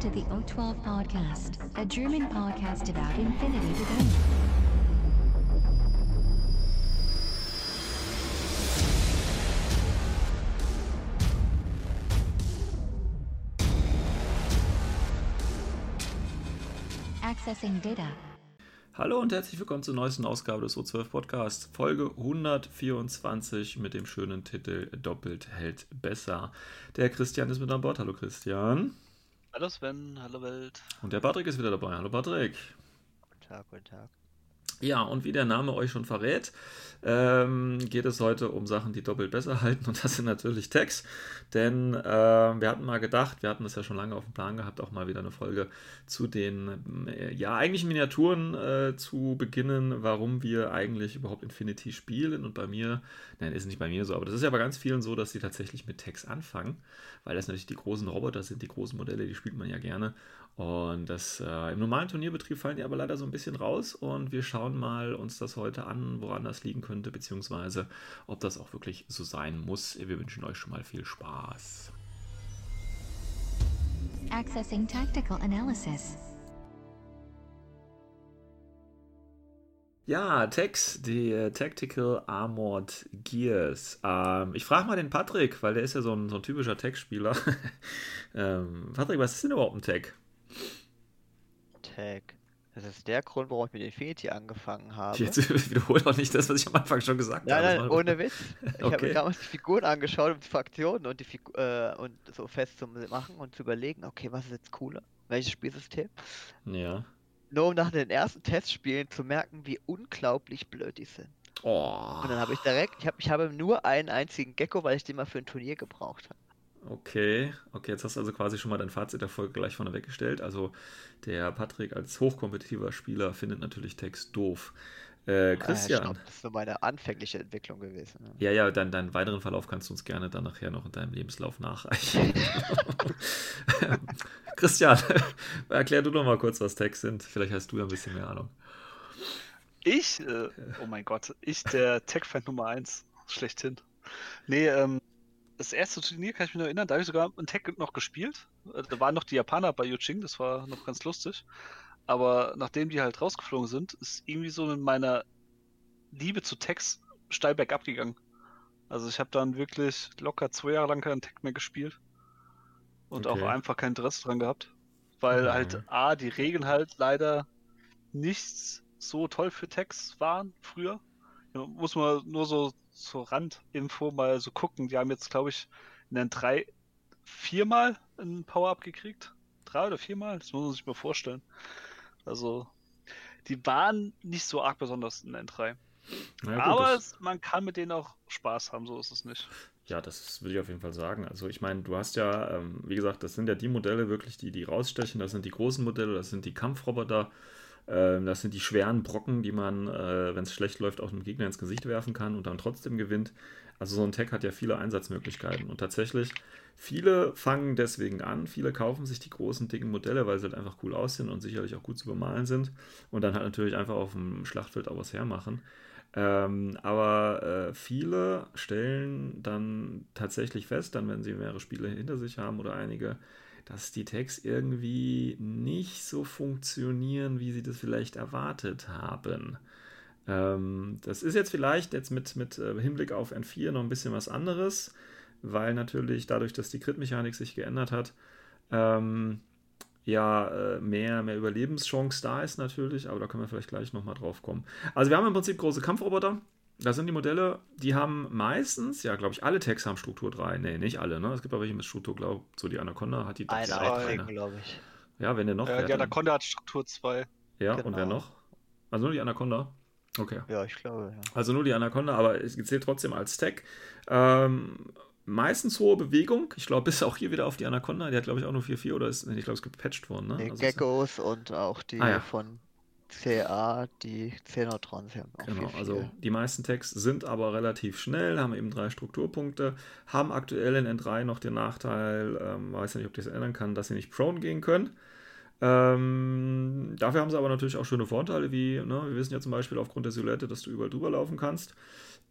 To the O12 Podcast, a German podcast about infinity to go. Accessing data. Hallo und herzlich willkommen zur neuesten Ausgabe des O12 Podcasts, Folge 124 mit dem schönen Titel Doppelt hält besser. Der Christian ist mit an Bord. Hallo Christian. Hallo Sven, hallo Welt. Und der Patrick ist wieder dabei. Hallo Patrick. Guten Tag, guten Tag. Ja, und wie der Name euch schon verrät, ähm, geht es heute um Sachen, die doppelt besser halten. Und das sind natürlich Tags. Denn äh, wir hatten mal gedacht, wir hatten das ja schon lange auf dem Plan gehabt, auch mal wieder eine Folge zu den, äh, ja, eigentlichen Miniaturen äh, zu beginnen, warum wir eigentlich überhaupt Infinity spielen. Und bei mir, nein, ist nicht bei mir so, aber das ist ja bei ganz vielen so, dass sie tatsächlich mit Tags anfangen, weil das natürlich die großen Roboter sind, die großen Modelle, die spielt man ja gerne. Und das äh, im normalen Turnierbetrieb fallen die aber leider so ein bisschen raus und wir schauen mal uns das heute an, woran das liegen könnte, beziehungsweise ob das auch wirklich so sein muss. Wir wünschen euch schon mal viel Spaß. Accessing tactical analysis. Ja, Tex, die äh, Tactical Armored Gears. Ähm, ich frage mal den Patrick, weil der ist ja so ein, so ein typischer Tech-Spieler. ähm, Patrick, was ist denn überhaupt ein Tech? Tag. Das ist der Grund, warum ich mit Infinity angefangen habe. Jetzt wiederhole doch nicht das, was ich am Anfang schon gesagt nein, habe. Nein, ohne Witz. Ich Okay. habe mir damals die Figuren angeschaut und die Fraktionen und die Figu äh, und so fest zu machen und zu überlegen, okay, was ist jetzt cooler? Welches Spielsystem? Ja. Nur um nach den ersten Testspielen zu merken, wie unglaublich blöd die sind. Oh. Und dann habe ich direkt, ich, hab, ich habe nur einen einzigen Gecko, weil ich den mal für ein Turnier gebraucht habe. Okay, okay, jetzt hast du also quasi schon mal dein Fazit der Folge gleich vorne weggestellt. Also der Patrick als hochkompetitiver Spieler findet natürlich Text doof. Äh, Äh, Christian, stopp, das ist nur meine anfängliche Entwicklung gewesen. ne? ja, ja, dann deinen weiteren Verlauf kannst du uns gerne dann nachher noch in deinem Lebenslauf nachreichen. Christian, erklär du doch mal kurz, was Tags sind. Vielleicht hast du ja ein bisschen mehr Ahnung. Ich, äh, oh mein Gott, ich der Tech-Fan Nummer 1, schlechthin. Nee, ähm, das erste Turnier kann ich mich noch erinnern, da habe ich sogar ein Tech noch gespielt. Äh, Da waren noch die Japaner bei Yuching, das war noch ganz lustig. Aber nachdem die halt rausgeflogen sind, ist irgendwie so in meiner Liebe zu Techs steil bergab gegangen. Also ich habe dann wirklich locker zwei Jahre lang keinen Tech mehr gespielt. Und Okay. auch einfach kein Interesse dran gehabt. Weil Mhm. halt A, die Regeln halt leider nicht so toll für Techs waren früher. Ja, muss man nur so zur Randinfo mal so gucken. Die haben jetzt, glaube ich, in den drei, viermal ein Power-Up gekriegt. Drei oder viermal? Das muss man sich mal vorstellen. Also, die waren nicht so arg besonders in N3. Na ja, gut, Aber das- man kann mit denen auch Spaß haben, so ist es nicht. Ja, das will ich auf jeden Fall sagen. Also ich meine, du hast ja, ähm, wie gesagt, das sind ja die Modelle wirklich, die, die rausstechen. Das sind die großen Modelle, das sind die Kampfroboter, das sind die schweren Brocken, die man, äh, wenn es schlecht läuft, auch einem Gegner ins Gesicht werfen kann und dann trotzdem gewinnt. Also so ein Tech hat ja viele Einsatzmöglichkeiten. Und tatsächlich, viele fangen deswegen an, viele kaufen sich die großen, dicken Modelle, weil sie halt einfach cool aussehen und sicherlich auch gut zu bemalen sind. Und dann halt natürlich einfach auf dem Schlachtfeld auch was hermachen. Ähm, aber äh, viele stellen dann tatsächlich fest, dann wenn sie mehrere Spiele hinter sich haben oder einige, dass die Tags irgendwie nicht so funktionieren, wie sie das vielleicht erwartet haben. Ähm, das ist jetzt vielleicht jetzt mit, mit äh, Hinblick auf N4 noch ein bisschen was anderes, weil natürlich dadurch, dass die Crit-Mechanik sich geändert hat, ähm, ja, äh, mehr, mehr Überlebenschance da ist natürlich, aber da können wir vielleicht gleich nochmal drauf kommen. Also wir haben im Prinzip große Kampfroboter. Das sind die Modelle, die haben meistens, ja, glaube ich, alle Tags haben Struktur 3. Nee, nicht alle, ne? Es gibt aber welche mit Struktur, glaube ich, so die Anaconda hat die Eine ne? glaube ich. Ja, wenn der noch. Äh, die? Anaconda hat Struktur 2. Ja, und wer genau. noch? Also nur die Anaconda. Okay. Ja, ich glaube, ja. Also nur die Anaconda, aber es zählt trotzdem als Tag. Ähm, meistens hohe Bewegung. Ich glaube, bis auch hier wieder auf die Anaconda. Die hat, glaube ich, auch nur 4-4 oder ist, ich glaube, es gepatcht worden. Ne? Die Also Geckos und auch die Ah, ja. von CA, die die haben Genau, viel, also viel. die meisten Tags sind aber relativ schnell, haben eben drei Strukturpunkte, haben aktuell in N3 noch den Nachteil, ähm, weiß ja nicht, ob ich das ändern kann, dass sie nicht prone gehen können. Ähm, dafür haben sie aber natürlich auch schöne Vorteile, wie, ne, wir wissen ja zum Beispiel aufgrund der Silhouette, dass du überall drüber laufen kannst.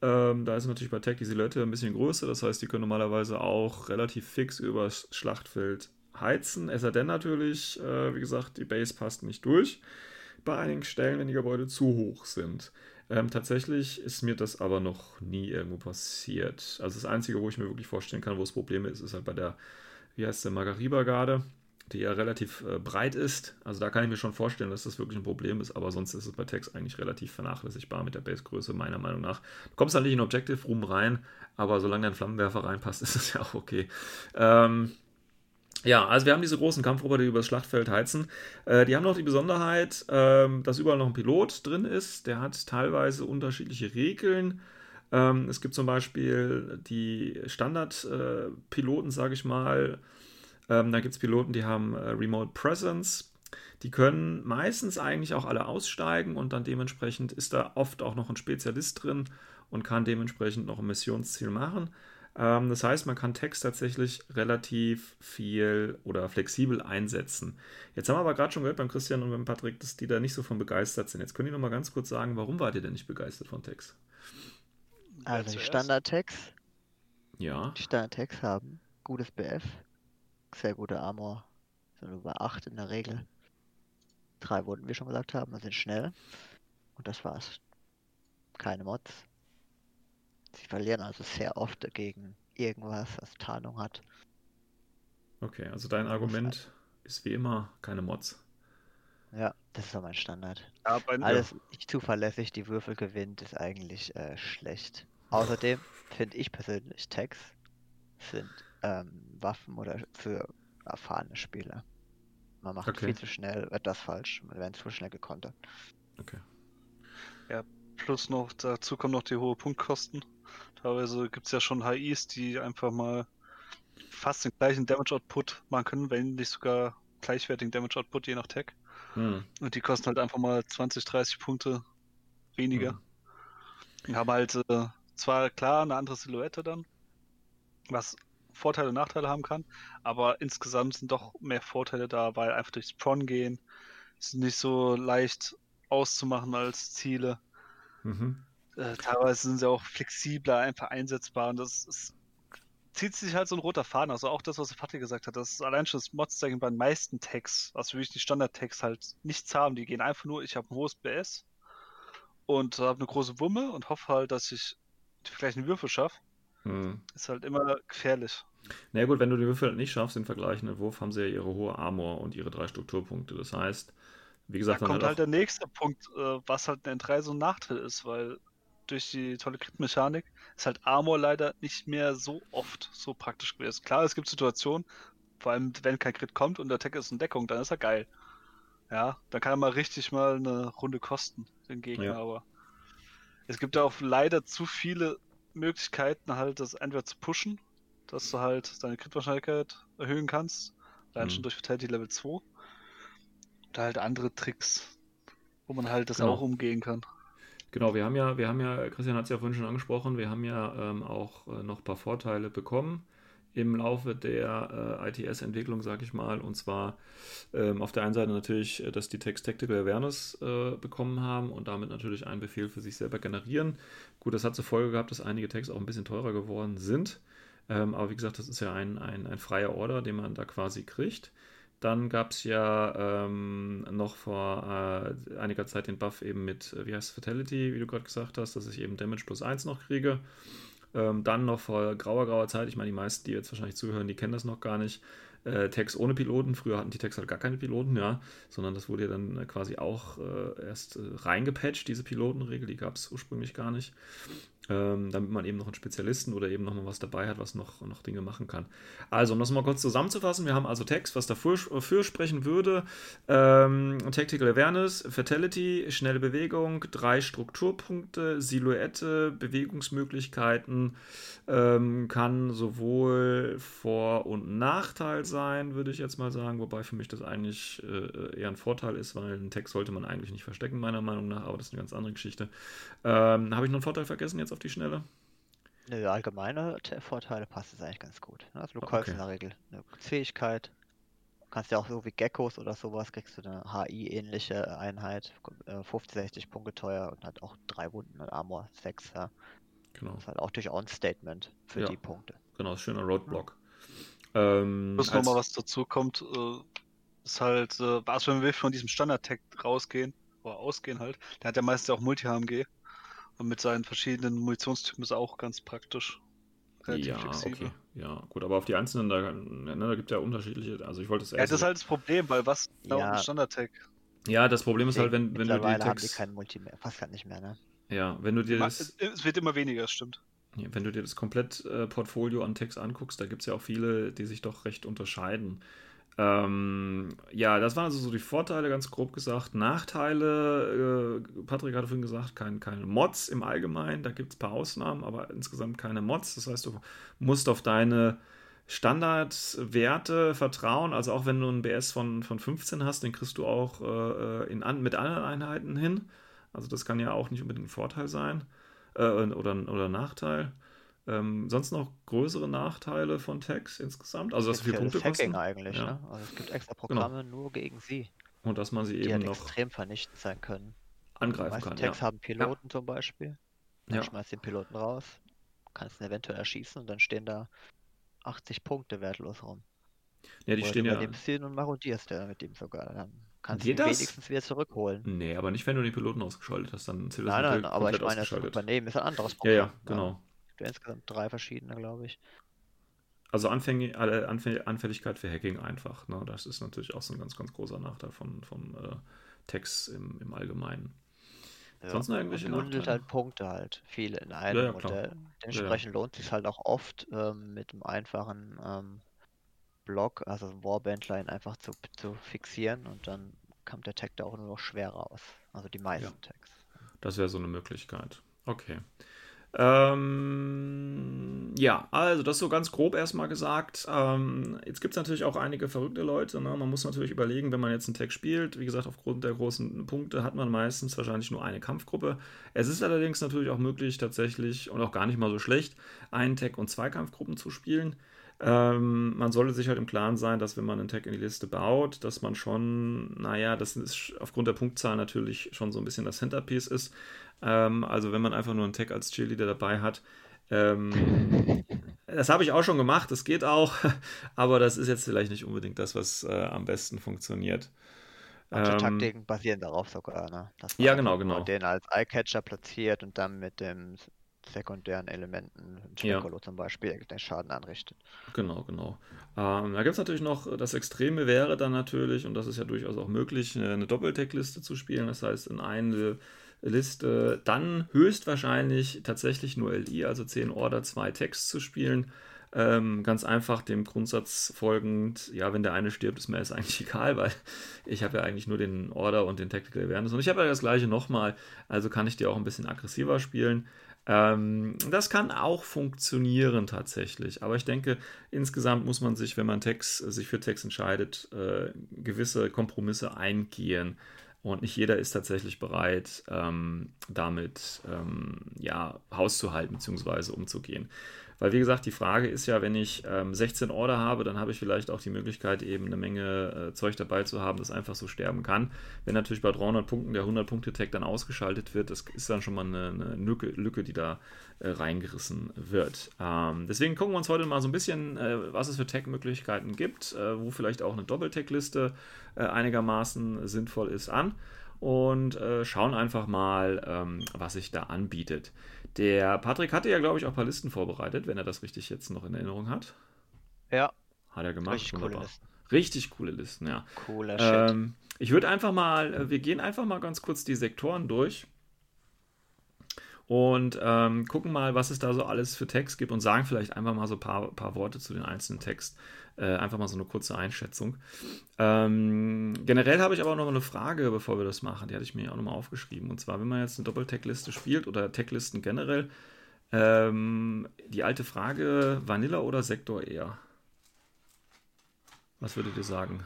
Ähm, da ist natürlich bei Tag die Silhouette ein bisschen größer, das heißt, die können normalerweise auch relativ fix übers Schlachtfeld heizen, es sei denn natürlich, äh, wie gesagt, die Base passt nicht durch bei einigen Stellen, wenn die Gebäude zu hoch sind. Ähm, tatsächlich ist mir das aber noch nie irgendwo passiert. Also das Einzige, wo ich mir wirklich vorstellen kann, wo es Probleme ist, ist halt bei der, wie heißt der, Margariba-Garde, die ja relativ äh, breit ist. Also da kann ich mir schon vorstellen, dass das wirklich ein Problem ist, aber sonst ist es bei Text eigentlich relativ vernachlässigbar mit der Basegröße, meiner Meinung nach. Du kommst halt nicht in Objective Room rein, aber solange dein Flammenwerfer reinpasst, ist es ja auch okay. Ähm, ja, also wir haben diese großen Kampfroboter, die über das Schlachtfeld heizen. Äh, die haben noch die Besonderheit, ähm, dass überall noch ein Pilot drin ist. Der hat teilweise unterschiedliche Regeln. Ähm, es gibt zum Beispiel die Standardpiloten, äh, sage ich mal. Ähm, da gibt es Piloten, die haben äh, Remote Presence. Die können meistens eigentlich auch alle aussteigen und dann dementsprechend ist da oft auch noch ein Spezialist drin und kann dementsprechend noch ein Missionsziel machen. Ähm, das heißt, man kann Text tatsächlich relativ viel oder flexibel einsetzen. Jetzt haben wir aber gerade schon gehört beim Christian und beim Patrick, dass die da nicht so von begeistert sind. Jetzt können die noch mal ganz kurz sagen, warum wart ihr denn nicht begeistert von Text? Also die Standard-Tags. Ja. Die Standard-Tags haben gutes BF, sehr gute Armor, sind über 8 in der Regel. Drei Wunden, wie wir schon gesagt haben, sind schnell. Und das war's. Keine Mods. Sie verlieren also sehr oft gegen irgendwas, was Tarnung hat. Okay, also dein Argument ist wie immer keine Mods. Ja, das ist doch mein Standard. Ja, Alles nicht zuverlässig, die Würfel gewinnt, ist eigentlich äh, schlecht. Außerdem finde ich persönlich Tags sind ähm, Waffen oder für erfahrene Spieler. Man macht Okay. viel zu schnell etwas falsch, man werden zu schnell gekontert. Okay. Plus noch, dazu kommen noch die hohe Punktkosten. Teilweise gibt es ja schon HIs, die einfach mal fast den gleichen Damage Output machen können, wenn nicht sogar gleichwertigen Damage Output, je nach Tag. Hm. Und die kosten halt einfach mal 20, 30 Punkte weniger. Hm. Und haben halt äh, zwar klar eine andere Silhouette dann, was Vorteile und Nachteile haben kann, aber insgesamt sind doch mehr Vorteile da, weil einfach durchs Prawn gehen, sind nicht so leicht auszumachen als Ziele. Mhm. Äh, teilweise sind sie auch flexibler, einfach einsetzbar und das ist, zieht sich halt so ein roter Faden. Also auch das, was Fatih gesagt hat, das ist allein schon das Mod-Stacking bei den meisten Tags, also wirklich die Standard-Tags halt nichts haben. Die gehen einfach nur, ich habe ein hohes BS und habe eine große Wumme und hoffe halt, dass ich die gleichen Würfel schaffe. Hm. Ist halt immer gefährlich. Na gut, wenn du die Würfel nicht schaffst, den vergleichenden Wurf, haben sie ja ihre hohe Armor und ihre drei Strukturpunkte. Das heißt, wie Da gesagt, dann kommt halt halt der nächste Punkt, äh, was halt in N3 so ein Nachteil ist, weil durch die tolle Crit-Mechanik ist halt Armor leider nicht mehr so oft so praktisch gewesen. Klar, es gibt Situationen, vor allem wenn kein Crit kommt und der Tag ist in Deckung, dann ist er geil. Ja, dann kann er mal richtig mal eine Runde kosten, den Gegner, Ja. aber es gibt auch leider zu viele Möglichkeiten, halt das entweder zu pushen, dass du halt deine Crit-Wahrscheinlichkeit erhöhen kannst, allein Mhm. schon durch Vitality Level 2. Oder halt andere Tricks, wo man halt das Genau. auch umgehen kann. Genau, wir haben ja, wir haben ja, Christian hat es ja vorhin schon angesprochen, wir haben ja ähm, auch äh, noch ein paar Vorteile bekommen im Laufe der äh, ITS-Entwicklung, sag ich mal. Und zwar ähm, auf der einen Seite natürlich, äh, dass die Text Tactical Awareness äh, bekommen haben und damit natürlich einen Befehl für sich selber generieren. Gut, das hat zur Folge gehabt, dass einige Tags auch ein bisschen teurer geworden sind. Ähm, aber wie gesagt, das ist ja ein, ein, ein freier Order, den man da quasi kriegt. Dann gab es ja ähm, noch vor äh, einiger Zeit den Buff eben mit, äh, wie heißt es, Fatality, wie du gerade gesagt hast, dass ich eben Damage plus 1 noch kriege. Ähm, dann noch vor grauer, grauer Zeit, ich meine, die meisten, die jetzt wahrscheinlich zuhören, die kennen das noch gar nicht. Äh, Tags ohne Piloten. Früher hatten die Tags halt gar keine Piloten, ja, sondern das wurde ja dann äh, quasi auch äh, erst äh, reingepatcht, diese Pilotenregel, die gab es ursprünglich gar nicht. Ähm, damit man eben noch einen Spezialisten oder eben noch mal was dabei hat, was noch, noch Dinge machen kann. Also, um das mal kurz zusammenzufassen, wir haben also Text, was dafür für sprechen würde. Ähm, Tactical Awareness, Fatality, schnelle Bewegung, drei Strukturpunkte, Silhouette, Bewegungsmöglichkeiten, ähm, kann sowohl Vor- und Nachteil sein, würde ich jetzt mal sagen, wobei für mich das eigentlich äh, eher ein Vorteil ist, weil einen Text sollte man eigentlich nicht verstecken, meiner Meinung nach, aber das ist eine ganz andere Geschichte. Ähm, Habe ich noch einen Vorteil vergessen jetzt auf die Schnelle? Nö, allgemeine Te- Vorteile passt es eigentlich ganz gut. ne? Also du kaufst Okay. in der Regel eine Fähigkeit. Du kannst ja auch so wie Geckos oder sowas, kriegst du eine HI-ähnliche Einheit, äh, 50, 60 Punkte teuer und hat auch drei Wunden und Armor 6, ja. Genau. Das ist halt auch durch On-Statement für Ja. die Punkte. Genau, schöner Roadblock. Ähm, Plus als- nochmal was dazu kommt, äh, ist halt, äh, also wenn wir von diesem Standard-Tag rausgehen, oder ausgehen halt, der hat ja meistens auch Multi-HMG. Und mit seinen verschiedenen Munitionstypen ist er auch ganz praktisch. Relativ ja, flexibel. okay. Ja, gut, aber auf die einzelnen, da, ne, da gibt es ja unterschiedliche. Also ich wollte es Ja, das ist halt das Problem, weil was Ja. ein Standard-Tag? ja, das Problem ist halt, wenn, wenn du die Mittlerweile haben die Text. keinen Multi mehr, fast gar nicht mehr, ne? Ja, wenn du dir das. Es wird immer weniger, das stimmt. Ja, wenn du dir das Komplett-Portfolio an Text anguckst, da gibt es ja auch viele, die sich doch recht unterscheiden. Ähm, ja, das waren also so die Vorteile, ganz grob gesagt. Nachteile, äh, Patrick hatte vorhin gesagt, kein, keine Mods im Allgemeinen, da gibt es ein paar Ausnahmen, aber insgesamt keine Mods. Das heißt, du musst auf deine Standardwerte vertrauen. Also auch wenn du einen BS von, von 15 hast, den kriegst du auch äh, in, an, mit anderen Einheiten hin. Also das kann ja auch nicht unbedingt ein Vorteil sein äh, oder, oder ein Nachteil. Ähm, sonst noch größere Nachteile von Tags insgesamt? Also, dass Spezielles Punkte Hacking kosten eigentlich, Ja. ne? Also es gibt extra Programme nur gegen sie, und dass man sie die eben halt noch extrem vernichtend sein können. Angreifen kann. Tags Ja. haben Piloten zum Beispiel. Dann Ja. schmeißt den Piloten raus, kannst ihn eventuell erschießen und dann stehen da 80 Punkte wertlos rum. ja, die Oder stehen du ja. übernimmst ihn und marodierst der mit ihm sogar. Dann kannst du ihn das? wenigstens wieder zurückholen. Nee, aber nicht, wenn du den Piloten ausgeschaltet hast, dann zählt das Nein, nein, aber ich meine, das. Übernehmen ist ein anderes Ja, Programm. ja, ne? genau. Insgesamt drei verschiedene, glaube ich. Also Anfäng alle- Anfäng Anfälligkeit für Hacking einfach. Ne? Das ist natürlich auch so ein ganz, ganz großer Nachteil von, von äh, Tags im, im Allgemeinen. Ja. Sonst noch irgendwelche bundelt Nachteile? halt Punkte halt, viele in einem Ja, ja. Modell. Dementsprechend lohnt sich halt auch oft ähm, mit einem einfachen ähm, Block, also Warbandline einfach zu, zu fixieren und dann kommt der Tag da auch nur noch schwer raus. Also die meisten Tags. Das wäre so eine Möglichkeit. Okay. Ähm, ja, also das so ganz grob erstmal gesagt. Ähm, jetzt gibt es natürlich auch einige verrückte Leute. Ne? Man muss natürlich überlegen, wenn man jetzt einen Tag spielt, wie gesagt, aufgrund der großen Punkte hat man meistens wahrscheinlich nur eine Kampfgruppe. Es ist allerdings natürlich auch möglich, tatsächlich und auch gar nicht mal so schlecht, einen Tag und zwei Kampfgruppen zu spielen. Ähm, man sollte sich halt im Klaren sein, dass wenn man einen Tag in die Liste baut, dass man schon, naja, das ist aufgrund der Punktzahl natürlich schon so ein bisschen das Centerpiece ist. Ähm, also wenn man einfach nur einen Tag als Cheerleader dabei hat, ähm, das habe ich auch schon gemacht, das geht auch, aber das ist jetzt vielleicht nicht unbedingt das, was äh, am besten funktioniert. Manche Ähm, Taktiken basieren darauf sogar, ne? Dass man Ja, genau, genau. Den als Eyecatcher platziert und dann mit dem sekundären Elementen, Ja. Spekulo zum Beispiel, den Schaden anrichtet. Genau, genau. Ähm, da gibt es natürlich noch, das Extreme wäre dann natürlich, und das ist ja durchaus auch möglich, eine, eine Doppeltech-Liste zu spielen. Das heißt, in eine Liste dann höchstwahrscheinlich tatsächlich nur LI, also 10 Order, 2 Tags zu spielen. Ähm, ganz einfach dem Grundsatz folgend, ja, wenn der eine stirbt, ist mir das eigentlich egal, weil ich habe ja eigentlich nur den Order und den Tactical Awareness und ich habe ja das gleiche nochmal, also kann ich die auch ein bisschen aggressiver spielen. Ähm, das kann auch funktionieren tatsächlich, aber ich denke, insgesamt muss man sich, wenn man Text, sich für Text entscheidet, äh, gewisse Kompromisse eingehen. Und nicht jeder ist tatsächlich bereit, ähm, damit ähm, ja, Haus zu halten bzw. umzugehen. Weil, wie gesagt, die Frage ist ja, wenn ich ähm, 16 Order habe, dann habe ich vielleicht auch die Möglichkeit, eben eine Menge äh, Zeug dabei zu haben, das einfach so sterben kann. Wenn natürlich bei 300 Punkten der 100-Punkte-Tag dann ausgeschaltet wird, das ist dann schon mal eine, eine Lücke, Lücke, die da äh, reingerissen wird. Ähm, deswegen gucken wir uns heute mal so ein bisschen, äh, was es für Tag-Möglichkeiten gibt, äh, wo vielleicht auch eine Doppel-Tag-Liste äh, einigermaßen sinnvoll ist, an und äh, schauen einfach mal, ähm, was sich da anbietet. Der Patrick hatte ja, glaube ich, auch ein paar Listen vorbereitet, wenn er das richtig jetzt noch in Erinnerung hat. Ja, Hat er gemacht. richtig coole Wunderbar. Listen. Richtig coole Listen, ja. Cooler Shit. Ähm, ich würde einfach mal, äh, wir gehen einfach mal ganz kurz die Sektoren durch und ähm, gucken mal, was es da so alles für Text gibt und sagen vielleicht einfach mal so ein paar, paar Worte zu den einzelnen Text. Äh, einfach mal so eine kurze Einschätzung. Ähm, generell habe ich aber auch noch eine Frage, bevor wir das machen. Die hatte ich mir auch nochmal aufgeschrieben. Und zwar, wenn man jetzt eine Doppel-Tag-Liste spielt oder Tag-Listen generell, ähm, die alte Frage: Vanilla oder Sektor eher? Was würdet ihr sagen?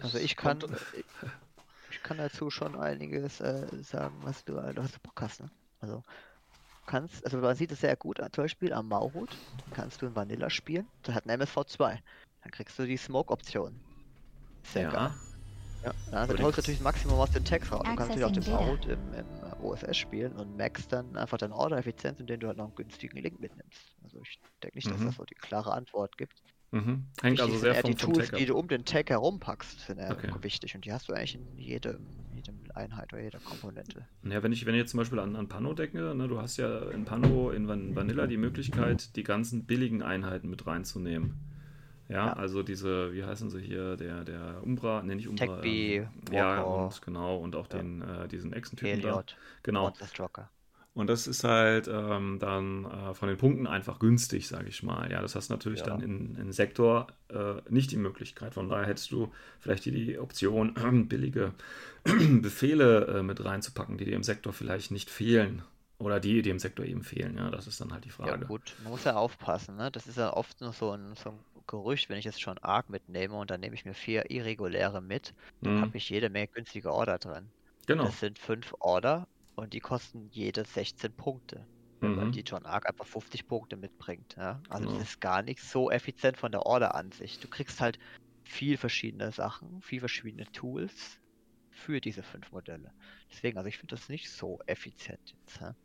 Also ich kann, ich, kann dazu schon einiges äh, sagen, was du, was du Bock hast. Ne? Also kannst, also man sieht es sehr gut, zum Beispiel am Maurut kannst du in Vanilla spielen, der hat einen MSV2. Dann kriegst du die Smoke-Option. Sehr geil. Ja, Ja, dann Aber also, den holst du natürlich das Maximum aus den Tags raus. Du kannst natürlich auch den Maurut im, im OSS spielen und max dann einfach deine Order-Effizienz, indem du halt noch einen günstigen Link mitnimmst. Also ich denke nicht, dass Mhm. das so die klare Antwort gibt. Mhm. Hängt also sehr vom, die vom Tools, Tag ab. die du um den Tag herumpackst, sind eher Okay. wichtig und die hast du eigentlich in jedem, jedem Einheit oder jeder Komponente. Ja, wenn ich, wenn ich jetzt zum Beispiel an, an Pano denke, ne, du hast ja in Pano, in Van Vanilla die Möglichkeit, die ganzen billigen Einheiten mit reinzunehmen. Ja, Ja. also diese, wie heißen sie hier, der, der Umbra, ne, nicht Umbra. Tech-B, ähm, ja, und genau, und auch Ja. den, äh, diesen Echsentypen da. Genau. Monster Stroker. Und das ist halt ähm, dann äh, von den Punkten einfach günstig, sage ich mal. Ja, das hast du natürlich Ja. dann in, in Sektor äh, nicht die Möglichkeit. Von daher hättest du vielleicht die, die Option, billige Befehle äh, mit reinzupacken, die dir im Sektor vielleicht nicht fehlen. Oder die, die im Sektor eben fehlen. Ja, das ist dann halt die Ja Frage. gut, man muss ja aufpassen, ne? Das ist ja oft nur so ein, so ein Gerücht, wenn ich jetzt schon Arc mitnehme und dann nehme ich mir vier irreguläre mit, dann Mhm. habe ich jede Menge günstige Order drin. Genau. Das sind fünf Order und die kosten jede 16 Punkte. Weil Mhm. die John Arc einfach 50 Punkte mitbringt. Ja? Also Genau. das ist gar nicht so effizient von der Order-Ansicht. Du kriegst halt viel verschiedene Sachen, viel verschiedene Tools für diese fünf Modelle. Deswegen, also ich finde das nicht so effizient jetzt. Ja?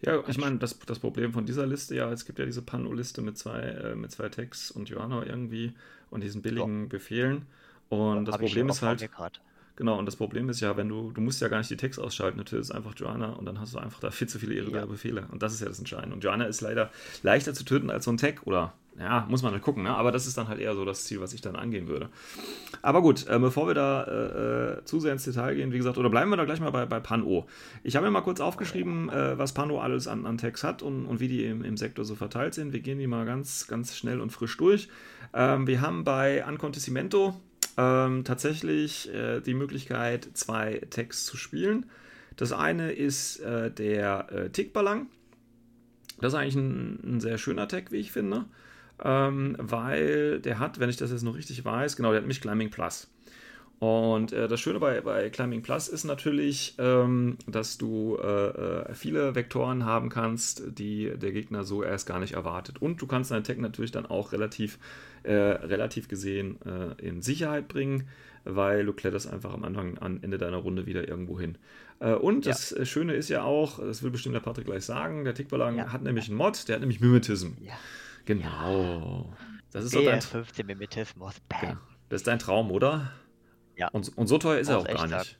Ja, ich meine, das, das Problem von dieser Liste, ja, es gibt ja diese Pano-Liste mit zwei, äh, mit zwei Tags und Johanna irgendwie und diesen billigen Befehlen. Und das Hab ich Problem ist halt. Genau, und das Problem ist ja, wenn du, du musst ja gar nicht die Text ausschalten, du tötest einfach Joanna und dann hast du einfach da viel zu viele irreguläre Ja. Befehle. Und das ist ja das Entscheidende. Und Joanna ist leider leichter zu töten als so ein Tag oder, ja, muss man halt gucken, ne? aber das ist dann halt eher so das Ziel, was ich dann angehen würde. Aber gut, äh, bevor wir da äh, äh, zu sehr ins Detail gehen, wie gesagt, oder bleiben wir da gleich mal bei, bei Pan-O. Ich habe mir mal kurz aufgeschrieben, äh, was Pan-O alles an, an Tags hat und, und wie die im, im Sektor so verteilt sind. Wir gehen die mal ganz, ganz schnell und frisch durch. Ähm, wir haben bei Ancontecimento ähm, tatsächlich äh, die Möglichkeit, zwei Tags zu spielen. Das eine ist äh, der äh, Tickballang. Das ist eigentlich ein, ein sehr schöner Tag, wie ich finde. Ähm, weil der hat, wenn ich das jetzt noch richtig weiß, genau, der hat nämlich Climbing Plus. Und äh, das Schöne bei, bei Climbing Plus ist natürlich, ähm, dass du äh, äh, viele Vektoren haben kannst, die der Gegner so erst gar nicht erwartet. Und du kannst deinen Tag natürlich dann auch relativ, äh, relativ gesehen äh, in Sicherheit bringen, weil du kletterst einfach am Anfang, am Ende deiner Runde wieder irgendwo hin. Äh, und Ja. das Schöne ist ja auch, das will bestimmt der Patrick gleich sagen, der Tickballang Ja. hat nämlich einen Mod, der hat nämlich Mimetism. Ja. Genau. Das ist doch dein, BF15 Mimetismus. Bam. ja, das ist dein Traum, oder? Ja. Und, und so teuer ist er auch gar echt nicht.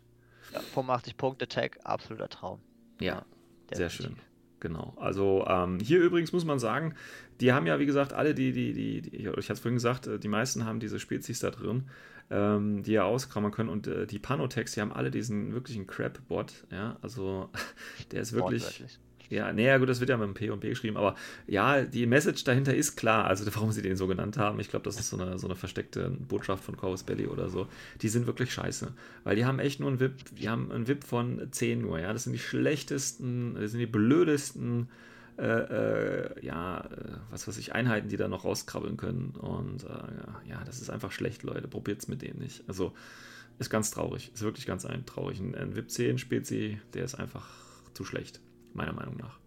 Ja, 85 Punkte Tag, absoluter Traum. Ja, sehr schön. Genau. Also ähm, hier übrigens muss man sagen, die haben ja, wie gesagt, alle die, die, die, die ich hatte es vorhin gesagt, äh, die meisten haben diese Spezies da drin, ähm, die ja auskramen können und äh, die Panotex, die haben alle diesen wirklichen Crap-Bot, ja, also der ist wirklich. Ja, naja, gut, das wird ja mit dem P und P geschrieben, aber ja, die Message dahinter ist klar, also warum sie den so genannt haben. Ich glaube, das ist so eine, so eine versteckte Botschaft von Corvus Belly oder so. Die sind wirklich scheiße, weil die haben echt nur einen VIP, die haben einen VIP von 10 nur, ja. Das sind die schlechtesten, das sind die blödesten, äh, äh, ja, äh, was weiß ich, Einheiten, die da noch rauskrabbeln können. Und äh, ja, das ist einfach schlecht, Leute. Probiert's mit denen nicht. Also, ist ganz traurig. Ist wirklich ganz traurig. Ein, ein VIP 10 Spezi, der ist einfach zu schlecht, meiner Meinung nach.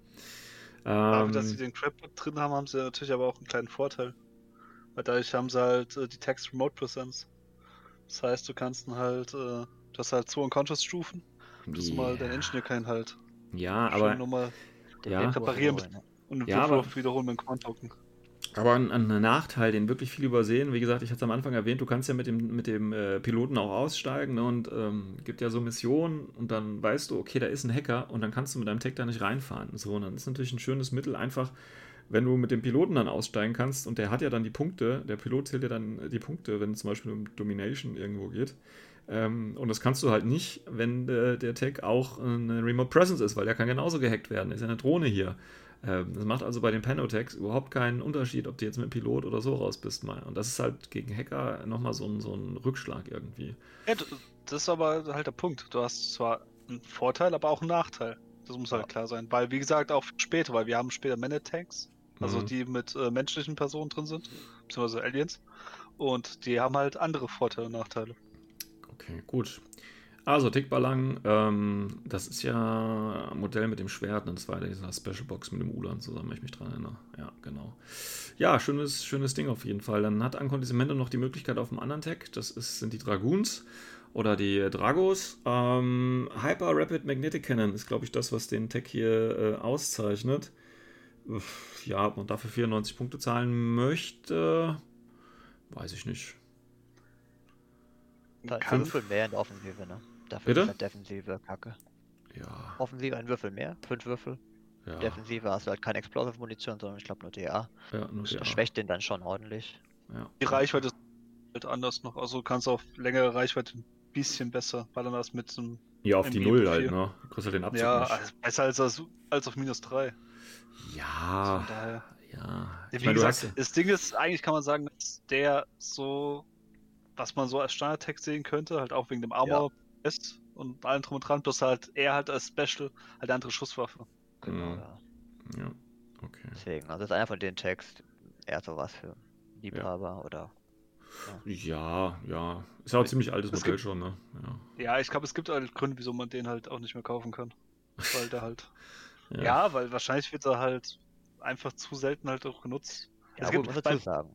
Ähm, dass sie den Crap drin haben, haben sie natürlich aber auch einen kleinen Vorteil. Weil dadurch haben sie halt äh, die Text Remote Presence. Das heißt, du kannst ihn halt, äh, du hast halt zwei Unconscious-Stufen, dass du mal deinen Engineer keinen halt ja, aber, nochmal Den Ja. Reparieren und Ja, aber- wiederholen mit dem Quant-Token. Aber ein, ein Nachteil, den wirklich viele übersehen, wie gesagt, ich hatte es am Anfang erwähnt, du kannst ja mit dem, mit dem äh, Piloten auch aussteigen ne, und ähm, gibt ja so Missionen und dann weißt du, okay, da ist ein Hacker und dann kannst du mit deinem Tech da nicht reinfahren. So, und dann ist natürlich ein schönes Mittel einfach, wenn du mit dem Piloten dann aussteigen kannst und der hat ja dann die Punkte, der Pilot zählt ja dann die Punkte, wenn es zum Beispiel um Domination irgendwo geht. Ähm, und das kannst du halt nicht, wenn äh, der Tech auch eine Remote Presence ist, weil der kann genauso gehackt werden. Ist ja eine Drohne hier. Ähm, das macht also bei den Panotex überhaupt keinen Unterschied, ob du jetzt mit Pilot oder so raus bist mal. Und das ist halt gegen Hacker nochmal so ein, so ein Rückschlag irgendwie. Ja, das ist aber halt der Punkt. Du hast zwar einen Vorteil, aber auch einen Nachteil. Das muss halt Ja. klar sein. Weil, wie gesagt, auch später, weil wir haben später Man-Tanks, also Mhm. die mit äh, menschlichen Personen drin sind, beziehungsweise Aliens. Und die haben halt andere Vorteile und Nachteile. Okay, gut. Also, Tickballang, ähm, das ist ja ein Modell mit dem Schwert und das war dieser Special Box mit dem Ulan zusammen, wenn ich mich dran erinnere. Ja, genau. Ja, schönes, schönes Ding auf jeden Fall. Dann hat Ancondisimento noch die Möglichkeit auf dem anderen Tag, das ist, sind die Dragoons. oder die Dragos. Ähm, Hyper Rapid Magnetic Cannon ist, glaube ich, das, was den Tech hier äh, auszeichnet. Uff, Ja, ob man dafür 94 Punkte zahlen möchte, weiß ich nicht. Da ist ein mehr in der Offensive, ne? Dafür Bitte? ist halt Defensive kacke. Ja, Offensive ein Würfel mehr, fünf Würfel. ja, Defensive hast du halt keine Explosive Munition, sondern ich glaube nur DA. ja, nur Das der. schwächt den dann schon ordentlich. Ja. Die Reichweite ist halt anders noch. Also du kannst auf längere Reichweite ein bisschen besser ballern als mit so einem. ja, auf die MG Null halt, ne? Du kriegst halt den Abzug Ja, nicht. also besser als, als, als auf minus 3. Ja, daher. ja. Ja, Ich wie meine, du gesagt, hast, das Ding ist, eigentlich kann man sagen, dass der so, was man so als Standard-Text sehen könnte, halt auch wegen dem Armor ist und allem drum und dran, bloß halt er halt als Special halt eine andere Schusswaffe. Genau, Mhm. ja. ja, okay. Deswegen, also das ist einer von den Text eher sowas für Liebhaber oder. Ja, ja. Ist ja auch ein ziemlich altes Es Modell gibt- schon, ne? Ja. Ja, ich glaube, es gibt halt Gründe, wieso man den halt auch nicht mehr kaufen kann. Weil der halt. Ja. ja. weil wahrscheinlich wird er halt einfach zu selten halt auch genutzt. Ja, Es gibt muss dazu sagen.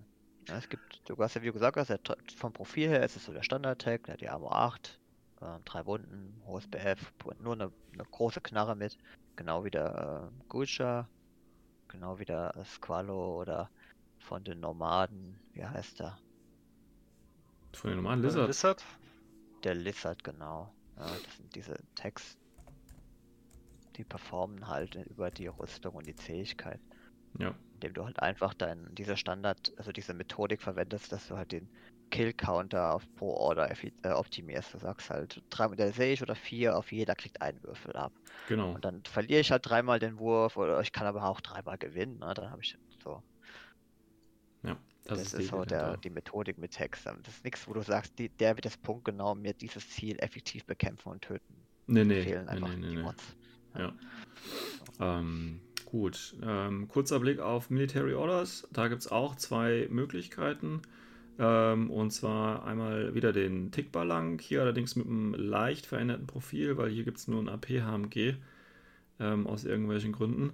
Ja, es gibt, du hast ja wie du gesagt hast, der, vom Profil her ist es so der Standard-Tag, der hat die Armor 8, ähm, drei Wunden, hohes BF, und nur eine, eine große Knarre mit, genau wie der äh, Gulcha, genau wie der äh, Squalo oder von den Nomaden, wie heißt der? Von den normalen Äh, Lizard. Lizard? Der Lizard, genau. Ja, das sind diese Tags, die performen halt über die Rüstung und die Zähigkeit. Ja. indem du halt einfach dein, diese Standard, also diese Methodik verwendest, dass du halt den Kill-Counter auf pro Order äh, optimierst. Du sagst halt, drei Modelle sehe ich oder vier, auf jeder kriegt einen Würfel ab. Genau. Und dann verliere ich halt dreimal den Wurf oder ich kann aber auch dreimal gewinnen. Ne? Dann habe ich so. Ja. Das, die ist so Idee der, die Methodik mit Text. Das ist nichts, wo du sagst, die, der wird das Punkt genau mir dieses Ziel effektiv bekämpfen und töten. Nee, nee. Fehlen einfach nee, nee, die nee. Mods. Ja. Ähm, gut. Ähm, kurzer Blick auf Military Orders. Da gibt es auch zwei Möglichkeiten. Ähm, und zwar einmal wieder den Tickballang, hier allerdings mit einem leicht veränderten Profil, weil hier gibt es nur ein AP-HMG ähm, aus irgendwelchen Gründen.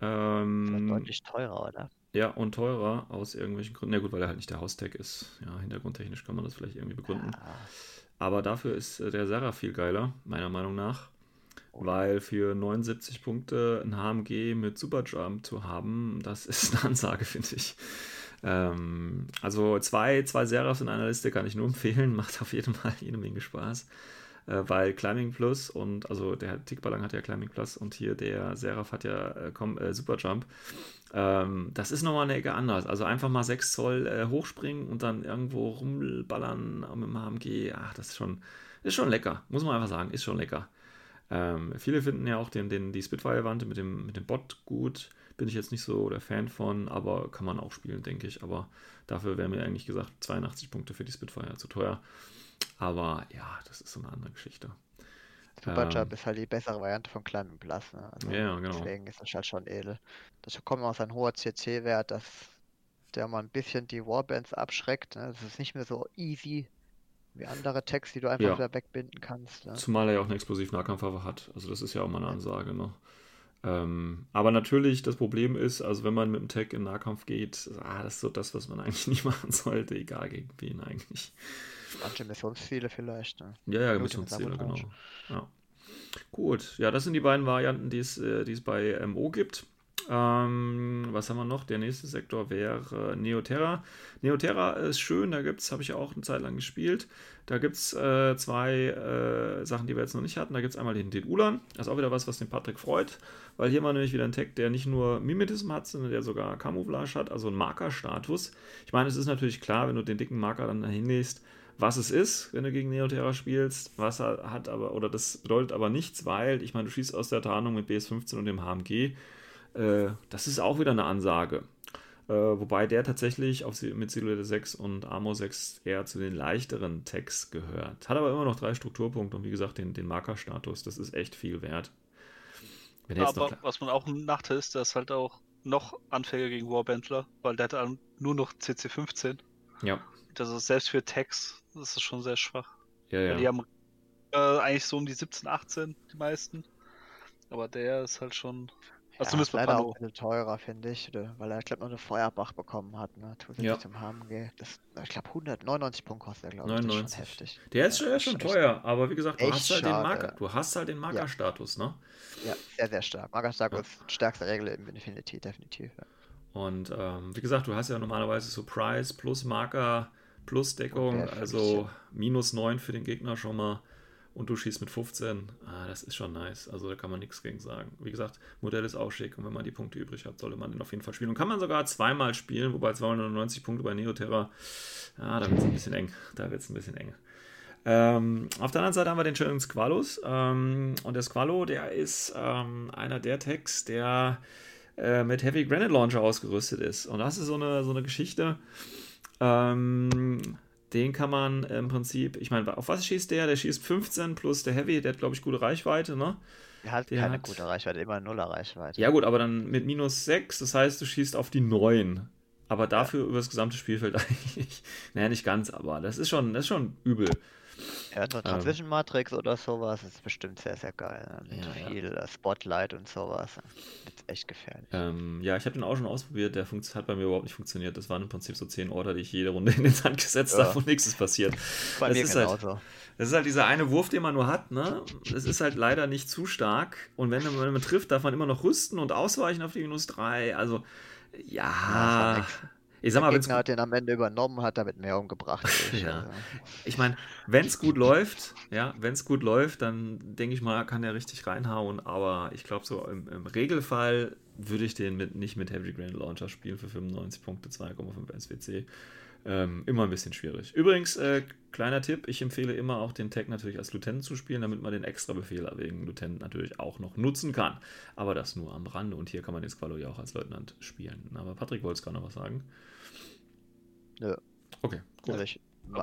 Ähm, deutlich teurer, oder? ja, und teurer aus irgendwelchen Gründen. Ja gut, weil er halt nicht der Haustag ist. Ja, hintergrundtechnisch kann man das vielleicht irgendwie begründen. Ah, Aber dafür ist äh, der Serra viel geiler, meiner Meinung nach. Oh. Weil für 79 Punkte ein HMG mit Superjump zu haben, das ist eine Ansage, finde ich. Ähm, also zwei, zwei Serafs in einer Liste kann ich nur empfehlen, macht auf jeden Fall jede Menge Spaß. Äh, weil Climbing Plus und, also der Tickballang hat ja Climbing Plus und hier der Seraph hat ja äh, äh, Superjump. Ähm, das ist nochmal eine Ecke anders. Also einfach mal 6 Zoll äh, hochspringen und dann irgendwo rumballern mit dem HMG. Ach, das ist schon, ist schon lecker, muss man einfach sagen, ist schon lecker. Ähm, viele finden ja auch den, den, die Spitfire-Wand mit dem, mit dem Bot gut. Bin ich jetzt nicht so der Fan von, aber kann man auch spielen, denke ich. Aber dafür wäre mir eigentlich gesagt 82 Punkte für die Spitfire zu teuer. Aber ja, das ist so eine andere Geschichte. Superjump Ähm, ist halt die bessere Variante von Climbing Plus. Ne? Also Ja, genau. Deswegen ist das halt schon edel. Das kommt aus ein hoher CC-Wert, dass der mal ein bisschen die Warbands abschreckt. Ne? Das ist nicht mehr so easy wie andere Tags, die du einfach Ja. wieder wegbinden kannst. Ne? Zumal er ja auch eine Explosiv-Nahkampfwaffe hat. Also das ist ja auch mal eine Ansage, ne? Ähm, aber natürlich, das Problem ist, also wenn man mit dem Tag in Nahkampf geht, ah, das ist so das, was man eigentlich nicht machen sollte, egal gegen wen eigentlich. Manche Missionsziele vielleicht. Ne? Ja, ja, Missionsziele, genau. Ja. Gut, ja, das sind die beiden Varianten, die es, äh, die es bei MO gibt. Ähm, was haben wir noch? Der nächste Sektor wäre Neoterra. Neoterra ist schön, da gibt es, habe ich ja auch eine Zeit lang gespielt. Da gibt es äh, zwei äh, Sachen, die wir jetzt noch nicht hatten. Da gibt es einmal den, den Ulan, das ist auch wieder was, was den Patrick freut, weil hier mal nämlich wieder ein Tag, der nicht nur Mimetism hat, sondern der sogar Camouflage hat, also einen Markerstatus. Ich meine, es ist natürlich klar, wenn du den dicken Marker dann dahin legst, was es ist, wenn du gegen Neoterra spielst, was er hat aber, oder das bedeutet aber nichts, weil, ich meine, du schießt aus der Tarnung mit BS15 und dem HMG, äh, das ist auch wieder eine Ansage. Äh, wobei der tatsächlich auf, mit Silhouette 6 und Armor 6 eher zu den leichteren Tags gehört. Hat aber immer noch drei Strukturpunkte und wie gesagt den, den Markerstatus. Das ist echt viel wert. Er Aber was man auch ein Nachteil ist, der ist halt auch noch anfälliger gegen Warbandler, weil der hat dann nur noch CC15. ja, Das ist selbst für Tags, das ist schon sehr schwach. ja, Weil Die ja. haben äh, eigentlich so um die 17, 18, die meisten. Aber der ist halt schon. Also Ja, ist leider auch ein bisschen teurer, finde ich, weil er, ich glaube, noch eine Feuerbach bekommen hat, ne? Zusätzlich Ja. zum HMG. Das, ich glaube, 199 Punkte kostet er, glaube ich. Das ist 99. schon heftig. Der ist, Ja, der ist schon teuer, aber wie gesagt, du hast halt den Marker, ja. du hast halt den Markerstatus, ne? Ja, sehr, sehr stark. Magastark Ja. ist stärkste Regel im Infinity, definitiv. Ja. Und ähm, wie gesagt, du hast ja normalerweise so Price plus Marker plus Deckung, Okay, also minus 9 für den Gegner schon mal. Und du schießt mit 15. Ah, das ist schon nice. Also da kann man nichts gegen sagen. Wie gesagt, Modell ist auch schick und wenn man die Punkte übrig hat, sollte man den auf jeden Fall spielen. Und kann man sogar zweimal spielen, wobei 290 Punkte bei Neoterra, ja, da wird es ein bisschen eng. Da wird es ein bisschen eng. Ähm, auf der anderen Seite haben wir den schönen Squalus. Ähm, und der Squalo, der ist ähm, einer der Tags, der äh, mit Heavy Granite Launcher ausgerüstet ist. Und das ist so eine, so eine Geschichte. Ähm, den kann man im Prinzip, ich meine, auf was schießt der? Der schießt 15 plus der Heavy, der hat, glaube ich, gute Reichweite, ne? Er hat Der keine hat- gute Reichweite, immer Nuller Reichweite. Ja, gut, aber dann mit minus 6, das heißt, du schießt auf die 9. Aber dafür über das gesamte Spielfeld eigentlich. Naja, nicht ganz, aber das ist schon, das ist schon übel. Ja, so Transition Matrix oder sowas ist bestimmt sehr, sehr geil. Ne? Mit Ja, ja. viel äh, Spotlight und sowas. Ist echt gefährlich. Ähm, ja, ich habe den auch schon ausprobiert, der funkt- hat bei mir überhaupt nicht funktioniert. Das waren im Prinzip so 10 Order, die ich jede Runde in den Sand gesetzt Ja. habe und nichts ist passiert. Bei das mir ist halt- genauso. Das ist halt dieser eine Wurf, den man nur hat, ne? Es ist halt leider nicht zu stark. Und wenn man, wenn man trifft, darf man immer noch rüsten und ausweichen auf die minus 3. Also, Ja, ja. Ich sag mal, Der Gegner hat den am Ende übernommen, hat damit mehr umgebracht. ich, Ja. also. Ich meine, wenn es gut läuft, ja, wenn es gut läuft, dann denke ich mal, kann er richtig reinhauen. Aber ich glaube, so im, im Regelfall würde ich den mit, nicht mit Heavy Grand Launcher spielen für 95 Punkte, 2,5 SWC. Ähm, immer ein bisschen schwierig. Übrigens, äh, kleiner Tipp, ich empfehle immer auch den Tag natürlich als Lieutenant zu spielen, damit man den extra Befehl wegen Lieutenant natürlich auch noch nutzen kann. Aber das nur am Rande und hier kann man den Squalo ja auch als Leutnant spielen. Aber Patrick wollte es gerade noch was sagen. Nö. Okay, gut. Also ich,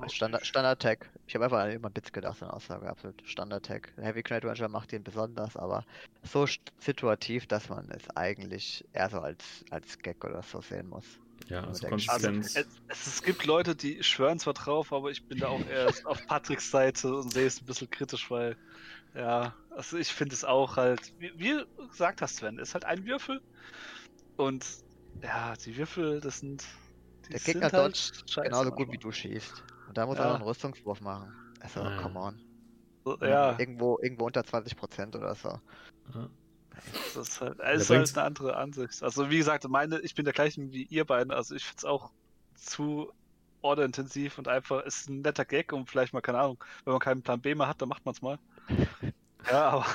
Standard, Standard Tag. Ich habe einfach an immer Bits gedacht, so eine Aussage, absolut. Standard Tag. Heavy Grenade Launcher macht den besonders, aber so situativ, dass man es eigentlich eher so als, als Gag oder so sehen muss. Ja, also der Also, Konsistenz. es, es, gibt Leute, die schwören zwar drauf, aber ich bin da auch erst auf Patricks Seite und sehe es ein bisschen kritisch, weil, ja, also ich finde es auch halt, wie, wie du gesagt hast, Sven, ist halt ein Würfel und ja, die Würfel, das sind. Die Der Gegner halt dodgt scheiße genauso gut wie du schießt. Und da muss er Ja. noch einen Rüstungswurf machen. Also, ja. come on. So, Ja, Irgendwo, irgendwo unter 20% oder so. Ja. Das ist halt, Der ist halt eine andere Ansicht. Also wie gesagt, meine, ich bin der gleichen wie ihr beiden, also ich finde es auch zu orderintensiv und einfach ist ein netter Gag und vielleicht mal, keine Ahnung, wenn man keinen Plan B mehr hat, dann macht man es mal. Ja, aber,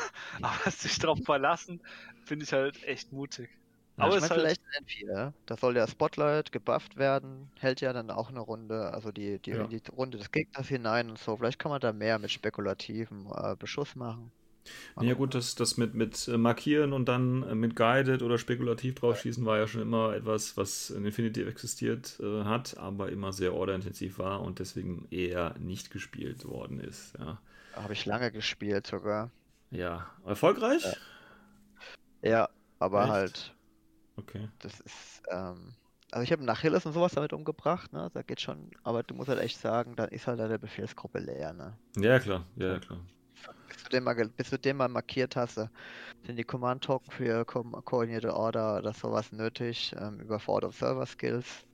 aber sich darauf verlassen, finde ich halt echt mutig. Ja, aber ich ist halt, vielleicht in N4, da soll der Spotlight gebufft werden, hält ja dann auch eine Runde, also die, die, Ja. die Runde des Gegners hinein und so. Vielleicht kann man da mehr mit spekulativem äh, Beschuss machen. Ja gut, das, das mit, mit äh, Markieren und dann äh, mit Guided oder spekulativ draufschießen war ja schon immer etwas, was in Infinity existiert äh, hat, aber immer sehr orderintensiv war und deswegen eher nicht gespielt worden ist. Ja, Habe ich lange gespielt sogar. ja. erfolgreich? Ja, aber Echt? halt, Okay. das ist, ähm, also ich habe einen Achilles und sowas damit umgebracht, ne? Da geht schon, aber du musst halt echt sagen, dann ist halt deine Befehlsgruppe leer, ne? Ja, klar, ja, ja, klar. Bis du den mal, bis du den mal markiert hast, sind die Command-Token für ko koordinierte Order oder sowas nötig, ähm, über Forward Observer Skills.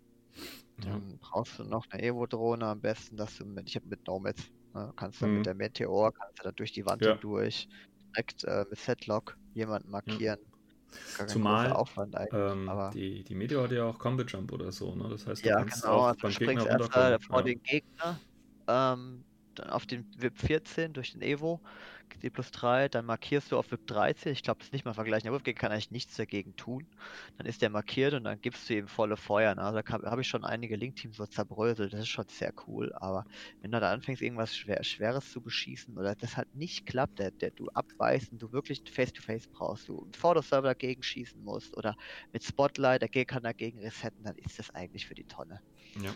Ja. Dann brauchst du noch eine Evo-Drohne am besten, dass du mit, ich habe mit Nomads, ne, kannst du Mhm. mit der Meteor, kannst du da durch die Wand Ja. hindurch, direkt äh, mit Setlock jemanden markieren. Kein Zumal, Ähm, die, die Meteor hat ja auch Combat Jump oder so, ne? Das heißt, du ja, kannst genau, auch also du beim springst Gegner erst äh, runterkommen. vor ja. den Gegner, ähm, auf den VIP 14 durch den Evo, die plus 3, dann markierst du auf VIP 13, ich glaube, das ist nicht mal vergleichen, der Wurfgegner kann eigentlich nichts dagegen tun, dann ist der markiert und dann gibst du ihm volle Feuer, ne? also da habe ich schon einige Link-Teams so zerbröselt, das ist schon sehr cool, aber wenn du da anfängst, irgendwas Schwer, Schweres zu beschießen oder das halt nicht klappt, der, der du abweist und du wirklich Face-to-Face brauchst, du einen Vorder-Server dagegen schießen musst oder mit Spotlight, der Gegner kann dagegen resetten, dann ist das eigentlich für die Tonne. Ja.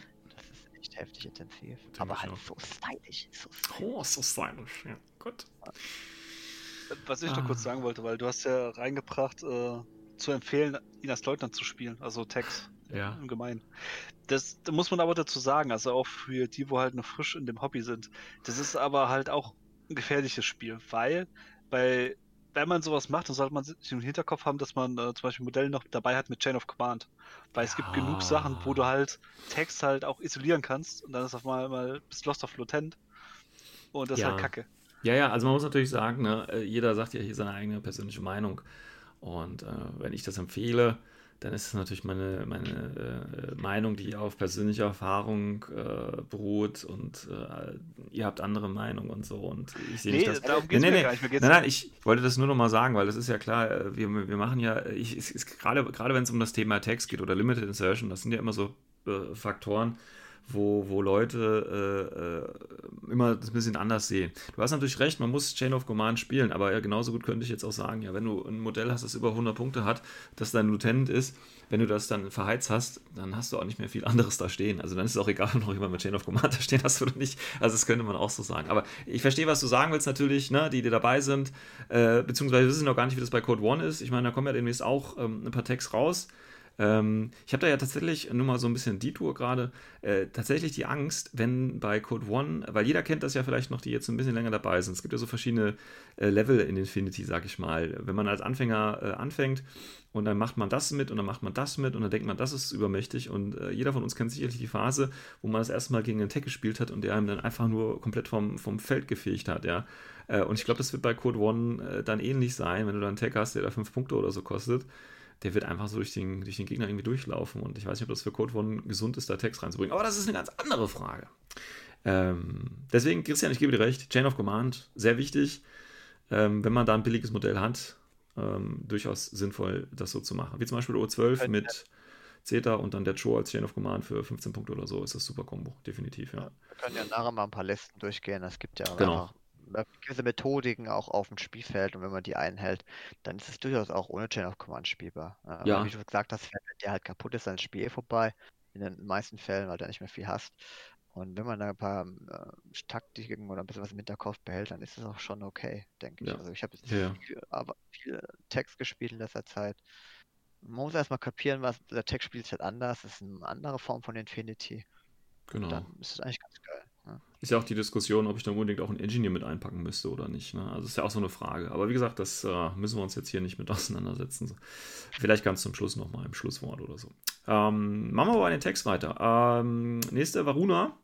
Das echt heftig intensiv. Denke aber halt auch. so stylisch. So stylisch. Oh, so stylisch, ja. Gut. was ich noch Ah. kurz sagen wollte, weil du hast ja reingebracht, äh, zu empfehlen, ihn als Leutnant zu spielen, also Text Ja. im Gemeinen. Das da muss man aber dazu sagen, also auch für die, wo halt noch frisch in dem Hobby sind. Das ist aber halt auch ein gefährliches Spiel, weil bei wenn man sowas macht, dann sollte man sich im Hinterkopf haben, dass man äh, zum Beispiel Modelle noch dabei hat mit Chain of Command. Weil es gibt genug Sachen, wo du halt Text halt auch isolieren kannst und dann ist auf einmal mal bist Lost of Lutent. Und das Ja. ist halt kacke. Ja, ja, also man muss natürlich sagen, ne, äh, jeder sagt ja hier seine eigene persönliche Meinung. Und äh, wenn ich das empfehle, dann ist es natürlich meine, meine äh, Meinung, die auf persönlicher Erfahrung äh, beruht und äh, ihr habt andere Meinungen und so. Und ich sehe Nee, nicht das. darum geht's nee, mir nee, gar nicht. Nein, nein, ich wollte das nur noch mal sagen, weil das ist ja klar, äh, wir, wir machen ja, ich, ist gerade, gerade wenn es um das Thema Text geht oder Limited Insertion, das sind ja immer so äh, Faktoren, wo, wo Leute äh, äh, immer das ein bisschen anders sehen. Du hast natürlich recht, man muss Chain of Command spielen, aber ja, genauso gut könnte ich jetzt auch sagen, ja, wenn du ein Modell hast, das über 100 Punkte hat, das dein Lieutenant ist, wenn du das dann verheizt hast, dann hast du auch nicht mehr viel anderes da stehen. Also dann ist es auch egal, ob noch jemand mit Chain of Command da stehen hast oder nicht. Also das könnte man auch so sagen. Aber ich verstehe, was du sagen willst natürlich, ne, die, die dabei sind, äh, beziehungsweise wissen noch gar nicht, wie das bei Code One ist. Ich meine, da kommen ja demnächst auch ähm, ein paar Tags raus. Ähm, ich habe da ja tatsächlich, nur mal so ein bisschen Detour gerade, äh, tatsächlich die Angst, wenn bei Code One, weil jeder kennt das ja vielleicht noch, die jetzt ein bisschen länger dabei sind. Es gibt ja so verschiedene äh, Level in Infinity, sag ich mal. Wenn man als Anfänger äh, anfängt und dann macht man das mit und dann macht man das mit und dann denkt man, das ist übermächtig und äh, jeder von uns kennt sicherlich die Phase, wo man das erste Mal gegen einen Tech gespielt hat und der einem dann einfach nur komplett vom, vom Feld gefegt hat, ja. Äh, und ich glaube, das wird bei Code One äh, dann ähnlich sein, wenn du dann einen Tech hast, der da fünf Punkte oder so kostet der wird einfach so durch den, durch den Gegner irgendwie durchlaufen. Und ich weiß nicht, ob das für Code One gesund ist, da Text reinzubringen. Aber das ist eine ganz andere Frage. Ähm, deswegen, Christian, ich gebe dir recht, Chain of Command, sehr wichtig. Ähm, wenn man da ein billiges Modell hat, ähm, durchaus sinnvoll, das so zu machen. Wie zum Beispiel O12 Könnte- mit Zeta und dann der Cho als Chain of Command für 15 Punkte oder so, ist das super Kombo, definitiv, ja. Wir können ja nachher mal ein paar Listen durchgehen. Es gibt ja Genau. Gewisse Methodiken auch auf dem Spielfeld und wenn man die einhält, dann ist es durchaus auch ohne Chain of Command spielbar. Äh, aber Ja. Wie du gesagt hast, wenn der halt kaputt ist, dann ist das Spiel eh vorbei. In den meisten Fällen, weil du nicht mehr viel hast. Und wenn man da ein paar äh, Taktiken oder ein bisschen was im Hinterkopf behält, dann ist es auch schon okay, denke ich. Ja. Also ich habe jetzt Ja, viel, aber viel Text gespielt in letzter Zeit. Man muss erstmal kapieren, was der Text spielt sich halt anders. Das ist eine andere Form von Infinity. Genau. Dann ist es eigentlich ganz geil. Ist ja auch die Diskussion, ob ich da unbedingt auch einen Engineer mit einpacken müsste oder nicht. Ne? Also ist ja auch so eine Frage. Aber wie gesagt, das äh, müssen wir uns jetzt hier nicht mit auseinandersetzen. Vielleicht ganz zum Schluss nochmal im Schlusswort oder so. Ähm, machen wir aber den Text weiter. Ähm, nächste Varuna.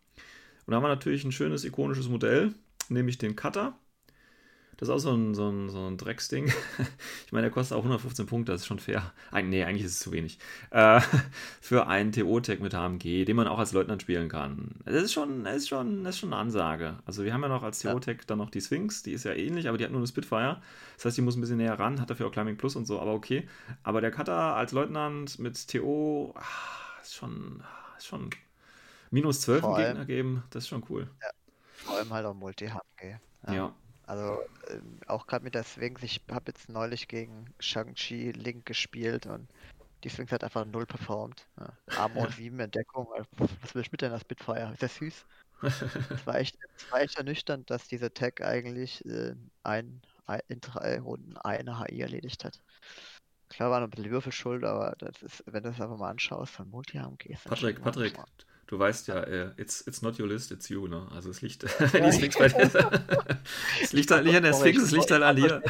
Und da haben wir natürlich ein schönes ikonisches Modell, nämlich den Cutter. Das ist auch so ein, so ein, so ein Drecksding. Ich meine, der kostet auch 115 Punkte, das ist schon fair. Eig nee, eigentlich ist es zu wenig. Äh, für einen TO-Tag mit HMG, den man auch als Leutnant spielen kann. Das ist schon, das ist schon, das ist schon eine Ansage. Also wir haben ja noch als Ja. TO-Tag dann noch die Sphinx, die ist ja ähnlich, aber die hat nur eine Spitfire. Das heißt, die muss ein bisschen näher ran, hat dafür auch Climbing Plus und so, aber okay. Aber der Cutter als Leutnant mit TO, ah, ist schon, ist schon minus 12 Vor im allem- Gegner geben, das ist schon cool. Vor allem halt auch Multi-HG. Ja. Also ähm, auch gerade mit der Sphinx, ich habe jetzt neulich gegen Shang-Chi Link gespielt und die Sphinx hat einfach null performt. Ja. Armor 7 Entdeckung, äh, was will ich mit denn das Spitfire? Ist das süß? Es war echt, war echt ernüchternd, dass diese Tag eigentlich äh, ein, ein, in drei Runden eine HI erledigt hat. Klar war noch ein bisschen Würfelschuld, aber das ist, wenn du das einfach mal anschaust, von Multi-HMG ist das Patrick, Patrick, du weißt ja, äh, it's, it's not your list, it's you, ne? Also es liegt, die Sphinx bei dir Es liegt halt nicht an der Sphinx, es liegt halt an dir.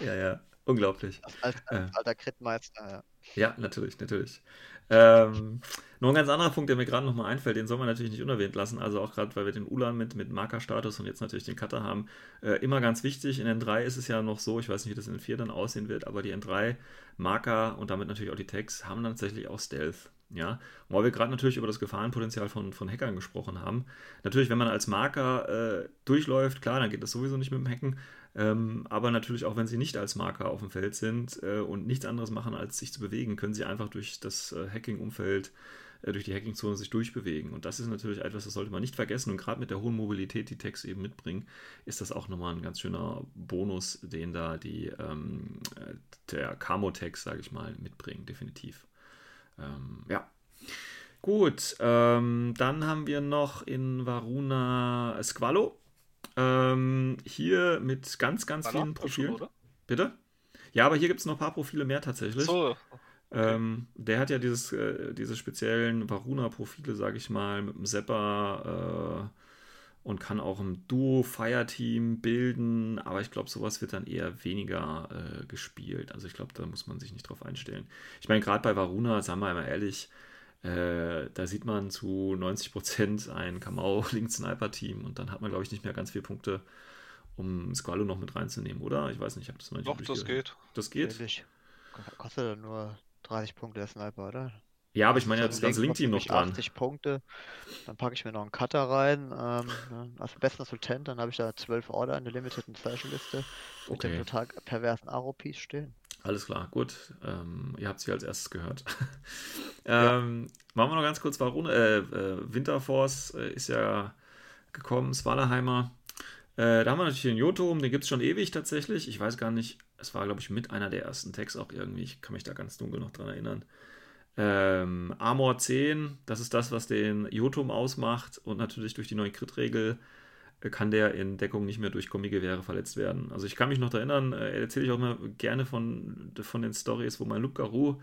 Ja. Ja, unglaublich. Als, als Äh. alter Critmeister, ja. Ja, natürlich, natürlich. Ähm, noch ein ganz anderer Punkt, der mir gerade nochmal einfällt, den soll man natürlich nicht unerwähnt lassen. Also auch gerade, weil wir den Ulan mit, mit Markerstatus und jetzt natürlich den Cutter haben. Äh, immer ganz wichtig. In N3 ist es ja noch so, ich weiß nicht, wie das in N4 dann aussehen wird, aber die N3-Marker und damit natürlich auch die Tags haben dann tatsächlich auch Stealth. Ja, und weil wir gerade natürlich über das Gefahrenpotenzial von, von Hackern gesprochen haben. Natürlich, wenn man als Marker äh, durchläuft, klar, dann geht das sowieso nicht mit dem Hacken. Ähm, aber natürlich auch, wenn sie nicht als Marker auf dem Feld sind äh, und nichts anderes machen, als sich zu bewegen, können sie einfach durch das äh, Hacking-Umfeld, äh, durch die Hacking-Zone sich durchbewegen. Und das ist natürlich etwas, das sollte man nicht vergessen. Und gerade mit der hohen Mobilität, die Tags eben mitbringen, ist das auch nochmal ein ganz schöner Bonus, den da die ähm, äh, der Camo-Tags, sage ich mal, mitbringen, definitiv. Ähm, ja. Gut, ähm, dann haben wir noch in Varuna Squalo. Ähm, hier mit ganz, ganz War vielen schon, Profilen. oder? Bitte? Ja, aber hier gibt es noch ein paar Profile mehr tatsächlich. So, Ähm, der hat ja dieses, äh, diese speziellen Varuna-Profile, sage ich mal, mit dem Sepper und kann auch ein Duo-Fireteam bilden, aber ich glaube, sowas wird dann eher weniger äh, gespielt. Also ich glaube, da muss man sich nicht drauf einstellen. Ich meine, gerade bei Varuna, sagen wir mal ehrlich, äh, da sieht man zu 90% ein Kamau Link-Sniper-Team und dann hat man, glaube ich, nicht mehr ganz viele Punkte, um Squalo noch mit reinzunehmen, oder? Ich weiß nicht, ich habe das noch nicht Doch, das geht. Das geht? Natürlich. Kostet nur 30 Punkte der Sniper, oder? Ja, aber ich meine ja das ganze Link-Team noch dran. 80 Punkte, dann packe ich mir noch einen Cutter rein, ähm, als besten Sultan, dann habe ich da 12 Order in der Limited Special-Liste mit Okay. dem total perversen Aro-Piece stehen. Alles klar, gut. Ähm, ihr habt es hier als erstes gehört. ähm, Machen wir noch ganz kurz, warum. Äh, äh, Winterforce äh, ist ja gekommen, Svalaheimer. Äh, da haben wir natürlich den Jotum, den gibt es schon ewig tatsächlich. Ich weiß gar nicht, es war, glaube ich, mit einer der ersten Tags auch irgendwie. Ich kann mich da ganz dunkel noch dran erinnern. Ähm, Armor 10, das ist das, was den Jotum ausmacht. Und natürlich durch die neue Crit-Regel äh, kann der in Deckung nicht mehr durch Kombigewehre verletzt werden. Also ich kann mich noch erinnern, äh, erzähle ich auch mal gerne von, von den Stories, wo mein Luc Garou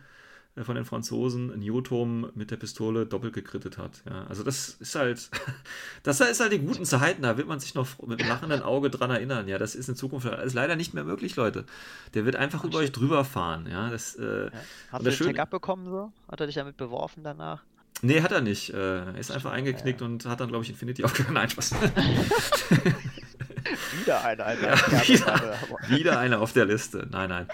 von den Franzosen Jotum mit der Pistole doppelt gekrittet hat. Ja, also das ist halt, das ist halt die guten Zeiten, da wird man sich noch mit einem lachenden Auge dran erinnern. Ja, das ist in Zukunft ist leider nicht mehr möglich, Leute. Der wird einfach über euch drüber fahren. Ja, das, äh, Ja. Hast du den Schöne- Tag abbekommen so? Hat er dich damit beworfen danach? nee, hat er nicht. Äh, er ist einfach eingeknickt und hat dann, glaube ich, Infinity aufgehört. Nein, Spaß. Wieder einer, Alter. Ja, wieder. Wieder eine auf der Liste. Nein, nein.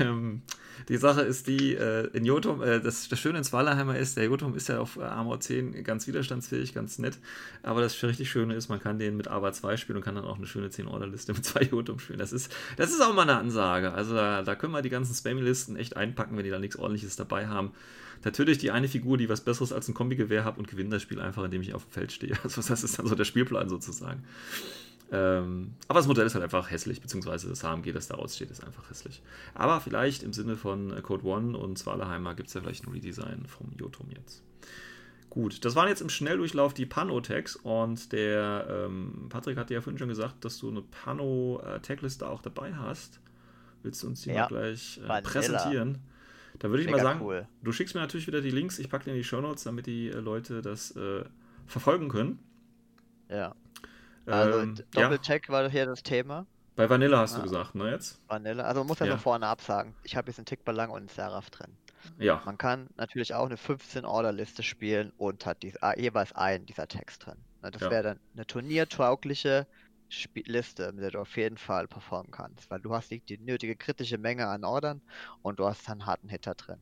Ähm, die Sache ist die, äh, in Jotum, äh, das, das Schöne in Swalaheimer ist, der Jotum ist ja auf äh, Armor 10 ganz widerstandsfähig, ganz nett. Aber das richtig Schöne ist, man kann den mit AVA 2 spielen und kann dann auch eine schöne 10-Order-Liste mit zwei Jotum spielen. Das ist, das ist auch mal eine Ansage. Also da, da können wir die ganzen Spammy-Listen echt einpacken, wenn die da nichts ordentliches dabei haben. Natürlich die eine Figur, die was Besseres als ein Kombi-Gewehr hat und gewinne das Spiel einfach, indem ich auf dem Feld stehe. Also das ist dann so der Spielplan sozusagen. Ähm, aber das Modell ist halt einfach hässlich, beziehungsweise das HMG, das daraus steht, ist einfach hässlich. Aber vielleicht im Sinne von äh, Code One und Zwaleheimer gibt es ja vielleicht ein Redesign vom Jotum jetzt. Gut, das waren jetzt im Schnelldurchlauf die Pano-Tags und der ähm, Patrick hat dir ja vorhin schon gesagt, dass du eine Pano-Tag-Liste auch dabei hast. Willst du uns die Ja, mal gleich äh, präsentieren? Da würde ich Mega mal sagen, cool. du schickst mir natürlich wieder die Links, ich packe die in die Shownotes, damit die äh, Leute das äh, verfolgen können. Ja. Also Ähm, D- ja, Doppelcheck war hier das Thema. bei Vanilla hast du Ah. gesagt, ne jetzt? Vanille. Also man muss ja, Ja. so vorne absagen. Ich habe jetzt einen Tickballang und einen Seraph drin. Ja, Man kann natürlich auch eine 15-Order-Liste spielen und hat dies, ah, jeweils einen dieser Tags drin. Ne, Das Ja. wäre dann eine turniertaugliche Sp Liste, mit der du auf jeden Fall performen kannst, weil du hast die, die nötige kritische Menge an Ordern und du hast einen harten Hitter drin.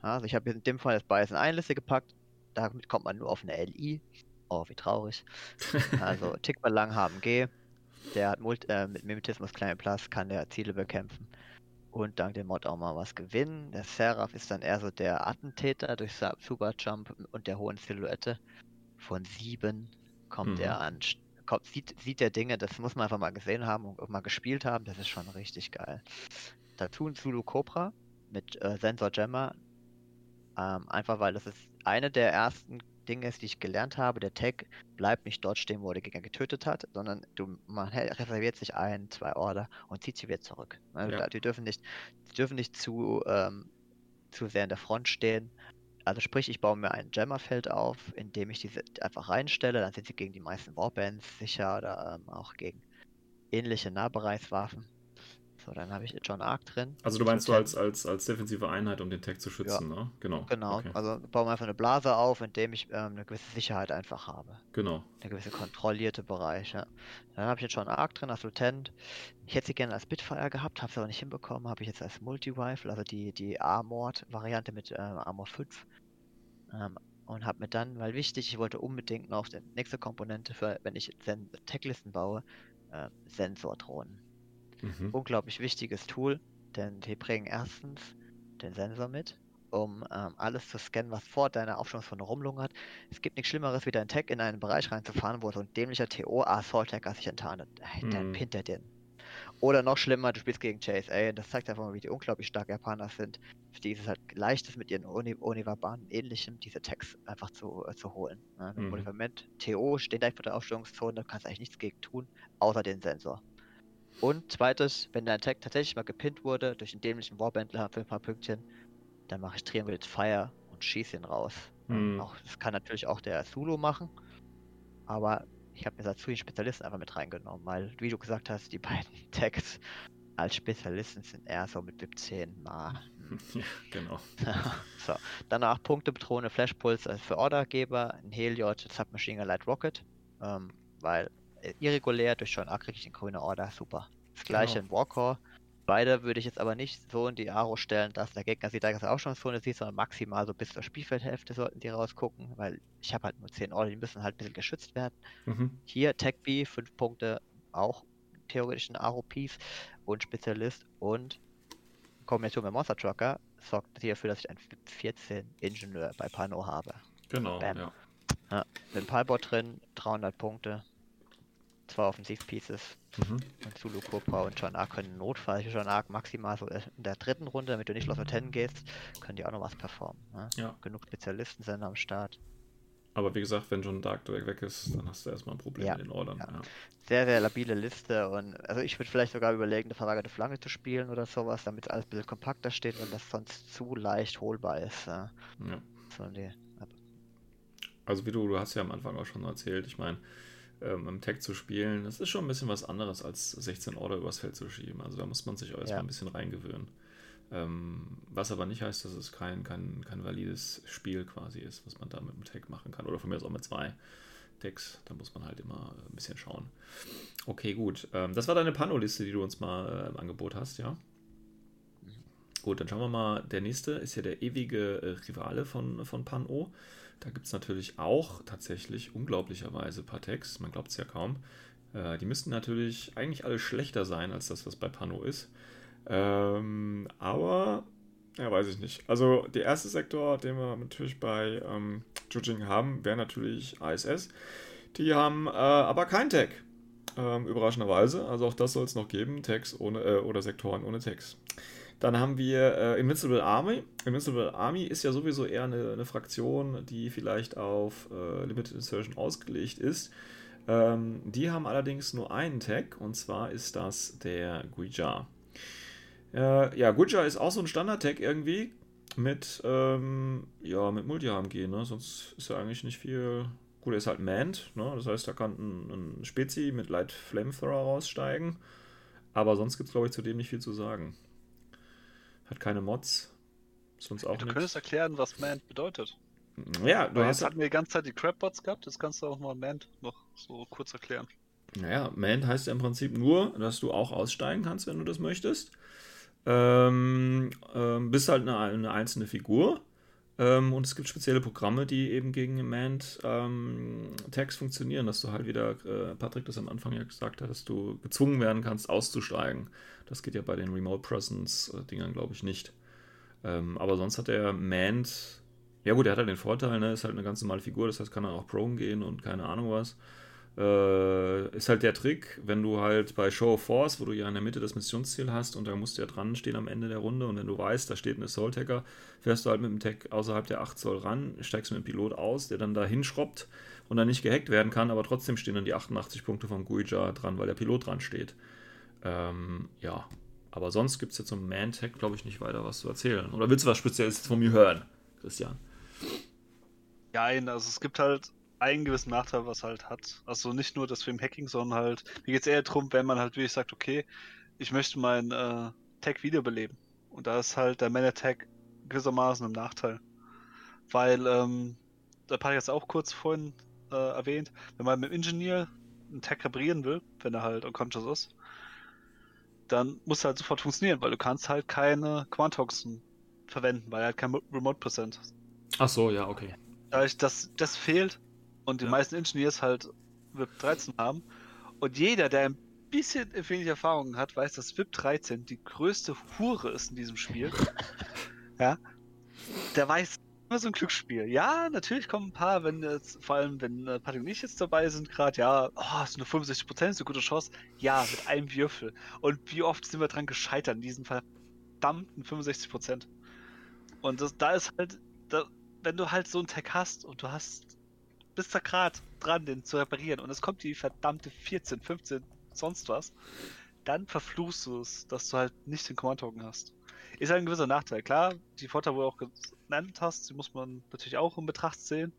Also ich habe jetzt in dem Fall das beides in eine Liste gepackt, damit kommt man nur auf eine LI. Oh, wie traurig. Also Tickballang HMG, der hat Mult äh, mit Mimetismus Klein Plus, kann der Ziele bekämpfen und dank dem Mod auch mal was gewinnen. Der Seraph ist dann eher so der Attentäter durch Superjump und der hohen Silhouette. Von sieben kommt Mhm. er an, kommt, sieht, sieht der Dinge, das muss man einfach mal gesehen haben und mal gespielt haben, das ist schon richtig geil. Dazu ein Zulu Cobra mit äh, Sensor Gemma, ähm, einfach weil das ist eine der ersten Dinge ist, die ich gelernt habe. Der Tag bleibt nicht dort stehen, wo der Gegner getötet hat, sondern du, man reserviert sich ein, zwei Order und zieht sie wieder zurück. Ne, Ja. Die dürfen nicht, die dürfen nicht zu, ähm, zu sehr in der Front stehen. Also sprich, ich baue mir ein Jammerfeld auf, in dem ich diese einfach reinstelle, dann sind sie gegen die meisten Warbands sicher oder ähm, auch gegen ähnliche Nahbereichswaffen. So, dann habe ich John Arc drin. Also du meinst du als, als, als defensive Einheit, um den Tag zu schützen, ne? Genau. Genau, Okay. also bauen wir einfach eine Blase auf, in dem ich ähm, eine gewisse Sicherheit einfach habe. Genau. Eine gewisse kontrollierte Bereich, ja. Dann habe ich jetzt schon einen Arc drin als Lutent. Ich hätte sie gerne als Spitfire gehabt, habe es aber nicht hinbekommen. Habe ich jetzt als Multi-Rifle, also die, die Armored-Variante mit ähm, Armor 5. Ähm, und habe mir dann, weil wichtig, ich wollte unbedingt noch die nächste Komponente für, wenn ich Sen Tacklisten baue, äh, Sensordrohnen Mhm. unglaublich wichtiges Tool, denn die bringen erstens den Sensor mit, um ähm, alles zu scannen, was vor deiner Aufstellungsrunde rumlungert. Es gibt nichts Schlimmeres, wie dein Tag in einen Bereich reinzufahren, wo so ein dämlicher TO Assault Hacker sich enttarnet. Äh, Dann Mhm. pinnt er den. Oder noch schlimmer, du spielst gegen JSA und das zeigt einfach mal, wie die unglaublich stark Japaner sind. Für die ist es halt leichtes mit ihren Uni und ähnlichem, diese Tags einfach zu, äh, zu holen. Ne? Mhm. Mhm. Ultimate TO steht gleich vor der Aufstellungszone, da kannst du eigentlich nichts gegen tun, außer den Sensor. Und zweites, wenn der Attack tatsächlich mal gepinnt wurde durch einen dämlichen Warbandler für ein paar Pünktchen, dann mache ich Triangulated Fire und schieße ihn raus. Mhm. Auch, das kann natürlich auch der Zulu machen, aber ich habe mir Satsui Spezialisten einfach mit reingenommen, weil, wie du gesagt hast, die beiden Tags als Spezialisten sind eher so mit BIP 10 mal. Ja, genau. so, danach Punkte, Drohne, Flashpulse also für Ordergeber, ein Heliot, Submachine Light Rocket, ähm, weil irregulär durch John Arc kriege ich den grüne Order, super. Das gleiche Genau. in Warcore. Beide würde ich jetzt aber nicht so in die Aro stellen, dass der Gegner dass er auch schon so eine sieht, sondern maximal so bis zur Spielfeldhälfte sollten die rausgucken, weil ich habe halt nur 10 Order, die müssen halt ein bisschen geschützt werden. Mhm. Hier Tech B, 5 Punkte, auch theoretisch ein Aro-Piece und Spezialist und Kombination mit Monster Trucker sorgt dafür, dass ich einen 14 Ingenieur bei Pano habe. Genau, Bam. ja. Mit Palbot drin, 300 Punkte, zwei Offensiv-Pieces Mhm. und Zulu Cobra und John Arc können notfalls John Arc maximal so in der dritten Runde, damit du nicht los auf 10 gehst, können die auch noch was performen. Ne? Ja. Genug Spezialisten sind am Start. Aber wie gesagt, wenn schon Dark Drag weg ist, dann hast du erstmal ein Problem Ja, mit den Ordern. ja. Ja. Sehr, sehr labile Liste und also ich würde vielleicht sogar überlegen, eine verlagerte Flanke zu spielen oder sowas, damit alles ein bisschen kompakter steht, weil das sonst zu leicht holbar ist. Ja. Also wie du, du hast ja am Anfang auch schon erzählt, ich meine, ähm, im Tag zu spielen, das ist schon ein bisschen was anderes als 16 Order übers Feld zu schieben. Also da muss man sich auch erstmal Ja. ein bisschen reingewöhnen. Ähm, was aber nicht heißt, dass es kein, kein, kein valides Spiel quasi ist, was man da mit dem Tag machen kann. Oder von mir aus auch mit zwei Tags. Da muss man halt immer ein bisschen schauen. Okay, gut. Ähm, das war deine Pano-Liste, die du uns mal äh, im Angebot hast, ja? Gut, dann schauen wir mal. Der nächste ist ja der ewige äh, Rivale von, von Pano. Da gibt es natürlich auch tatsächlich unglaublicherweise Tags. Man glaubt es ja kaum. Äh, die müssten natürlich eigentlich alle schlechter sein als das, was bei Pano ist. Ähm, aber, ja, weiß ich nicht. Also, der erste Sektor, den wir natürlich bei ähm, Jujing haben, wäre natürlich ISS. Die haben äh, aber kein Tag. Ähm, überraschenderweise. Also, auch das soll es noch geben. Tags ohne, äh, oder Sektoren ohne Tags. Dann haben wir äh, Invincible Army. Invincible Army ist ja sowieso eher eine, eine Fraktion, die vielleicht auf äh, Limited Insertion ausgelegt ist. Ähm, die haben allerdings nur einen Tag und zwar ist das der Guija. Äh, ja, Guija ist auch so ein Standard-Tag irgendwie mit, ähm, ja, mit Multi-HMG, ne? Sonst ist ja eigentlich nicht viel. Gut, er ist halt Manned, ne? Das heißt, da kann ein, ein Spezi mit Light Flamethrower raussteigen. Aber sonst gibt es, glaube ich, zu dem nicht viel zu sagen. Hat keine Mods. Sonst auch du nichts. könntest erklären, was Mant bedeutet. Ja, du Weil hast jetzt hatten wir die ganze Zeit die Crabbots gehabt, jetzt kannst du auch mal Mant noch so kurz erklären. Naja, Man heißt ja im Prinzip nur, dass du auch aussteigen kannst, wenn du das möchtest. Ähm, ähm, bist halt eine, eine einzelne Figur. Ähm, und es gibt spezielle Programme, die eben gegen Manned ähm, Tags funktionieren, dass du halt wieder, äh, Patrick das am Anfang ja gesagt hat, dass du gezwungen werden kannst, auszusteigen. Das geht ja bei den Remote Presence-Dingern, glaube ich, nicht. Ähm, aber sonst hat der Manned, ja gut, er hat halt den Vorteil, ne, ist halt eine ganz normale Figur, das heißt, kann er auch prone gehen und keine Ahnung was. Äh, ist halt der Trick, wenn du halt bei Show of Force, wo du ja in der Mitte das Missionsziel hast und da musst du ja dran stehen am Ende der Runde und wenn du weißt, da steht ein Assault Hacker, fährst du halt mit dem Tag außerhalb der 8 Zoll ran, steigst mit dem Pilot aus, der dann da hinschrobbt und dann nicht gehackt werden kann, aber trotzdem stehen dann die 88 Punkte vom Guija dran, weil der Pilot dran steht. Ähm, ja, aber sonst gibt es jetzt zum Man-Tag, glaube ich, nicht weiter was zu erzählen. Oder willst du was Spezielles von mir hören, Christian? Ja, also es gibt halt einen gewissen Nachteil, was halt hat. Also nicht nur das für im Hacking, sondern halt, mir geht es eher darum, wenn man halt wirklich sagt, okay, ich möchte mein äh, Tag wiederbeleben. Und da ist halt der Man-Attack gewissermaßen im Nachteil. Weil, ähm, da habe ich jetzt auch kurz vorhin äh, erwähnt, wenn man mit dem Ingenieur einen Tag reparieren will, wenn er halt unconscious ist, dann muss er halt sofort funktionieren, weil du kannst halt keine Quantoxen verwenden, weil er halt kein Remote Percent Ach so, ja, okay. dadurch, dass das fehlt und die Ja. meisten Engineers halt VIP 13 haben und jeder, der ein bisschen wenig Erfahrung hat, weiß, dass VIP 13 die größte Hure ist in diesem Spiel. ja. Der weiß immer so ein Glücksspiel. Ja, natürlich kommen ein paar, wenn jetzt, vor allem wenn äh, Patrick und ich jetzt dabei sind, gerade, ja, oh, ist nur 65%, ist eine gute Chance. Ja, mit einem Würfel. Und wie oft sind wir dran gescheitert in diesem verdammten 65%. Und das, da ist halt, da, wenn du halt so einen Tag hast und du hast bist da gerade dran, den zu reparieren und es kommt die verdammte 14, 15, sonst was, dann verfluchst du es, dass du halt nicht den Command-Token hast. Ist halt ein gewisser Nachteil. Klar, die Vorteile, wo du auch genannt hast, die muss man natürlich auch in Betracht ziehen.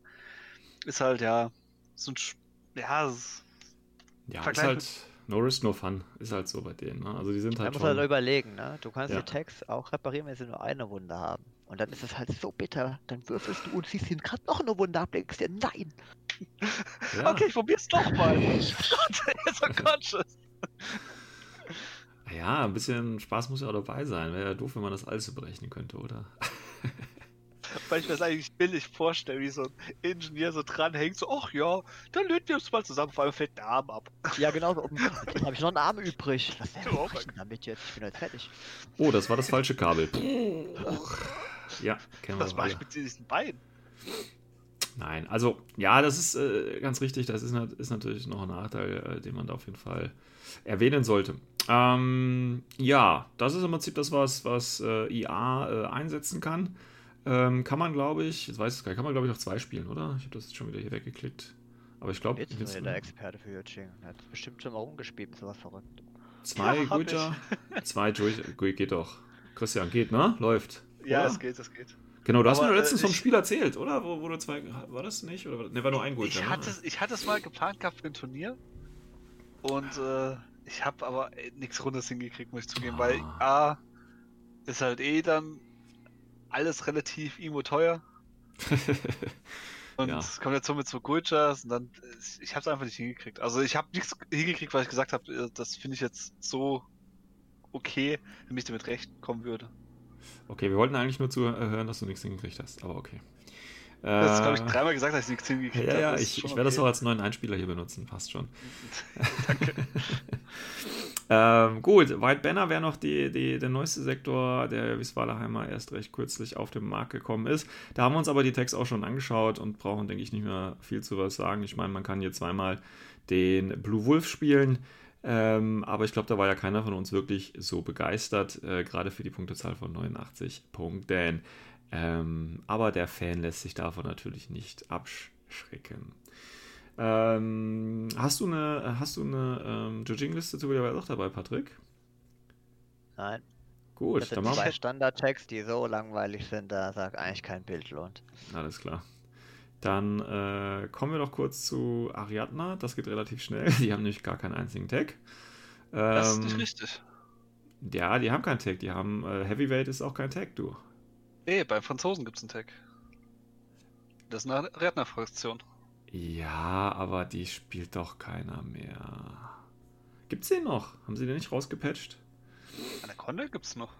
Ist halt, ja, so ein, Sch- ja, es- Ja, ist halt no risk, no fun. Ist halt so bei denen. Ne? Also die sind Man halt muss schon. halt überlegen, ne? Du kannst Ja. die Tags auch reparieren, wenn sie nur eine Wunde haben. Und dann ist es halt so bitter. Dann würfelst du und siehst ihn gerade noch eine Wunde ab, denkst dir, nein! ja, Okay, ich probier's doch mal. Gott, er ist unconscious. Ja, ein bisschen Spaß muss ja auch dabei sein. Wäre ja doof, wenn man das alles so berechnen könnte, oder? Weil ich mir das eigentlich billig vorstelle, wie so ein Ingenieur so dranhängt, so, ach ja, dann löten wir uns mal zusammen, vor allem fällt der Arm ab. Ja, genau so. Dann habe ich noch einen Arm übrig. Was Oh denn damit jetzt? Ich bin jetzt fertig. Oh, das war das falsche Kabel. Ja, kennen wir Was mache ich mit diesen Beinen? Nein, also ja, das ist äh, ganz richtig. Das ist, ist natürlich noch ein Nachteil, äh, den man da auf jeden Fall erwähnen sollte. Ähm, ja, das ist im Prinzip das, was, was äh, IA äh, einsetzen kann. Ähm, kann man, glaube ich, jetzt weiß ich es gar nicht, kann man, glaube ich, noch zwei spielen, oder? Ich habe das jetzt schon wieder hier weggeklickt. Aber ich glaube, Jetzt ist er der Experte für Yojing. Er hat bestimmt schon mal rumgespielt, mit sowas verrückt. zwei Ja, hab Guija, zwei durch, geht, geht doch. Christian, geht, ne? Läuft. Ja, oder? es geht, es geht. Genau, du hast Aber, mir äh, letztens vom ich- Spiel erzählt, oder? Wo, wo du zwei, war das nicht? Oder, ne, war nur ein Guija. Ich ne? hatte, ich hatte es mal geplant gehabt für ein Turnier und äh, ich habe aber nichts Rundes hingekriegt, muss ich zugeben, weil A ist halt eh dann alles relativ imo teuer und Ja. es kommt jetzt so mit so Gulchas und dann, äh, ich habe es einfach nicht hingekriegt. Also ich habe nichts hingekriegt, weil ich gesagt habe, das finde ich jetzt so okay, wenn ich damit recht kommen würde. Okay, wir wollten eigentlich nur zuhören, dass du nichts hingekriegt hast, aber okay. Das ist, glaube ich, Äh, dreimal gesagt, dass ich nichts hingekriegt Ja, habe. ja, ich, ich werde das auch okay. als neuen Einspieler hier benutzen, passt schon. Danke. ähm, gut, White Banner wäre noch die, die, der neueste Sektor, der Wieswalerheimer erst recht kürzlich auf den Markt gekommen ist. Da haben wir uns aber die Tags auch schon angeschaut und brauchen, denke ich, nicht mehr viel zu was sagen. Ich meine, man kann hier zweimal den Blue Wolf spielen. Ähm, aber ich glaube, da war ja keiner von uns wirklich so begeistert, äh, gerade für die Punktezahl von 89 Punkten. Ähm, aber der Fan lässt sich davon natürlich nicht abschrecken. Ähm, hast du eine, hast du eine ähm, Judging-Liste zufälligerweise auch dabei, Patrick? Nein. Gut, Das dann sind machen zwei wir. Standard-Tags, die so langweilig sind, da sagt eigentlich kein Bild lohnt. Alles klar. Dann äh, kommen wir doch kurz zu Ariadna. Das geht relativ schnell. Die haben nämlich gar keinen einzigen Tag. Das ist Ähm, nicht richtig. Ja, die haben keinen Tag. Die haben äh, Heavyweight ist auch kein Tag, du. Nee, beim Franzosen gibt es einen Tag. Das ist eine Rednerfraktion. Ja, aber die spielt doch keiner mehr. Gibt's den noch? Haben sie den nicht rausgepatcht? Anaconda gibt's noch.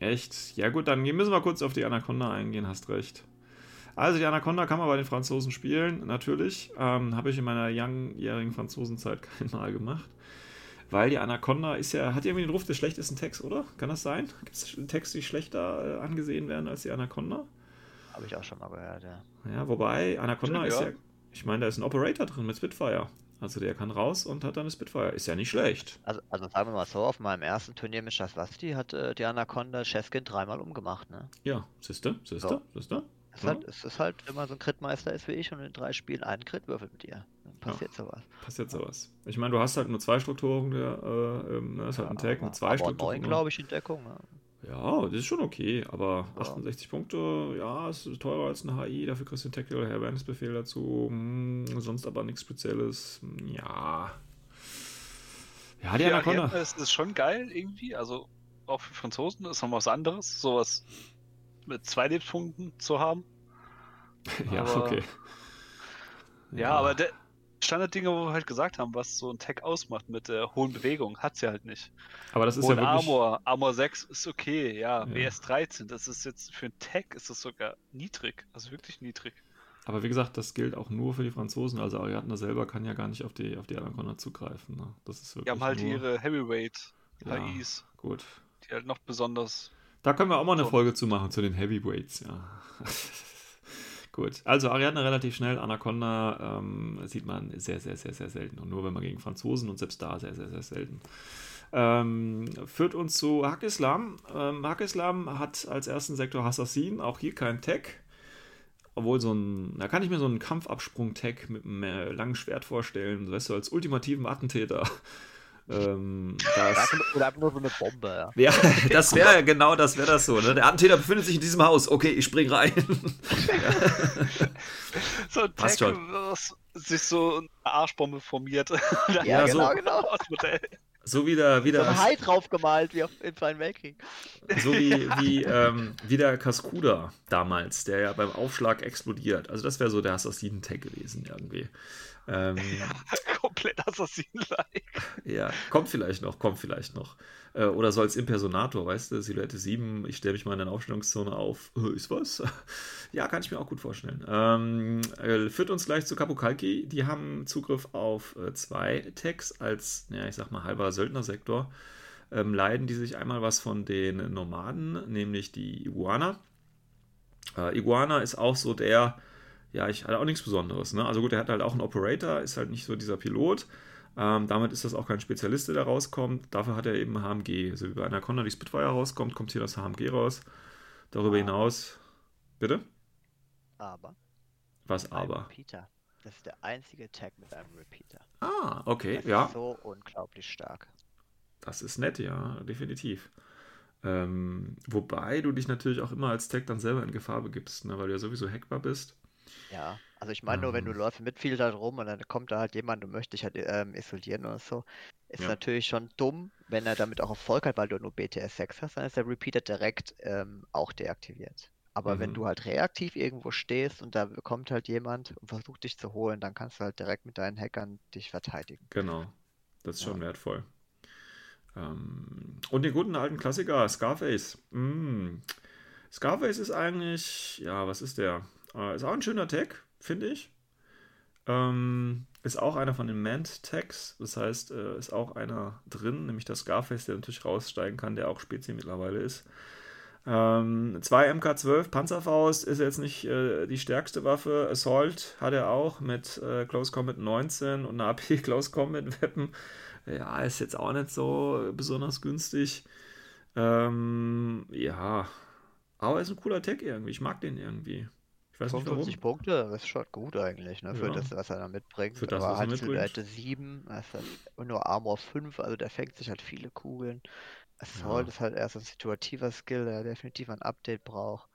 Echt? Ja gut, dann müssen wir kurz auf die Anaconda eingehen, hast recht. Also die Anaconda kann man bei den Franzosen spielen, natürlich. Ähm, Habe ich in meiner langjährigen Franzosenzeit kein Mal gemacht. Weil die Anaconda ist ja, hat irgendwie den Ruf des schlechtesten Text, oder? Kann das sein? Gibt es Texte, die schlechter äh, angesehen werden als die Anaconda? Habe ich auch schon mal gehört, ja. Ja, wobei Anaconda Stimmt, ist ja. ja, ich meine, da ist ein Operator drin mit Spitfire. Also der kann raus und hat dann eine Spitfire. Ist ja nicht schlecht. Also, also sagen wir mal so, auf meinem ersten Turnier mit Shaswasti hat äh, die Anaconda Chefkin dreimal umgemacht, ne? Ja, siehste, siehste, Ja. siehste. Es, ist Ja. halt, es ist halt, wenn man so ein Crit-Meister ist wie ich und in drei Spielen einen Crit würfelt mit ihr, dann passiert sowas. Passiert sowas. Ich meine, du hast halt nur zwei Strukturen, der, äh, ähm, ne, ist halt ein Tag mit zwei aber Strukturen. neun, glaube ich, in Deckung. Ne? Ja, das ist schon okay, aber Ja. 68 Punkte, ja, es ist teurer als ein HI, dafür kriegst du einen Tactical Awareness-Befehl dazu, hm, sonst aber nichts Spezielles, hm, ja. Ja, die Ja, Anaconda. Ariadne ist, ist schon geil irgendwie. Also auch für Franzosen ist noch was anderes, sowas mit zwei Lebenspunkten zu haben. Ja, aber- okay. Ja, aber der Standarddinge, wo wir halt gesagt haben, was so ein Tag ausmacht mit der hohen Bewegung, hat sie halt nicht. aber das ist Hohen ja wirklich. Armor, Armor 6 ist okay, ja. Ja. BS 13, das ist jetzt für ein Tag ist das sogar niedrig. Also wirklich niedrig. Aber wie gesagt, das gilt auch nur für die Franzosen. Also Ariadne selber kann ja gar nicht auf die, auf die Anaconda zugreifen. Ne? Das ist Die wirklich haben halt nur, ihre Heavyweight Ja. HIs, Gut. die halt noch besonders. Da können wir auch mal eine. Folge zu machen, zu den Heavyweights, ja. Gut, also Ariadne relativ schnell, Anaconda ähm, sieht man sehr, sehr, sehr, sehr selten. Und nur wenn man gegen Franzosen und selbst da sehr, sehr, sehr selten. Ähm, führt uns zu Hack-Islam. Ähm, Hack-Islam hat als ersten Sektor Assassin, auch hier kein Tag. Obwohl so ein, da kann ich mir so einen Kampfabsprung-Tag mit einem langen Schwert vorstellen, weißt du, als ultimativen Attentäter. Ähm, Oder das, Oder einfach nur so eine Bombe, ja. ja, das wäre genau, das wäre das so. Ne? Der Attentäter befindet sich in diesem Haus. Okay, ich spring rein. So ein Passt Tech, schon. was sich so eine Arschbombe formiert. Ja, so. genau, genau. Das Modell. So wie der, wie So der, ein Hai draufgemalt, wie auf, im Zweiten Weltkrieg. so wie, wie, ähm, wie der Cascuda damals, der ja beim Aufschlag explodiert. Also das wäre so der Assassinen-Tag gewesen irgendwie. Ähm, Komplett Assassin-like. Ja, kommt vielleicht noch, kommt vielleicht noch. Äh, oder so als Impersonator, weißt du, Silhouette 7, ich stelle mich mal in der Aufstellungszone auf. Äh, ist was? ja, kann ich mir auch gut vorstellen. Ähm, äh, führt uns gleich zu Kapukalki. Die haben Zugriff auf äh, zwei Tags als, ja, ich sag mal, halber Söldnersektor. Ähm, leiden die sich einmal was von den Nomaden, nämlich die Iguana. Äh, Iguana ist auch so der, ja, ich hatte auch nichts Besonderes. Ne? Also gut, er hat halt auch einen Operator, ist halt nicht so dieser Pilot. Ähm, damit ist das auch kein Spezialist, der da rauskommt. Dafür hat er eben HMG. Also wie bei Anaconda die Spitfire rauskommt, kommt hier das HMG raus. Darüber Ah. hinaus. Bitte? Aber. Was aber? Repeater. Das ist der einzige Tag mit einem Repeater. Ah, okay, Das ja. ist so unglaublich stark. Das ist nett, ja, definitiv. Ähm, wobei du dich natürlich auch immer als Tag dann selber in Gefahr begibst, ne, weil du ja sowieso hackbar bist. Ja, also ich meine nur, wenn du Ähm. läufst mit viel da rum und dann kommt da halt jemand und möchte dich halt ähm, isolieren oder so, ist Ja. natürlich schon dumm, wenn er damit auch Erfolg hat, weil du nur BTS 6 hast, dann ist der Repeater direkt ähm, auch deaktiviert. Aber wenn Mhm. du halt reaktiv irgendwo stehst und da kommt halt jemand und versucht dich zu holen, dann kannst du halt direkt mit deinen Hackern dich verteidigen. Genau. Das ist schon Ja. wertvoll. Ähm, und den guten alten Klassiker, Scarface. Mm. Scarface ist eigentlich, ja, was ist der? Äh, ist auch ein schöner Tag, finde ich. Ähm, ist auch einer von den Mant-Tags. Das heißt, äh, ist auch einer drin, nämlich der Scarface, der natürlich raussteigen kann, der auch Spezi mittlerweile ist. Ähm, zwei MK12 Panzerfaust ist jetzt nicht äh, die stärkste Waffe. Assault hat er auch mit äh, Close Combat 19 und einer AP Close Combat Weapon. Ja, ist jetzt auch nicht so besonders günstig. Ähm, ja, aber ist ein cooler Tag irgendwie. Ich mag den irgendwie. Ich weiß nicht warum. 55 Punkte, das ist schon gut eigentlich, ne? Für Ja. das, was er da mitbringt. Für das, Aber was er mitbringt. Silhouette 7, also nur Armor 5, also der fängt sich halt viele Kugeln. Assault Ja. ist halt erst ein situativer Skill, der definitiv ein Update braucht.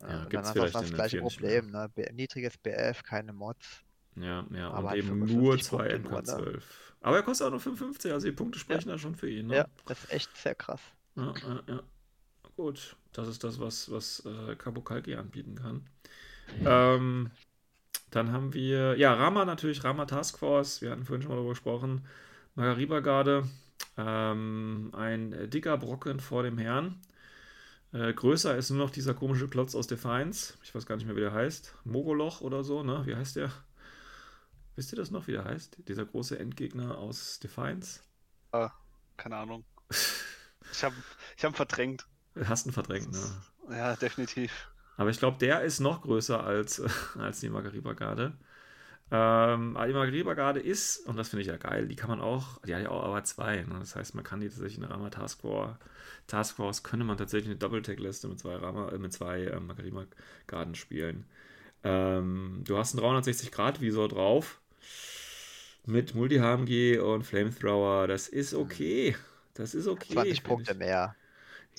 Ja, und gibt's dann hast du das gleiche nicht Problem, ne? Niedriges BF, keine Mods. Ja, ja, Aber und halt eben 55 nur zwei Punkte nur, ne? MK12. Aber er kostet auch nur 55, also die Punkte sprechen da schon für ihn. Ne? Ja, das ist echt sehr krass. Ja, ja, ja. Gut, das ist das, was, was äh, Kabukalki anbieten kann. Ähm, dann haben wir, ja, Rama natürlich, Rama Task Force, wir hatten vorhin schon mal darüber gesprochen. Magariba-Garde, ähm, ein äh, dicker Brocken vor dem Herrn. Äh, größer ist nur noch dieser komische Klotz aus Defiance. Ich weiß gar nicht mehr, wie der heißt. Mogoloch oder so, ne? Wie heißt der? Wisst ihr das noch, wie der heißt? Dieser große Endgegner aus Defiance? Keine Ahnung. Ich habe ich hab ihn verdrängt. Hast ihn verdrängt, ne? Ja, definitiv. Aber ich glaube, der ist noch größer als, als die Magariba-Garde. Ähm, die Magariba-Garde ist, und das finde ich ja geil, die kann man auch, die hat ja auch aber zwei. Ne? Das heißt, man kann die tatsächlich in der Rama Taskforce, Taskforce könnte man tatsächlich eine Double-Tag-Liste mit zwei, Rama, äh, mit zwei äh, Magariba-Garden spielen. Ähm, du hast einen 360-Grad-Visor drauf mit Multi-HMG und Flamethrower. Das ist okay. Das ist okay. 20 find Punkte ich.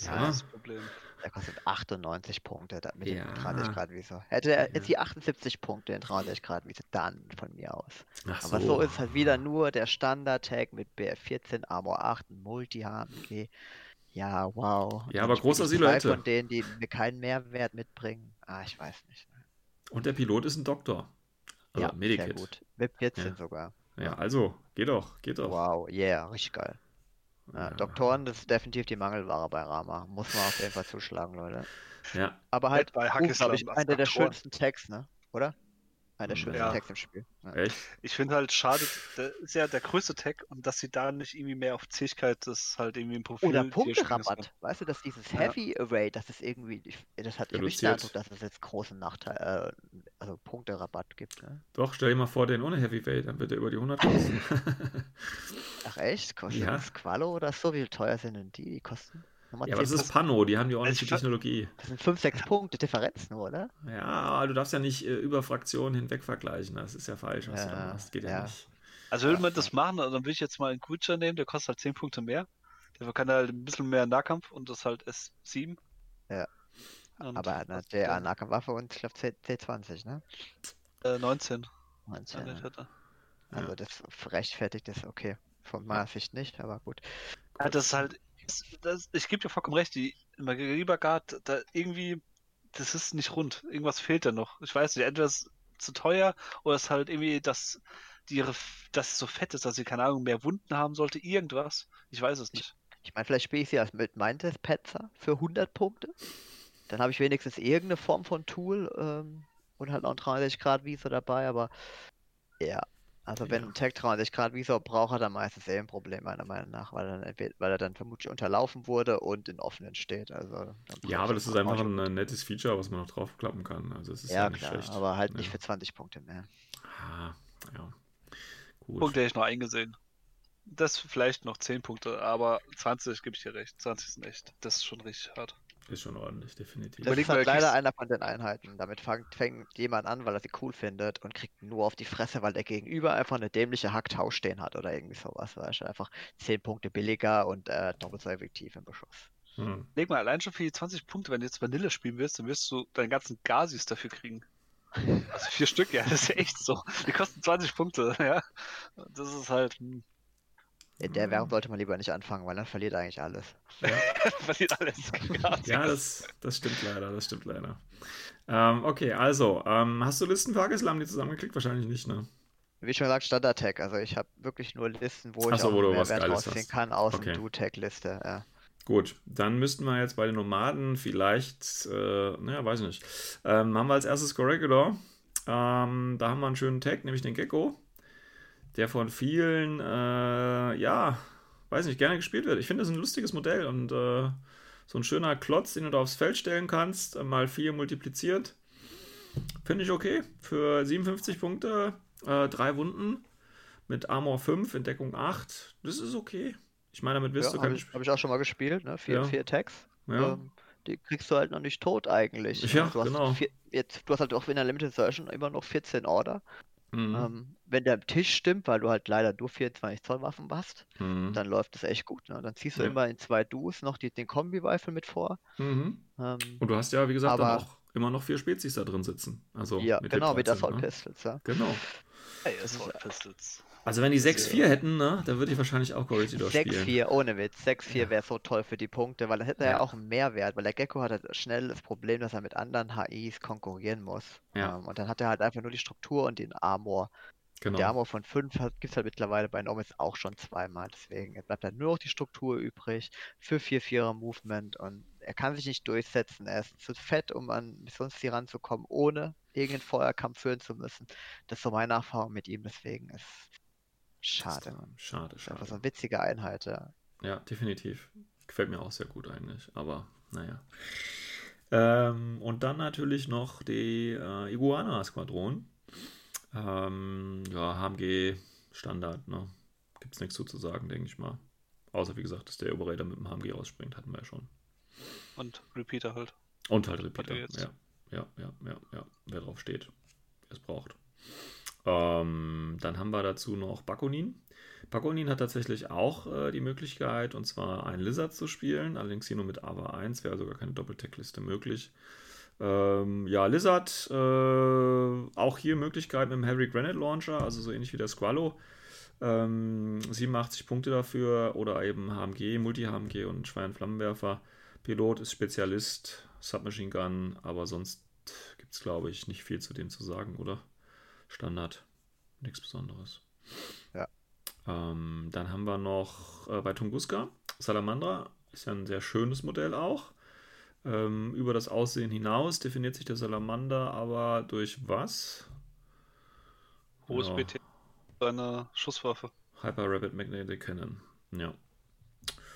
Mehr. Ja, Ja, das Problem. Der kostet 98 Punkte mit Ja. dem 30 Grad Visor. Hätte er Ja. jetzt die 78 Punkte in 30 Grad Visor, dann von mir aus. ach Aber so ist halt wieder nur der Standard-Tag mit BF14, Armor 8, Multi-HMG. Ja, wow. Ja, aber großer Silhouette. von denen, die mir keinen Mehrwert mitbringen. Ah, ich weiß nicht. Und der Pilot ist ein Doktor. Also ja, sehr Medikit. gut. Mit 14 Ja. sogar. Ja, also, geht doch, geht doch. Wow, yeah, richtig geil. Ja. Doktoren, das ist definitiv die Mangelware bei Rama. Muss man auf jeden Fall zuschlagen, Leute. Ja, Aber halt, bei glaube ich, als einer der schönsten Tags, ne? Oder? Einer der schönsten Ja. Tags im Spiel. Ja. echt? Ich finde halt schade, der ist ja der größte Tag und dass sie da nicht irgendwie mehr auf Zähigkeit das halt irgendwie im Profil. Oder Punkterabatt. Weißt du, dass dieses Ja. Heavy Array, das ist irgendwie, ich, das hat ich hab nicht den. Eindruck, dass es jetzt großen Nachteil, äh, also Punkterabatt gibt. Ne? Doch, stell dir mal vor, den ohne Heavyweight, dann wird er über die 100 kosten. Ach echt? Kostet Ja. das Qualo oder so? Wie teuer sind denn die? Die kosten ja, aber das 10 ist Pano, die haben die ordentliche Ich fand- Technologie. Das sind 5, 6 Punkte Differenz nur, oder? Ja, aber du darfst ja nicht äh, über Fraktionen hinweg vergleichen. Das ist ja falsch, was du da Ja, machst. Geht ja, ja. nicht. Also will man das machen, dann will ich jetzt mal einen Creature nehmen, der kostet halt 10 Punkte mehr. Der kann halt ein bisschen mehr Nahkampf und das halt S7. Ja. Und Aber er hat eine Nahkampfwaffe und ich glaube C20, ne? Äh, 19. 19, Ja, ja. Also das rechtfertigt das okay. Von meiner Sicht nicht, aber gut. Ja, das ist halt. Das, das, ich gebe dir vollkommen recht, die Margarita Guard, da irgendwie, das ist nicht rund. Irgendwas fehlt da noch. Ich weiß nicht, entweder ist es zu teuer oder es ist halt irgendwie, dass die ihre, dass es so fett ist, dass sie keine Ahnung mehr Wunden haben sollte. Irgendwas. Ich weiß es nicht. Ich meine, vielleicht spiele ich sie als mit Mindes Petzer für 100 Punkte. Dann habe ich wenigstens irgendeine Form von Tool ähm, und halt noch ein 63 Grad Visor dabei, aber ja. Also wenn Ja. ein Tag 63 Grad Visor braucht, hat er meistens eh ein Problem, meiner Meinung nach, weil er, dann, entweder- weil er dann vermutlich unterlaufen wurde und in offenen steht. Also, Ja, aber das ist brauch einfach ein äh, nettes Feature, was man noch draufklappen kann. Also es ist ja, Ja, nicht klar, schlecht. aber halt nicht ja. für 20 Punkte mehr. Ah, ja. Gut. Punkt hätte ich noch eingesehen. Das vielleicht noch 10 Punkte, aber 20 gebe ich dir recht. 20 sind echt. Das ist schon richtig hart. Ist schon ordentlich, definitiv. Das Überleg ist mal, halt leider kriegst- einer von den Einheiten. Damit fängt, fängt jemand an, weil er sie cool findet und kriegt nur auf die Fresse, weil der Gegenüber einfach eine dämliche Hacktausch stehen hat oder irgendwie sowas. Weißt du? Einfach 10 Punkte billiger und äh, doppelt so effektiv im Beschuss. Hm. Leg mal allein schon für die 20 Punkte, wenn du jetzt Vanille spielen willst, dann wirst du deinen ganzen Gazis dafür kriegen. Also vier Stück, ja, das ist ja echt so. Die kosten 20 Punkte, ja. Das ist halt, hm, In der Währung sollte man lieber nicht anfangen, weil dann verliert eigentlich alles. verliert alles. Ja, das, das stimmt leider, das stimmt leider. Ähm, okay, also, ähm, hast du Listen für Hagislam die zusammengeklickt? Wahrscheinlich nicht, ne? Wie schon gesagt, Standard-Tag. Also ich habe wirklich nur Listen, wo Ach ich so, auch wo Mehrwert Geiles rausziehen kann aus Okay. dem Do-Tag-Liste. Ja. Gut, dann müssten wir jetzt bei den Nomaden vielleicht, äh, naja, weiß ich nicht. Ähm, haben wir als erstes Corregidor. Ähm, da haben wir einen schönen Tag, nämlich den Gecko, der von vielen, äh, ja, weiß nicht, gerne gespielt wird. Ich finde, das ist ein lustiges Modell und äh, so ein schöner Klotz, den du da aufs Feld stellen kannst, äh, mal 4 multipliziert. Finde ich okay. Für 57 Punkte, äh, drei Wunden mit Armor 5, Entdeckung 8. Das ist okay. Ich meine, damit wirst Ja, du habe kein ich, hab ich auch schon mal gespielt, ne? Vier, Ja. vier Tags. Ja. Ähm, die kriegst du halt noch nicht tot eigentlich. Ja, du hast genau. Vier, jetzt, du hast halt auch in der Limited Version immer noch 14 Order. Mhm. Ähm, wenn der Tisch stimmt, weil du halt leider nur 24 Zoll Waffen hast, Mhm. dann läuft das echt gut. Ne? Dann ziehst du Ja. immer in zwei Duos noch die, den Kombi-Rifle mit vor. Mhm. Ähm, Und du hast ja, wie gesagt, dann Aber- auch immer noch vier Spezies da drin sitzen. Also ja, mit genau, den mit der 13, Assault ne? Pistols. Ja. Genau. Ey, Assault Pistols. Also wenn die 6-4 hätten, ne, dann würde ich wahrscheinlich auch Corregidor spielen. 6-4, ohne Witz. 6-4 Ja. wäre so toll für die Punkte, weil dann hätte er ja auch einen Mehrwert, weil der Gecko hat halt schnell das Problem, dass er mit anderen HIs konkurrieren muss. Ja. Ähm, und dann hat er halt einfach nur die Struktur und den Armor. Genau. Der Armor von 5 gibt es halt mittlerweile bei Nomis auch schon zweimal. Deswegen jetzt bleibt dann nur noch die Struktur übrig für 4-4er Movement und er kann sich nicht durchsetzen. Er ist zu fett, um an Missionsziel ranzukommen, ohne irgendeinen Feuerkampf führen zu müssen. Das ist so meine Erfahrung mit ihm, deswegen ist schade, Mann. Schade, Das ist einfach so schade. eine witzige Einheit, ja. Ja, definitiv. Gefällt mir auch sehr gut eigentlich, aber naja. Ähm, und dann natürlich noch die äh, Iguana-Squadron. Ähm, ja, HMG Standard, ne? Gibt's nichts zu zu sagen, denke ich mal. Außer, wie gesagt, dass der Oberräder mit dem HMG rausspringt, hatten wir ja schon. Und Repeater halt. Und halt Repeater. Er. Ja, ja, ja, ja, ja. Wer drauf steht, es braucht. Ähm, dann haben wir dazu noch Bakonin. Bakonin hat tatsächlich auch äh, die Möglichkeit, und zwar einen Lizard zu spielen. Allerdings hier nur mit AVA 1 wäre sogar keine Doppeltech-Liste möglich. Ähm, ja, Lizard, äh, auch hier Möglichkeit mit dem Heavy Granite Launcher, also so ähnlich wie der Squallow. Ähm, 87 Punkte dafür oder eben HMG, Multi-HMG und Schwein-Flammenwerfer. Pilot ist Spezialist, Submachine Gun, aber sonst gibt es, glaube ich, nicht viel zu dem zu sagen, oder? Standard, nichts Besonderes. Ja. Ähm, dann haben wir noch äh, bei Tunguska Salamandra, ist ja ein sehr schönes Modell auch. Ähm, über das Aussehen hinaus definiert sich der Salamander aber durch was? Hohes Ja. BT. Seine Schusswaffe. Hyper Rapid Magnetic Cannon. Ja.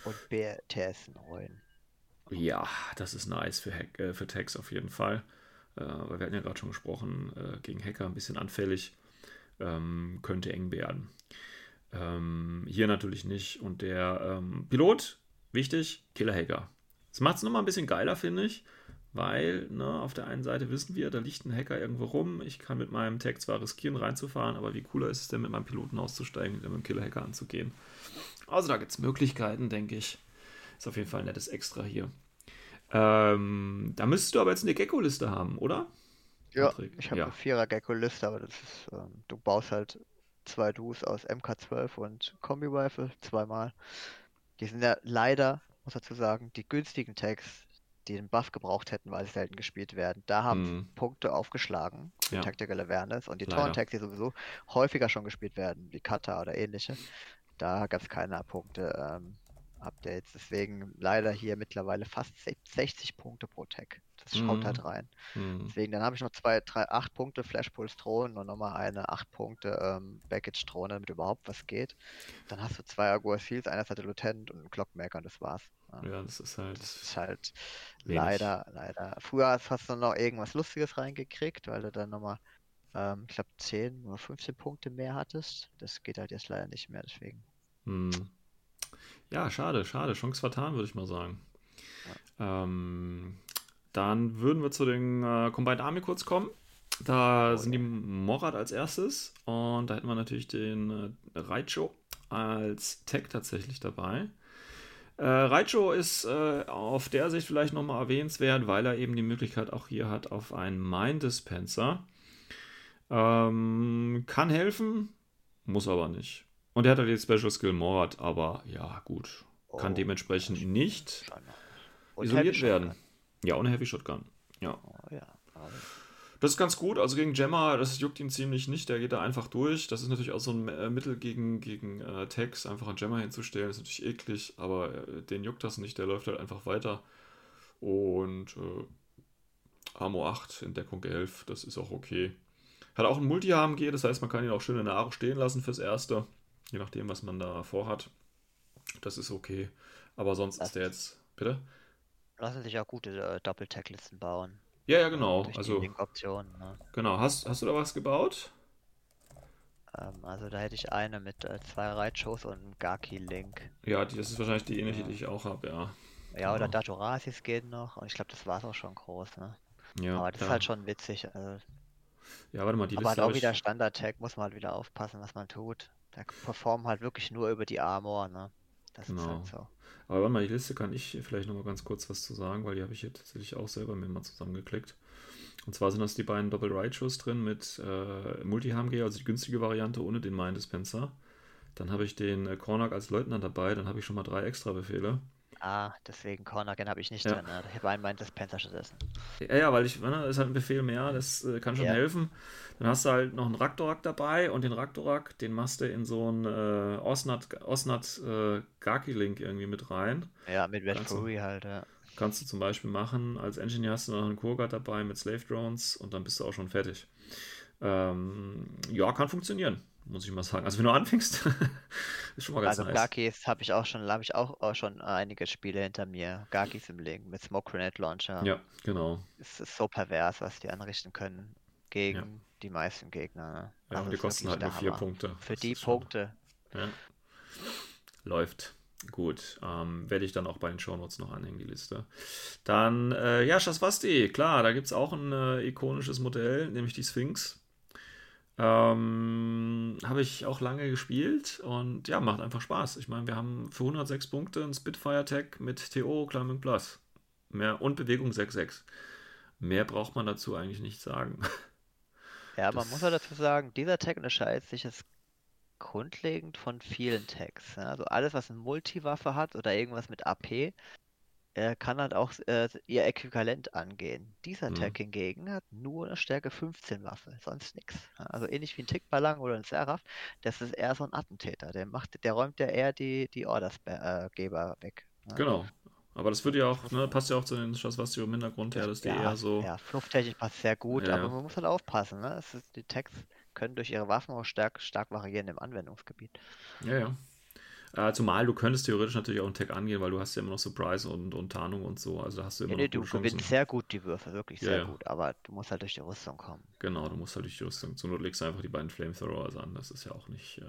Und BTS 9. Ja, das ist nice für, Hack, äh, für Tags auf jeden Fall. Äh, weil wir hatten ja gerade schon gesprochen, äh, gegen Hacker ein bisschen anfällig. Ähm, könnte eng werden. Ähm, hier natürlich nicht. Und der ähm, Pilot, wichtig, Killer Hacker. Das macht es nochmal ein bisschen geiler, finde ich. weil ne, auf der einen Seite wissen wir, da liegt ein Hacker irgendwo rum. Ich kann mit meinem Tag zwar riskieren, reinzufahren, aber wie cooler ist es denn, mit meinem Piloten auszusteigen und mit dem Killer-Hacker anzugehen? Also da gibt es Möglichkeiten, denke ich. Ist auf jeden Fall ein nettes Extra hier. Ähm, da müsstest du aber jetzt eine Gecko-Liste haben, oder? Ja, Patrick? ich habe Ja. eine Vierer-Gecko-Liste, aber das ist, ähm, du baust halt zwei Dus aus MK12 und Kombi-Rifle zweimal. Die sind ja leider, muss dazu sagen, die günstigen Tags, die den Buff gebraucht hätten, weil sie selten gespielt werden. Da haben Mhm. Punkte aufgeschlagen für Ja. Tactical Awareness und die Leider. tollen Tags, die sowieso häufiger schon gespielt werden, wie Kata oder ähnliche, da gab es keine Punkte ähm, Updates. Deswegen leider hier mittlerweile fast se- 60 Punkte pro Tag. Das schaut Mhm. halt rein. Hm. Deswegen, dann habe ich noch zwei, drei, acht Punkte Flashpulse Drohnen und nochmal eine acht Punkte ähm, Baggage Drohne, damit überhaupt was geht. Dann hast du zwei Agua Fields, einer Seite Lieutenant und einen Clockmaker und das war's. Ja. Ja, das ist halt. Das ist halt Wenig. leider, leider. Früher hast du noch irgendwas Lustiges reingekriegt, weil du dann nochmal, ähm, ich glaube, 10 oder 15 Punkte mehr hattest. Das geht halt jetzt leider nicht mehr, deswegen. Hm. Ja, schade, schade. Chance vertan, würde ich mal sagen. Ähm, dann würden wir zu den äh, Combined Army kurz kommen. Da Oh, sind die Morad als erstes und da hätten wir natürlich den äh, Raicho als Tech tatsächlich dabei. Äh, Raicho ist äh, auf der Sicht vielleicht nochmal erwähnenswert, weil er eben die Möglichkeit auch hier hat auf einen Mind Dispenser. Ähm, kann helfen, muss aber nicht. Und er hat halt den Special Skill Morad, aber ja, gut. Kann Oh, dementsprechend nicht Schon. Und isoliert werden. Ja, ohne Heavy Shotgun. Ja. Oh, ja. Das ist ganz gut. Also gegen Gemma, das juckt ihn ziemlich nicht. Der geht da einfach durch. Das ist natürlich auch so ein äh, Mittel gegen, gegen äh, Tags, einfach einen Gemma hinzustellen. ist natürlich eklig, aber äh, den juckt das nicht. Der läuft halt einfach weiter. Und äh, Amo 8 in Deckung 11, das ist auch okay. Hat auch ein Multi-HMG, das heißt, man kann ihn auch schön in der Aro stehen lassen fürs Erste. Je nachdem, was man da vorhat. Das ist okay. Aber sonst Das ist der jetzt. Bitte? Lassen sich auch gute äh, Doppel-Tag-Listen bauen. Ja, ja, genau. Also, die Link-Optionen. Ne? genau. Hast, hast du da was gebaut? Ähm, also da hätte ich eine mit äh, zwei Reitshows und einem Gaki-Link. Ja, die, das ist wahrscheinlich die ähnliche, Ja. die ich auch habe, ja. Ja, oder Genau. Datorasis geht noch. Und ich glaube, das war es auch schon groß. Ne? Ja, Aber das ja. ist halt schon witzig. Also, Ja, warte mal, die aber Liste halt auch ich. wieder Standard-Tag, muss man halt wieder aufpassen, was man tut. Der performt halt wirklich nur über die Armor. Ne? Das ist Genau. halt so. Aber warte mal, die Liste kann ich vielleicht nochmal ganz kurz was zu sagen, weil die habe ich hier tatsächlich auch selber mir mal zusammengeklickt. Und zwar sind das die beiden doppel ride shows drin mit äh, Multi-HMG, also die günstige Variante ohne den Mind Dispenser. Dann habe ich den äh, Kornak als Leutnant dabei, dann habe ich schon mal drei extra Befehle. Ah, deswegen Cornergen habe ich nicht Ja. drin. Ne? Ich habe einen meinen Dispenser stattdessen. Ja, ja, weil ich, ne, das ist halt ein Befehl mehr, das äh, kann schon Ja. helfen. Dann hast du halt noch einen Raktorak dabei und den Raktorak, den machst du in so einen äh, Osnat, Osnat äh, Gaki-Link irgendwie mit rein. Ja, mit Red. Fury halt. Ja. Kannst du zum Beispiel machen. Als Engineer hast du noch einen Kurgat dabei mit Slave Drones und dann bist du auch schon fertig. Ähm, ja, kann funktionionieren, muss ich mal sagen. Also wenn du anfängst, ist schon mal ganz Also nice. Gakis habe ich auch schon, habe ich auch, auch schon einige Spiele hinter mir. Gakis im Link mit Smoke Grenade Launcher. Ja, genau. Es ist so pervers, was die anrichten können gegen die meisten Gegner. Ne? Ja, Also und die kosten halt nur vier Hammer. Punkte. Für Das die Punkte. Ja. Läuft. Gut. Ähm, werde ich dann auch bei den Shownotes noch anhängen, die Liste. Dann, äh, ja, Shaswasti, klar, da gibt es auch ein äh, ikonisches Modell, nämlich die Sphinx. Ähm, Habe ich auch lange gespielt und ja, macht einfach Spaß. Ich meine, wir haben für 106 Punkte einen Spitfire-Tag mit TO Climbing Plus. Mehr und Bewegung 6,6. Mehr braucht man dazu eigentlich nicht sagen. Ja, man Das- muss halt dazu sagen, dieser Tag unterscheidet sich jetzt grundlegend von vielen Tags. Ne? Also alles, was eine Multiwaffe hat oder irgendwas mit AP, äh, kann halt auch äh, ihr Äquivalent angehen. Dieser Mhm. Tag hingegen hat nur eine Stärke 15 Waffe, sonst nichts. Also ähnlich wie ein Tickballang oder ein Seraph, das ist eher so ein Attentäter. Der macht, der räumt ja eher die, die Ordersgeber weg. ne? Genau. Aber das wird ja auch, ne, passt ja auch zu den Shaswasti im Hintergrund her, dass die eher so. Ja, flufftechnisch passt sehr gut, Ja, aber ja. man muss halt aufpassen. Ne? Ist, die Tags können durch ihre Waffen auch stark, stark variieren im Anwendungsgebiet. Ja, ja. Äh, zumal du könntest theoretisch natürlich auch einen Tag angehen, weil du hast ja immer noch Surprise und, und Tarnung und so. Also da hast du immer Nee, nee, noch du gewinnst sehr gut die Würfe, wirklich Ja, sehr ja. gut, aber du musst halt durch die Rüstung kommen. Genau, du musst halt durch die Rüstung. Zur Not legst du einfach die beiden Flamethrowers an. Das ist ja auch nicht, äh,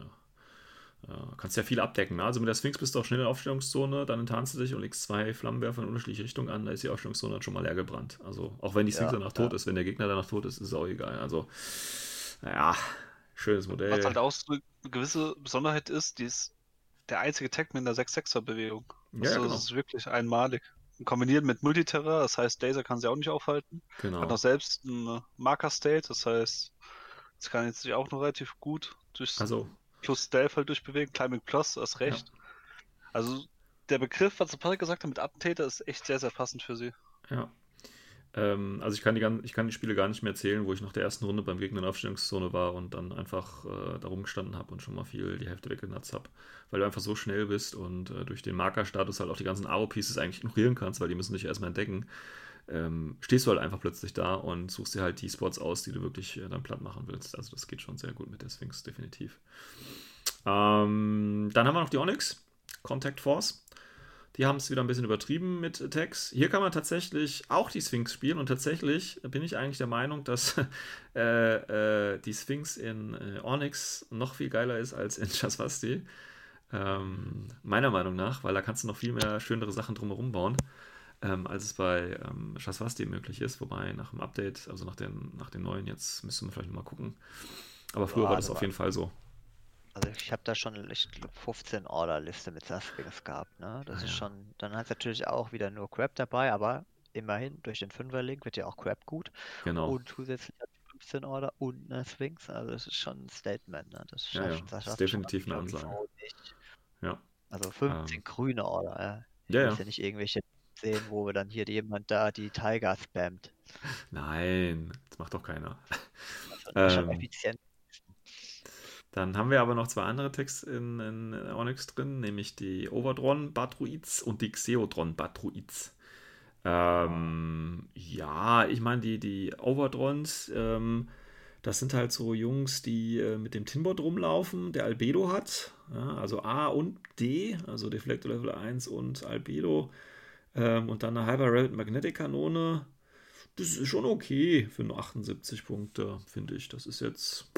Ja, kannst ja viel abdecken. Ne? Also mit der Sphinx bist du auch schnell in der Aufstellungszone, dann enttarnst du dich und legst zwei Flammenwerfer in unterschiedliche Richtungen an, da ist die Aufstellungszone dann schon mal leer gebrannt. Also auch wenn die Sphinx Ja, danach ja. tot ist, wenn der Gegner danach tot ist, ist es auch egal. Also, naja, schönes Modell. Was halt auch so eine gewisse Besonderheit ist, die ist der einzige Tag mit einer 6-6er-Bewegung. Ja, also, genau. Das ist wirklich einmalig. Und kombiniert mit Multiterra, das heißt, Laser kann sie auch nicht aufhalten. Genau. Hat noch selbst einen Marker-State, das heißt, es kann jetzt sich auch noch relativ gut durch Also, plus Stealth halt durchbewegen, Climbing Plus, hast recht. Also der Begriff, was Patrick gesagt hat mit Attentäter, ist echt sehr, sehr passend für sie. Ja. Ähm, also ich kann, die, ich kann die Spiele gar nicht mehr zählen, wo ich nach der ersten Runde beim Gegner in der Aufstellungszone war und dann einfach äh, da rumgestanden habe und schon mal viel die Hälfte weggenutzt habe. Weil du einfach so schnell bist und äh, durch den Markerstatus halt auch die ganzen Aro-Pieces eigentlich ignorieren kannst, weil die müssen dich erstmal entdecken. Ähm, stehst du halt einfach plötzlich da und suchst dir halt die Spots aus, die du wirklich äh, dann platt machen willst. Also das geht schon sehr gut mit der Sphinx, definitiv. Ähm, dann haben wir noch die Onyx, Contact Force. Die haben es wieder ein bisschen übertrieben mit Attacks. Hier kann man tatsächlich auch die Sphinx spielen und tatsächlich bin ich eigentlich der Meinung, dass äh, äh, die Sphinx in äh, Onyx noch viel geiler ist als in Shasvasti. Ähm, meiner Meinung nach, weil da kannst du noch viel mehr schönere Sachen drumherum bauen, ähm, als es bei ähm, Shasvasti möglich ist. Wobei nach dem Update, also nach den, nach den neuen, jetzt müsste man vielleicht nochmal gucken. Aber früher Ja, war das da auf jeden Fall so. Also ich habe da schon, ich glaube, 15 Order-Liste mit Suspects gehabt, ne? Das Ah, ist ja. schon, dann hat natürlich auch wieder nur Crab dabei, aber immerhin durch den Fünfer-Link wird ja auch Crab gut. Genau. Und zusätzlich hat sie 15 Order und eine Sphinx, also das ist schon ein Statement, ne? Das Ja, ja, ist das schafft definitiv eine Ansage. Ja. Also 15 Ähm. grüne Order, ja. Ich Ja, ja. ja nicht irgendwelche sehen, wo wir dann hier jemand da die Tiger spammt. Nein, das macht doch keiner. Also schon Ähm. effizient. Dann haben wir aber noch zwei andere Texte in, in Onyx drin, nämlich die Overdron Batruids und die Xeodron Batruids. Ähm, ja, ich meine, die, die Overdrons, ähm, das sind halt so Jungs, die äh, mit dem Tinbot rumlaufen, der Albedo hat. Ja, also A und D, also Deflector Level 1 und Albedo. Ähm, und dann eine Hyper Rapid Magnetic Kanone. Das ist schon okay für nur 78 Punkte, finde ich. Das ist jetzt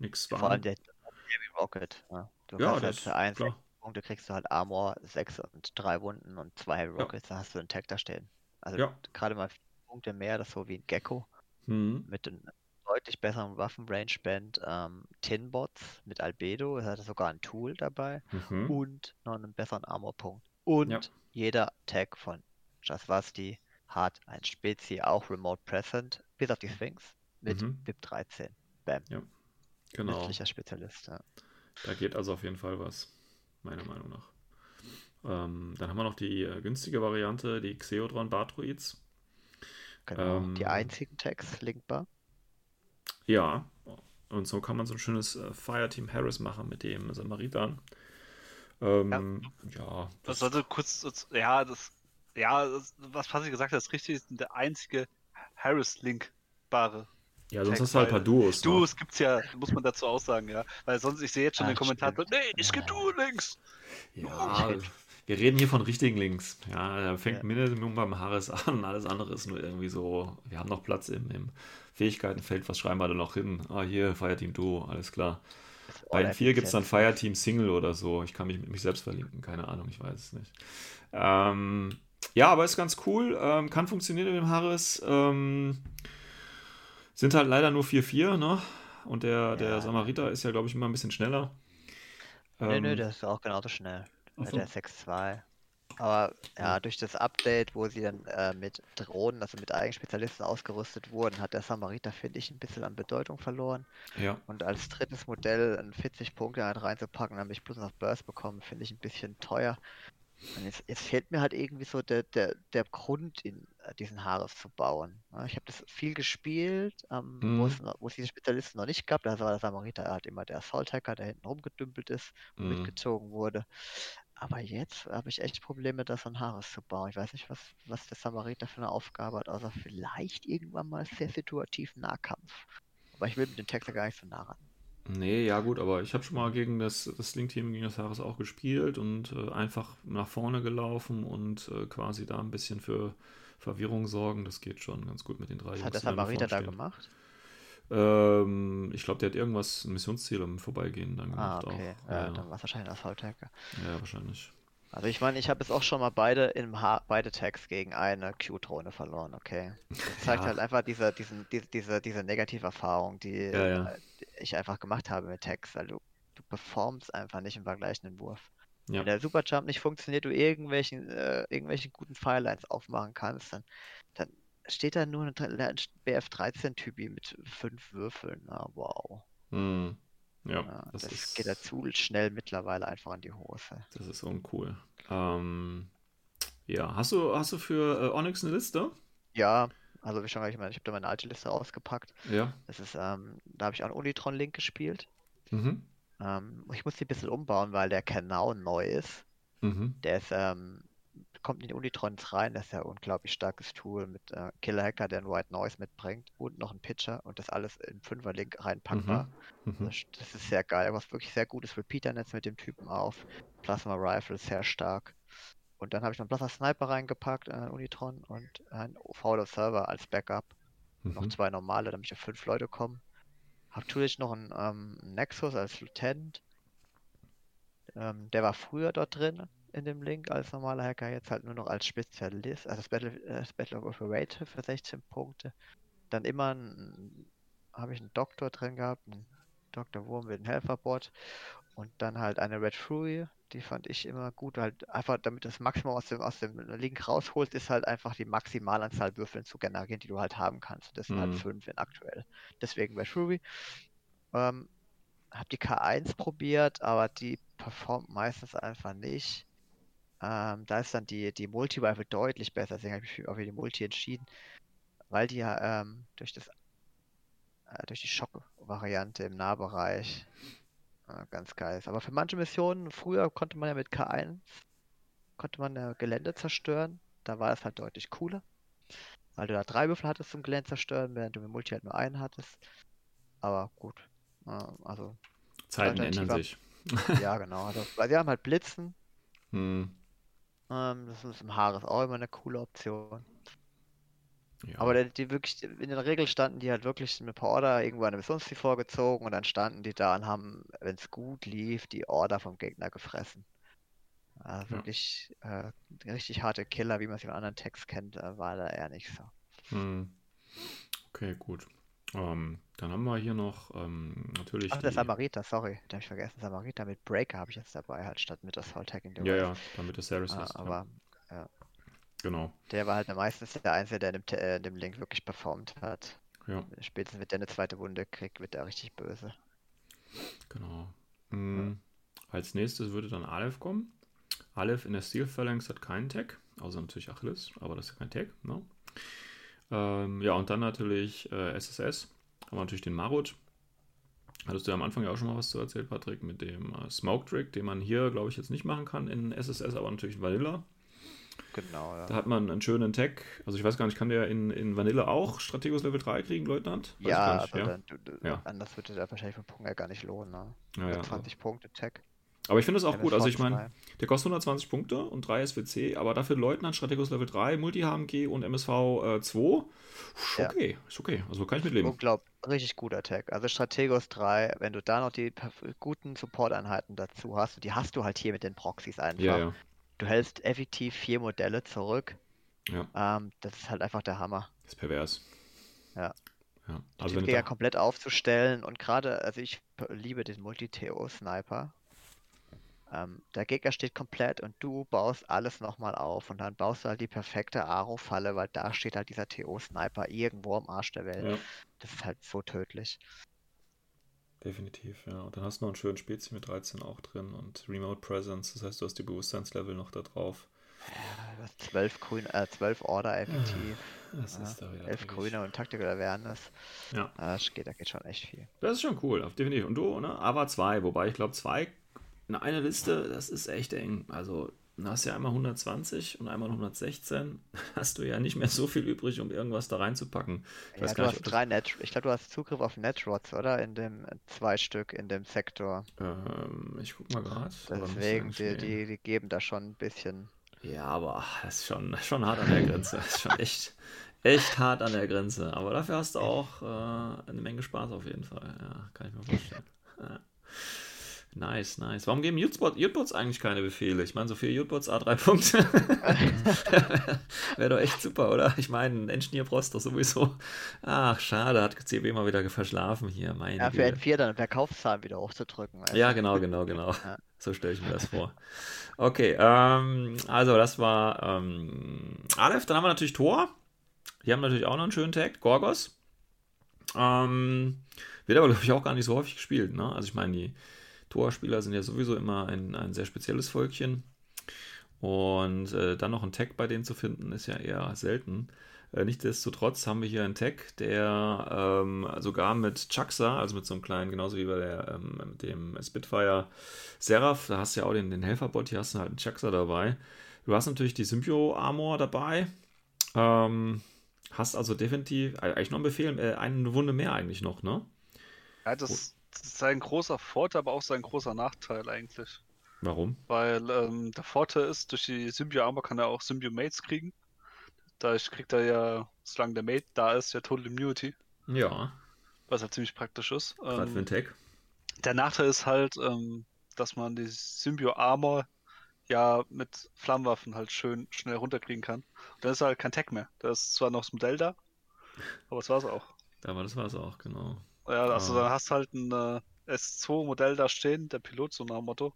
nichts Vor allem der Heavy Rocket. Ne? Du Ja, halt das für 1 klar. Punkte kriegst du halt Armor, 6 und 3 Wunden und 2 Heavy Ja. Rockets, da hast du einen Tag da stehen. Also Ja. gerade mal 4 Punkte mehr, das ist so wie ein Gecko Hm. mit einem deutlich besseren Waffen-Range-Band. Ähm, Tinbots mit Albedo, es hat sogar ein Tool dabei Mhm. und noch einen besseren Armor-Punkt. Und Ja. jeder Tag von Jasvasti hat ein Spezi, auch Remote Present, bis auf die Sphinx, mit Mhm. VIP 13. Bam. Genau. Nützlicher Spezialist, ja. Da geht also auf jeden Fall was, meiner Meinung nach. Ähm, dann haben wir noch die äh, günstige Variante, die Xeodron Batroids. Genau. die Ähm, einzigen Tags linkbar. Ja, und so kann man so ein schönes äh, Fireteam Harris machen mit dem Samaritan. Ähm, ja, Das das, sollte kurz, das- ja, das, ja, das, was Patrick gesagt hat, ist richtig, ist der einzige Harris-Link-bare. Ja, sonst hast du halt ein paar Duos. noch. Duos gibt's ja, muss man dazu auch sagen, ja. Weil sonst, ich sehe jetzt schon Ah, den Kommentar, nee, es gibt Duo-Links. Ja, wir reden hier von richtigen Links. Ja, da fängt Ja. Minimum beim Harris an, alles andere ist nur irgendwie so, wir haben noch Platz im, im Fähigkeitenfeld, was schreiben wir da noch hin? Ah, hier, Fireteam Duo, alles klar. Bei den 4 gibt es dann Fireteam Single oder so. Ich kann mich mit mich selbst verlinken, keine Ahnung, ich weiß es nicht. Ähm, ja, aber ist ganz cool, ähm, kann funktionieren mit dem Harris. Ähm, sind halt leider nur 4-4, ne? Und der, der Ja. Samariter ist ja, glaube ich, immer ein bisschen schneller. Nö, nö, Ähm, der ist auch genauso schnell. Äh, so. Der ist 6-2. Aber ja, durch das Update, wo sie dann äh, mit Drohnen, also mit Eigenspezialisten ausgerüstet wurden, hat der Samariter, finde ich, ein bisschen an Bedeutung verloren. Ja, Und als drittes Modell ein 40 Punkte halt reinzupacken, damit ich bloß noch Burst bekomme, finde ich ein bisschen teuer. Jetzt, jetzt fehlt mir halt irgendwie so der, der, der Grund, in äh, diesen Haares zu bauen. Ja, ich habe das viel gespielt, ähm, wo, Mhm. es noch, wo es diese Spezialisten noch nicht gab. Da war der Samariter halt immer der Assault-Hacker, der hinten rumgedümpelt ist und Mhm. mitgezogen wurde. Aber jetzt habe ich echt Probleme, da so ein Haares zu bauen. Ich weiß nicht, was, was der Samariter für eine Aufgabe hat, außer vielleicht irgendwann mal sehr situativ Nahkampf. Aber ich will mit dem Texter gar nicht so nah ran. Nee, ja gut, aber ich habe schon mal gegen das, das Link-Team gegen das Harris auch gespielt und äh, einfach nach vorne gelaufen und äh, quasi da ein bisschen für Verwirrung sorgen. Das geht schon ganz gut mit den drei Was Jungs, hat die dann da gemacht? Ähm, ich glaube, der hat irgendwas, ein Missionsziel am Vorbeigehen dann Ah, gemacht okay. auch. Ja, Ja, dann war es wahrscheinlich ein Assault-Hacker. ja, wahrscheinlich. Also ich meine, ich habe jetzt auch schon mal beide im H beide Tags gegen eine Q-Drohne verloren, okay. Das zeigt Ja. halt einfach diese, diesen, diese, diese, diese Negativerfahrung, die, Ja, ja. die ich einfach gemacht habe mit Tags, weil du, du performst einfach nicht im vergleichenden Wurf. Ja. Wenn der Superjump nicht funktioniert, du irgendwelchen, äh, irgendwelchen guten Firelines aufmachen kannst, dann, dann steht da nur ein BF13-Typi mit fünf Würfeln. Na, wow. Hm. Ja, Ja, das, das, ist, geht da zu schnell mittlerweile einfach in die Hose. das ist uncool. Ähm, ja, hast du, hast du für äh, Onyx eine Liste? Ja, also wie schon gesagt, ich meine, ich habe da meine alte Liste ausgepackt. Ja. Das ist, ähm, da habe ich auch einen Unitron-Link gespielt. Mhm. Ähm, ich muss die ein bisschen umbauen, weil der Kanal neu ist. Mhm. Der ist, ähm, kommt in die Unitrons rein, das ist ja ein unglaublich starkes Tool mit äh, Killer Hacker, der einen White Noise mitbringt und noch einen Pitcher und das alles in Fünfer-Link reinpackbar. Mhm. Das, das ist sehr geil. Macht wirklich sehr gutes Repeater-Netz mit dem Typen auf. Plasma Rifle ist sehr stark. Und dann habe ich noch einen Plasma Sniper reingepackt, äh, Unitron und einen Fowler Server als Backup. Noch Mhm. zwei normale, damit auf fünf Leute kommen. Hab natürlich noch einen ähm, Nexus als Lieutenant. Ähm, der war früher dort drin in dem Link als normaler Hacker, jetzt halt nur noch als Spezialist, also das Battle, äh, das Battle of Operative für 16 Punkte. Dann immer habe ich einen Doktor drin gehabt, einen Dr. Wurm mit einem Helferbot und dann halt eine Red Fury, die fand ich immer gut, halt einfach damit das Maximum aus dem, aus dem Link rausholst, ist halt einfach die Maximalanzahl Würfeln zu generieren, die du halt haben kannst. Das sind halt Mhm. fünf in aktuell. Deswegen Red Fury. Ähm, hab die K1 probiert, aber die performt meistens einfach nicht. Ähm, da ist dann die, die Multi-Rifle deutlich besser, deswegen habe ich mich auch für die Multi entschieden, weil die ja ähm, durch das äh, durch die Schock-Variante im Nahbereich äh, ganz geil ist. Aber für manche Missionen, früher konnte man ja mit K1 konnte man ja Gelände zerstören, da war es halt deutlich cooler, weil du da drei Würfel hattest zum Gelände zerstören, während du mit Multi halt nur einen hattest. Aber gut, äh, also Zeiten ändern sich. ja genau, also, weil sie haben halt Blitzen, Hm. Ähm, das ist im Haar ist auch immer eine coole Option. Ja. Aber die, die wirklich, in der Regel standen die halt wirklich mit per Order irgendwo eine Missionsziel vorgezogen und dann standen die da und haben, wenn es gut lief, die Order vom Gegner gefressen. Also Ja. wirklich äh, richtig harte Killer, wie man sie von anderen Tags kennt, äh, war da eher nicht so. Hm. Okay, gut. Ähm, dann haben wir hier noch ähm, natürlich Ach, der Samariter, sorry, den habe ich vergessen. Samariter mit Breaker habe ich jetzt dabei, halt statt mit Assault Hacking Ja, ja, damit das Series Ah, ist. Ja, aber genau. der war halt meistens der Einzige, der in dem, äh, dem Link wirklich performt hat. Ja, Spätestens, wenn der eine zweite Wunde kriegt, wird er richtig böse. genau. Hm. Als nächstes würde dann Aleph kommen. Aleph in der Steel Phalanx hat keinen Tag, außer natürlich Achilles, aber das ist ja kein Tag. Ne? Ähm, ja, und dann natürlich äh, SSS. Haben wir natürlich den Marut. Hattest du ja am Anfang ja auch schon mal was zu erzählt, Patrick, mit dem äh, Smoke Trick, den man hier, glaube ich, jetzt nicht machen kann in SSS, aber natürlich in Vanilla. Genau, ja. Da hat man einen schönen Tag. Also ich weiß gar nicht, kann der in, in Vanilla auch Strategos Level 3 kriegen, Leutnant? Weiß Ja, gar nicht, aber dann, du, du, Ja. anders würde der wahrscheinlich für Punkt ja gar nicht lohnen. Ne? Ja, ja, 20 Punkte Tag. Aber ich finde es auch gut. Also ich meine, der kostet 120 Punkte und 3 SWC, aber dafür Leutnant, Strategos Level 3, Multi-HMG und MSV äh, 2. Ist Ja. okay, ist okay. Also kann ich mitleben. Unglaublich, richtig guter Tag. Also Strategos 3, wenn du da noch die guten Support-Einheiten dazu hast, die hast du halt hier mit den Proxys einfach. Ja, ja. Du hältst effektiv vier Modelle zurück. Ja, Ähm, das ist halt einfach der Hammer. ist pervers. Ja. Ja, Also wenn Gegner du komplett aufzustellen und gerade, also ich liebe den Multi-TO-Sniper. Ähm, der Gegner steht komplett und du baust alles nochmal auf und dann baust du halt die perfekte Aro-Falle, weil da steht halt dieser TO-Sniper irgendwo am Arsch der Welt. ja, Das ist halt so tödlich. definitiv, ja. Und dann hast du noch einen schönen Spezi mit 13 auch drin und Remote Presence, das heißt, du hast die Bewusstseinslevel noch da drauf. Ja, du hast 12 grün, äh, 12 Order effektiv, Das Ja, ist da wieder 11 dreckig. grüne und Tactical Awareness. Ja. Äh, das geht, da geht schon echt viel. Das ist schon cool, definitiv. Und du, ne? Aber zwei, wobei ich glaube, zwei in einer Liste, das ist echt eng. Also, du hast ja einmal 120 und einmal 116. Hast du ja nicht mehr so viel übrig, um irgendwas da reinzupacken. Ich Ja, du hast nicht, das, drei Net, ich glaube, du hast Zugriff auf Netrods, oder? In dem äh, zwei Stück in dem Sektor. ähm, ich guck mal gerade. Deswegen, die, die, die geben da schon ein bisschen. Ja, aber das ist schon, schon hart an der Grenze. Das ist schon echt, echt hart an der Grenze. Aber dafür hast du auch äh, eine Menge Spaß auf jeden Fall. Ja, kann ich mir vorstellen. Ja. Nice, nice. Warum geben Jutbots eigentlich keine Befehle? Ich meine, so viele Jutbots A3 Punkte. Wäre doch echt super, oder? Ich meine, ein Engineer brauchst du sowieso. Ach, schade, hat CB mal wieder verschlafen hier. Meine ja, für N4 dann Verkaufszahlen wieder hochzudrücken. Also. Ja, genau, genau, genau. Ja. So stelle ich mir das vor. Okay, ähm, also das war ähm, Aleph. Dann haben wir natürlich Tor. Die haben natürlich auch noch einen schönen Tag. Gorgos. Ähm, wird aber, glaube ich, auch gar nicht so häufig gespielt. Ne? Also ich meine, die Torspieler sind ja sowieso immer ein, ein sehr spezielles Völkchen. Und äh, dann noch ein Tag bei denen zu finden, ist ja eher selten. Äh, nichtsdestotrotz haben wir hier einen Tag, der ähm, sogar mit Chuxa, also mit so einem kleinen, genauso wie bei der, ähm, dem Spitfire Seraph, da hast du ja auch den, den Helferbot, hier hast du halt einen Chuxa dabei. Du hast natürlich die Symbio-Armor dabei. Ähm, hast also definitiv, äh, eigentlich noch einen Befehl, äh, eine Wunde mehr eigentlich noch, ne? Ja, das, das ist ein großer Vorteil, aber auch sein großer Nachteil eigentlich. Warum? Weil ähm, der Vorteil ist, durch die Symbio-Armor kann er auch Symbio-Mates kriegen. Dadurch kriegt er ja, solange der Mate da ist, ja Total Immunity. Ja. Was halt ziemlich praktisch ist. Gerade ähm, für den Tag. Der Nachteil ist halt, ähm, dass man die Symbio-Armor ja mit Flammenwaffen halt schön schnell runterkriegen kann. Und dann ist halt kein Tag mehr. Da ist zwar noch das Modell da, aber das war's auch. Aber das war's auch, genau. Ja, also ah. dann hast halt ein äh, S2-Modell da stehen, der Pilot, so nach dem Motto.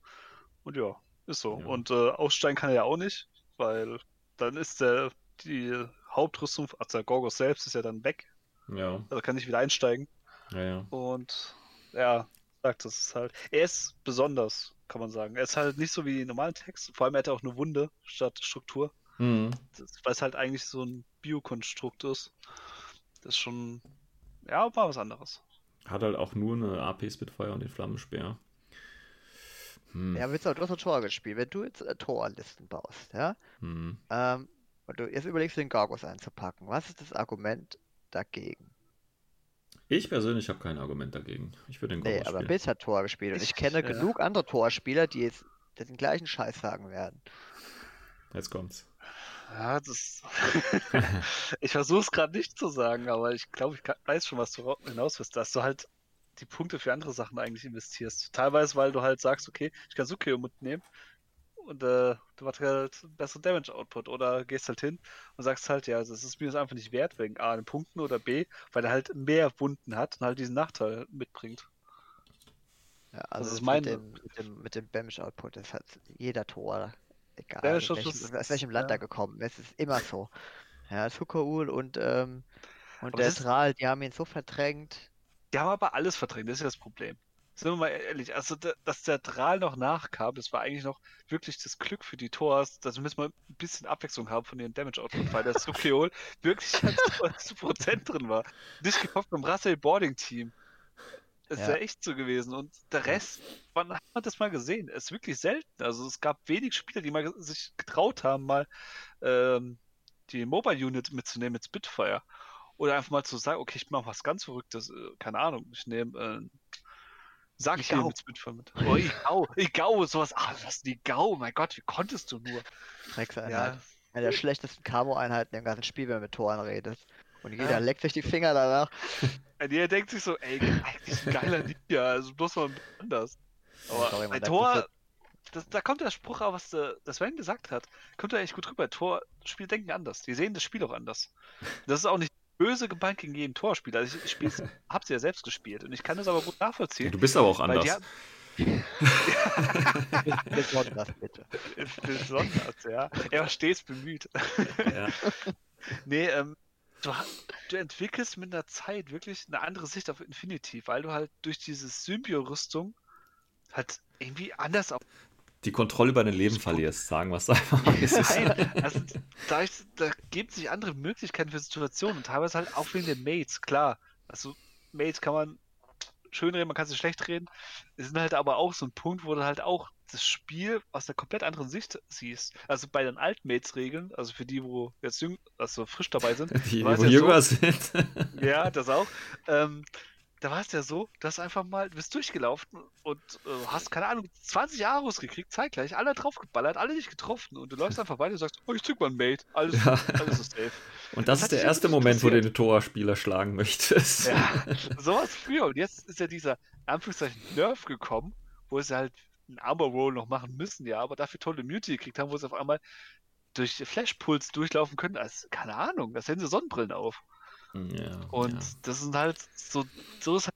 Und ja, ist so. Ja. Und äh, aussteigen kann er ja auch nicht, weil dann ist der, die Hauptrüstung, also der Gorgos selbst ist ja dann weg. Ja. Also kann nicht wieder einsteigen. Ja, ja. Und ja, sagt das ist halt. Er ist besonders, kann man sagen. Er ist halt nicht so wie die normalen Text. Vor allem hat er auch eine Wunde statt Struktur. Mhm. Weil es halt eigentlich so ein Biokonstrukt ist. Das ist schon, ja, war was anderes. Hat halt auch nur eine AP Spitfire und den Flammenspeer. Hm. Ja, willst du, du hast ein Tor gespielt. Wenn du jetzt äh, Torlisten baust, ja, hm. ähm, und du jetzt überlegst, den Gargos einzupacken, was ist das Argument dagegen? Ich persönlich habe kein Argument dagegen. Ich würde den Gargos Nee, aber Biss hat Tor gespielt und ich, ich kenne ja. genug andere Torspieler, die jetzt den gleichen Scheiß sagen werden. Jetzt kommt's. Ja, das. ich versuche es gerade nicht zu sagen, aber ich glaube, ich kann, weiß schon, was du hinaus willst, dass du halt die Punkte für andere Sachen eigentlich investierst. Teilweise, weil du halt sagst, okay, ich kann Sukio mitnehmen und äh, du hast halt besseren Damage-Output oder gehst halt hin und sagst halt, ja, das ist mir das einfach nicht wert, wegen A, den Punkten oder B, weil er halt mehr Wunden hat und halt diesen Nachteil mitbringt. Ja, also das ist mein... mit, dem, mit dem, mit dem Damage-Output ist halt jeder Tor egal, ja, aus, welchem, aus welchem Land ja. er gekommen ist, ist immer so. Ja, Tukaul und, ähm, und der Tral, die haben ihn so verdrängt. Die haben aber alles verdrängt, das ist ja das Problem. Sind wir mal ehrlich, also dass der Tral noch nachkam, das war eigentlich noch wirklich das Glück für die Tors, dass wir mal ein bisschen Abwechslung haben von ihren Damage-Output, weil der Sukiol wirklich zu Prozent drin war. Nicht gekauft beim Russell Boarding Team. Das ist ja. ja echt so gewesen. Und der Rest, wann hat man das mal gesehen? Es ist wirklich selten. Also es gab wenig Spieler, die mal sich getraut haben, mal ähm, die Mobile Unit mitzunehmen mit Spitfire. Oder einfach mal zu sagen, okay, ich mache was ganz Verrücktes. Äh, keine Ahnung, ich nehme äh, Sag ich dir mit Spitfire mit. Oh, Igao, Igao, sowas. Ah, was ist die Igao? Mein Gott, wie konntest du nur? Dreckseinheit. Ja. Eine der schlechtesten Camo-Einheiten im ganzen Spiel, wenn du mit Toren redest. Und jeder ja. leckt sich die Finger danach. Und jeder denkt sich so, ey, eigentlich ein geiler Ninja, also bloß mal anders. Aber Sorry, bei Tor, das, da kommt der Spruch, was der, das Sven gesagt hat, kommt da echt gut rüber. Tor, Spiel denken anders. Die sehen das Spiel auch anders. Das ist auch nicht böse gemeint gegen jeden Torspieler. Also ich, ich hab's ja selbst gespielt und ich kann das aber gut nachvollziehen. Du bist aber auch anders. Haben... Besonders, bitte. Besonders, ja. Er war stets bemüht. Ja. nee, ähm, du, du, entwickelst mit der Zeit wirklich eine andere Sicht auf Infinity, weil du halt durch diese Symbio-Rüstung halt irgendwie anders auf die Kontrolle über dein Leben verlierst, sagen wir es einfach mal. Nein, also da, da gibt sich andere Möglichkeiten für Situationen und teilweise halt auch wegen den Mates, klar. Also Mates kann man schön reden, man kann sie schlecht reden. Es sind halt aber auch so ein Punkt, wo du halt auch das Spiel aus einer komplett anderen Sicht siehst. Also bei den Altmates-Regeln, also für die, wo jetzt jüng, also frisch dabei sind. Die, die wo jünger so, sind. ja, das auch. Ähm, da war es ja so, dass einfach mal, du bist durchgelaufen und äh, hast, keine Ahnung, 20 Aros gekriegt, zeitgleich, alle draufgeballert, alle nicht getroffen und du läufst einfach weiter und sagst, oh, ich zück mal ein Mate, alles, ja. alles ist safe. Und das, Das ist der erste Moment, wo du den Tor-Spieler schlagen möchtest. Ja, sowas früher. Und jetzt ist ja dieser, Anführungszeichen, Nerf gekommen, wo sie halt einen Armor Roll noch machen müssen, ja, aber dafür tolle Immunity gekriegt haben, wo sie auf einmal durch Flashpuls durchlaufen können, als, keine Ahnung, da hätten sie Sonnenbrillen auf. Ja, Und ja. das sind halt so, so ist halt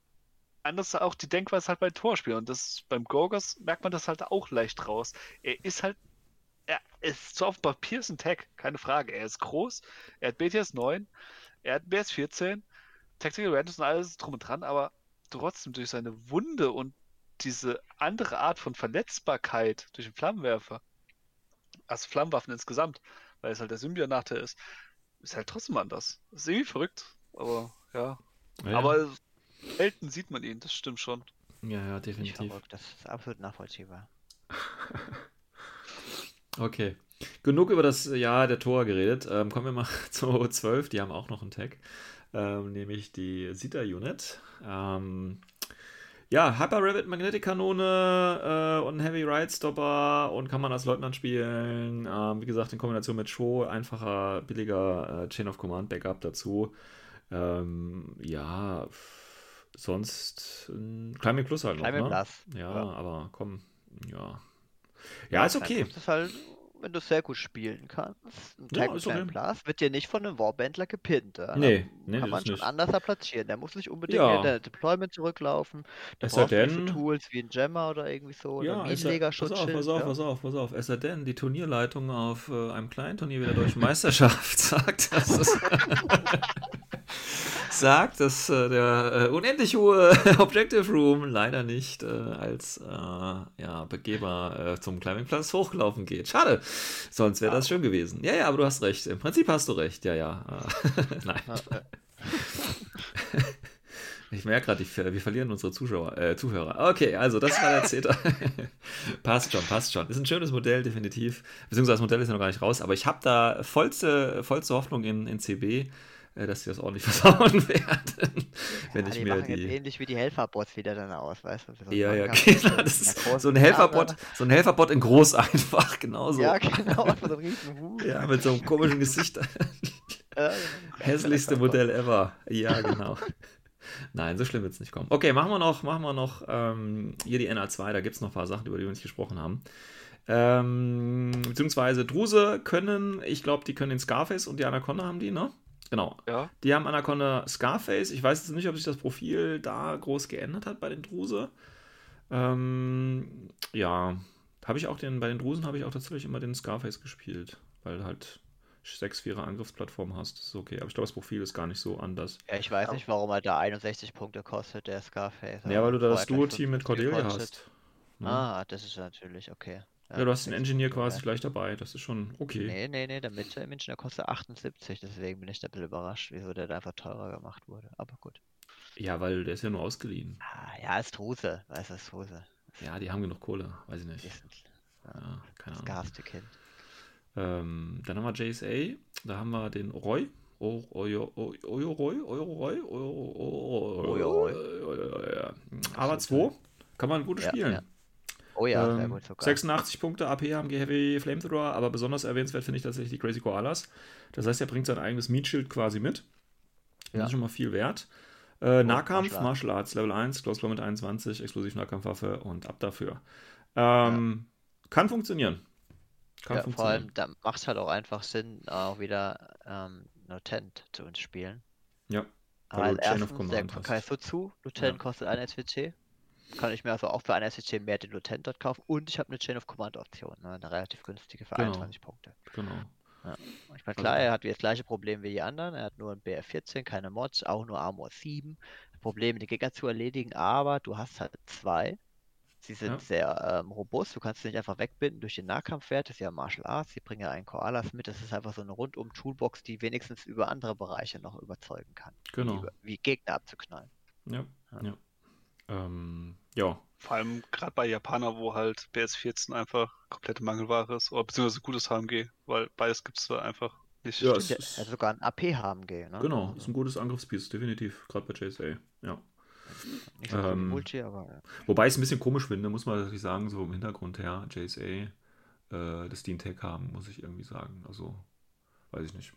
anders auch die Denkweise halt bei Torspielen. Und das beim Gorgos merkt man das halt auch leicht raus. Er ist halt, er ist zwar auf dem Papier ist ein Tag, keine Frage. Er ist groß, er hat BTS 9, er hat BS 14, Tactical Awareness und alles drum und dran, aber trotzdem durch seine Wunde und diese andere Art von Verletzbarkeit durch den Flammenwerfer, also Flammenwaffen insgesamt, weil es halt der Symbion-Nachteil ist, ist halt trotzdem anders. Das ist irgendwie verrückt, aber ja. Ja. Aber selten sieht man ihn, das stimmt schon. ja, ja, definitiv. verrückt, das ist absolut nachvollziehbar. Okay. Genug über das Jahr der Tor geredet. Ähm, kommen wir mal zu 12. Die haben auch noch einen Tag, ähm, nämlich die Sita Unit. Ähm, ja, Hyper Rabbit Magnetic Kanone äh, und Heavy Ride Stopper und kann man als Leutnant spielen. Ähm, wie gesagt, in Kombination mit Show, einfacher, billiger äh, Chain of Command Backup dazu. Ähm, ja, sonst ein Climbing Plus halt noch, Climbing ne? Plus. Ja, Ja. aber komm, ja. Ja, ist okay. Das ist halt, wenn du sehr gut spielen kannst. Ein Ja, Tag ist mit okay. Plus wird dir nicht von einem Warbandler gepinnt. Ja? Nee, Da nee, kann man schon nicht. anders platzieren. Der muss nicht unbedingt Ja. in der Deployment zurücklaufen. Da Es brauchst du nicht so denn- Tools wie ein Gemmer oder irgendwie so. Ja, oder ein pass auf, pass auf, ja. pass auf, pass auf. Es sei denn, die Turnierleitung auf äh, einem kleinen Turnier wie der Deutschen Meisterschaft sagt, dass es sagt, dass äh, der äh, unendlich hohe Objective Room leider nicht äh, als äh, ja, Begeber äh, zum Climbing Plus hochgelaufen geht. Schade, sonst wäre das schön gewesen. Ja, ja, aber du hast recht. Im Prinzip hast du recht. Ja, ja. Äh, Nein. Ja, äh, Ich merke gerade, wir verlieren unsere Zuschauer, äh, Zuhörer. Okay, also das war der Zeta. passt schon, passt schon. Ist ein schönes Modell, definitiv. Beziehungsweise das Modell ist ja noch gar nicht raus, aber ich habe da vollste, vollste Hoffnung in, in CB, dass sie das ordentlich versauen werden. wenn ja, ich die mir machen jetzt die. ähnlich wie die Helferbots wieder dann aus, weißt du? So Ja, ja, genau. so ein Helferbot, so ein Helferbot in groß einfach, genauso. Ja, genau, einfach so ein riesen. Ja, mit so einem komischen Gesicht. Hässlichste Modell ever. Ja, genau. Nein, so schlimm wird es nicht kommen. Okay, machen wir noch, machen wir noch ähm, hier die NA2, da gibt es noch ein paar Sachen, über die wir nicht gesprochen haben. Ähm, beziehungsweise Druse können, ich glaube, die können den Scarface und die Anaconda haben die, ne? Genau. Ja. Die haben Anaconda Scarface. Ich weiß jetzt nicht, ob sich das Profil da groß geändert hat bei den Druse. Ähm, ja, habe ich auch den, bei den Drusen habe ich auch tatsächlich immer den Scarface gespielt, weil du halt 6-4er Angriffsplattform hast. Das ist okay. Aber ich glaube, das Profil ist gar nicht so anders. Ja, ich weiß nicht, warum er da 61 Punkte kostet, der Scarface. Ja, weil du da das Duo-Team mit 55 Cordelia hast. Ne? Ah, das ist natürlich okay. Ja, du hast den 60 Engineer quasi gleich dabei. Das ist schon okay. Nee, nee, nee, der Münchner Münchner kostet 78, deswegen bin ich da ein bisschen überrascht, wieso der da einfach teurer gemacht wurde. Aber gut. Ja, weil der ist ja nur ausgeliehen. Ah, ja, ist Ruse, weiß das Ruse. Ja, die haben genug Kohle. Weiß ich nicht. Ja, keine das Ahnung. gaste Kind. Ähm, dann haben wir JSA, da haben wir den Roy. O- Oyo o- Oyo Roy, Oyo Roy, Oyo- Oyo- Oyo Roy. Oyo- ja. Aber 2 kann man gut spielen. Ja. Oh ja, sehr Ähm, gut sogar. 86 Punkte AP haben Heavy Flamethrower, aber besonders erwähnenswert finde ich tatsächlich die Crazy Koalas. Das heißt, er bringt sein eigenes Meat Shield quasi mit. Das Ja. ist schon mal viel wert. Äh, Nahkampf, Martial Martial Arts, Level 1, Close Combat 21, Explosiv Nahkampfwaffe und ab dafür. Ähm, Kann funktionieren. Kann ja, vor funktionieren. allem, da macht es halt auch einfach Sinn, auch wieder ähm, Lieutenant zu uns spielen. Ja, weil Weil du Chain of erstens, der Command hast. Kaisutsu, Lieutenant Ja. kostet ein SWC. Kann ich mir also auch für ein SWC mehr den Lieutenant dort kaufen. Und ich habe eine Chain of Command Option, ne? eine relativ günstige für Genau. 21 Punkte. Genau. Ich meine, klar, er hat das gleiche Problem wie die anderen. Er hat nur ein BF14, keine Mods, auch nur Armor 7. Probleme, die Gegner zu erledigen, aber du hast halt zwei. Sie sind Ja. sehr ähm, robust, du kannst sie nicht einfach wegbinden durch den Nahkampfwert, das ist ja Martial Arts, sie bringen ja einen Koalas mit, das ist einfach so eine rundum Toolbox, die wenigstens über andere Bereiche noch überzeugen kann. Genau. Wie, über- wie Gegner abzuknallen. Ja. Ja. Ja. Ähm, ja. Vor allem gerade bei Japaner, wo halt BS14 einfach komplette Mangelware ist, oder beziehungsweise gutes HMG, weil beides gibt es da einfach nicht. Ja, Ja, es ist, also sogar ein AP-HMG, ne? genau, Also ist ein gutes Angriffspiece, definitiv, gerade bei JSA. Ja. nicht so ähm, Multi, aber ja. Wobei ich es ein bisschen komisch finde, muss man natürlich sagen, so im Hintergrund her, JSA, äh, die einen Tag haben, muss ich irgendwie sagen. Also, weiß ich nicht.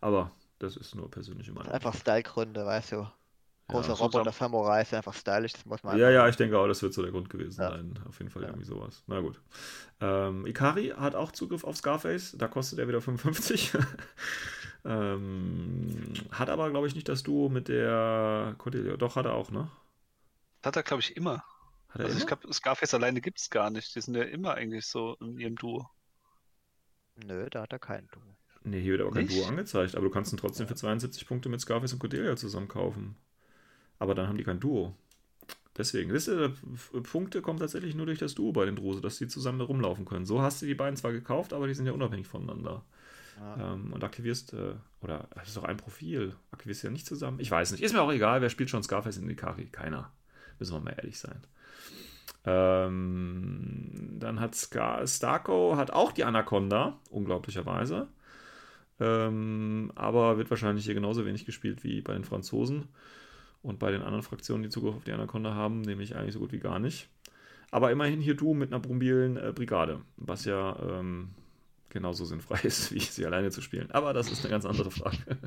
Aber Das ist nur persönliche Meinung. Einfach Stylegründe, weißt du. Große Ja. Roboter Samurai sind einfach stylisch, das muss man Ja, einfach- ja, ich denke auch, das wird so der Grund gewesen Ja. sein. Auf jeden Fall Ja. irgendwie sowas. Na gut. Ähm, Ikari hat auch Zugriff auf Scarface. Da kostet er wieder 55. ähm, hat aber, glaube ich, nicht das Duo mit der Cordelia. Doch, hat er auch, ne? Hat er, glaube ich, immer. Hat er Also ich immer? glaube, Scarface alleine gibt es gar nicht. Die sind ja immer eigentlich so in ihrem Duo. Nö, da hat er keinen Duo. Nee, hier wird aber kein? Duo angezeigt. Aber du kannst ihn trotzdem für 72 Punkte mit Scarface und Cordelia zusammen kaufen. Aber dann haben die kein Duo. Deswegen, das ist, äh, Punkte kommen tatsächlich nur durch das Duo bei den Drose, dass die zusammen rumlaufen können. So hast du die beiden zwar gekauft, aber die sind ja unabhängig voneinander. Ja. Ähm, und aktivierst, äh, oder das ist doch ein Profil, aktivierst du ja nicht zusammen. Ich weiß nicht. Ist mir auch egal, wer spielt schon Scarface in Ikari? Keiner. Müssen wir mal ehrlich sein. Ähm, dann hat Scar Starco hat auch die Anaconda, unglaublicherweise. Ähm, aber wird wahrscheinlich hier genauso wenig gespielt wie bei den Franzosen und bei den anderen Fraktionen, die Zugriff auf die Anaconda haben, nämlich eigentlich so gut wie gar nicht. Aber immerhin hier du mit einer mobilen äh, Brigade, was ja ähm, genauso sinnfrei ist, wie sie alleine zu spielen. Aber das ist eine ganz andere Frage.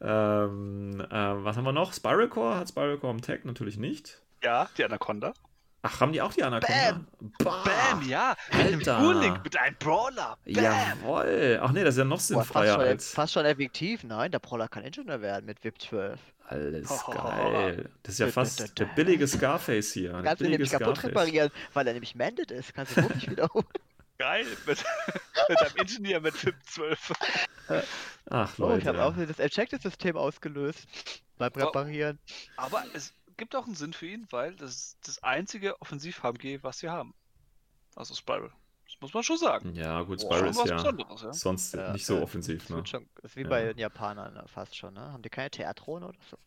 ähm, äh, was haben wir noch? Spiral Core hat Spiral Core im Tag natürlich nicht. Ja, die Anaconda. Ach, haben die auch die Anaconda? Bam! Bam, ja. Alter. Urlink mit einem Brawler. Bam. Jawoll! Ach nee, das ist ja noch Boah, fast, sinnfreier schon, als. fast schon effektiv, nein, der Brawler kann Ingenieur werden mit VIP 12. Alles geil. Das ist ja fast der billige Scarface hier. Kannst du nämlich kaputt Scarface. reparieren, weil er nämlich mended ist. Kannst du wirklich wiederholen. Geil. Mit, mit einem Ingenieur mit 512. Ach Oh, ich Leute. habe auch das Ejected-System ausgelöst beim Oh. Reparieren. Aber es gibt auch einen Sinn für ihn, weil das ist das einzige Offensiv-HMG, was sie haben. Also Spiral. Das muss man schon sagen. Ja, gut, Schon ist ja Besonderes, ja. sonst Ja, nicht so äh, offensiv, ne? schon, das ist wie Ja. bei den Japanern ne, fast schon, ne? Haben die keine Theatrone oder so?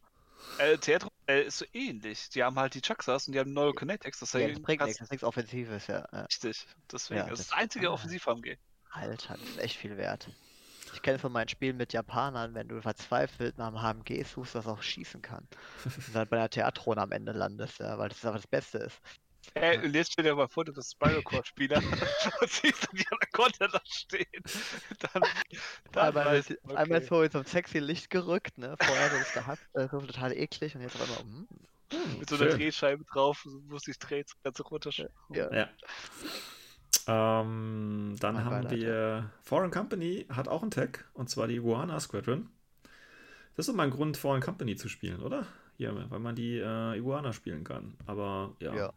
Äh, Theatro äh, ist so ähnlich. Die haben halt die Chucksas und die haben Neurokinetics. Das, Ja, das bringt nichts, das ist nichts Offensives, ja. Richtig. Deswegen. Ja, das das- ist das einzige ah. Offensiv-HMG. Alter, das ist echt viel wert. Ich kenne von meinen Spielen mit Japanern, wenn du verzweifelt nach einem HMG suchst, das auch schießen kann. Und dann bei einer Theatrone am Ende landest, ja, weil das einfach das Beste ist. Ey, und jetzt stell dir mal vor, du bist Spiral Core-Spieler und siehst dann die Anaconda da stehen. Dann, dann einmal, ist- du, einmal okay. ist so in so ein sexy Licht gerückt, ne? Vorher so ist gehackt, äh, so total eklig und jetzt auf einmal, hm, mit so einer Schön. Drehscheibe drauf, wo sich dreht, das ganze runter. ja. Ja. Ähm, dann Mein haben wir Foreign Company hat auch einen Tag und zwar die Iguana Squadron. Das ist mal ein Grund, Foreign Company zu spielen, oder? Hier, weil man die äh, Iguana spielen kann. Aber ja. Ja.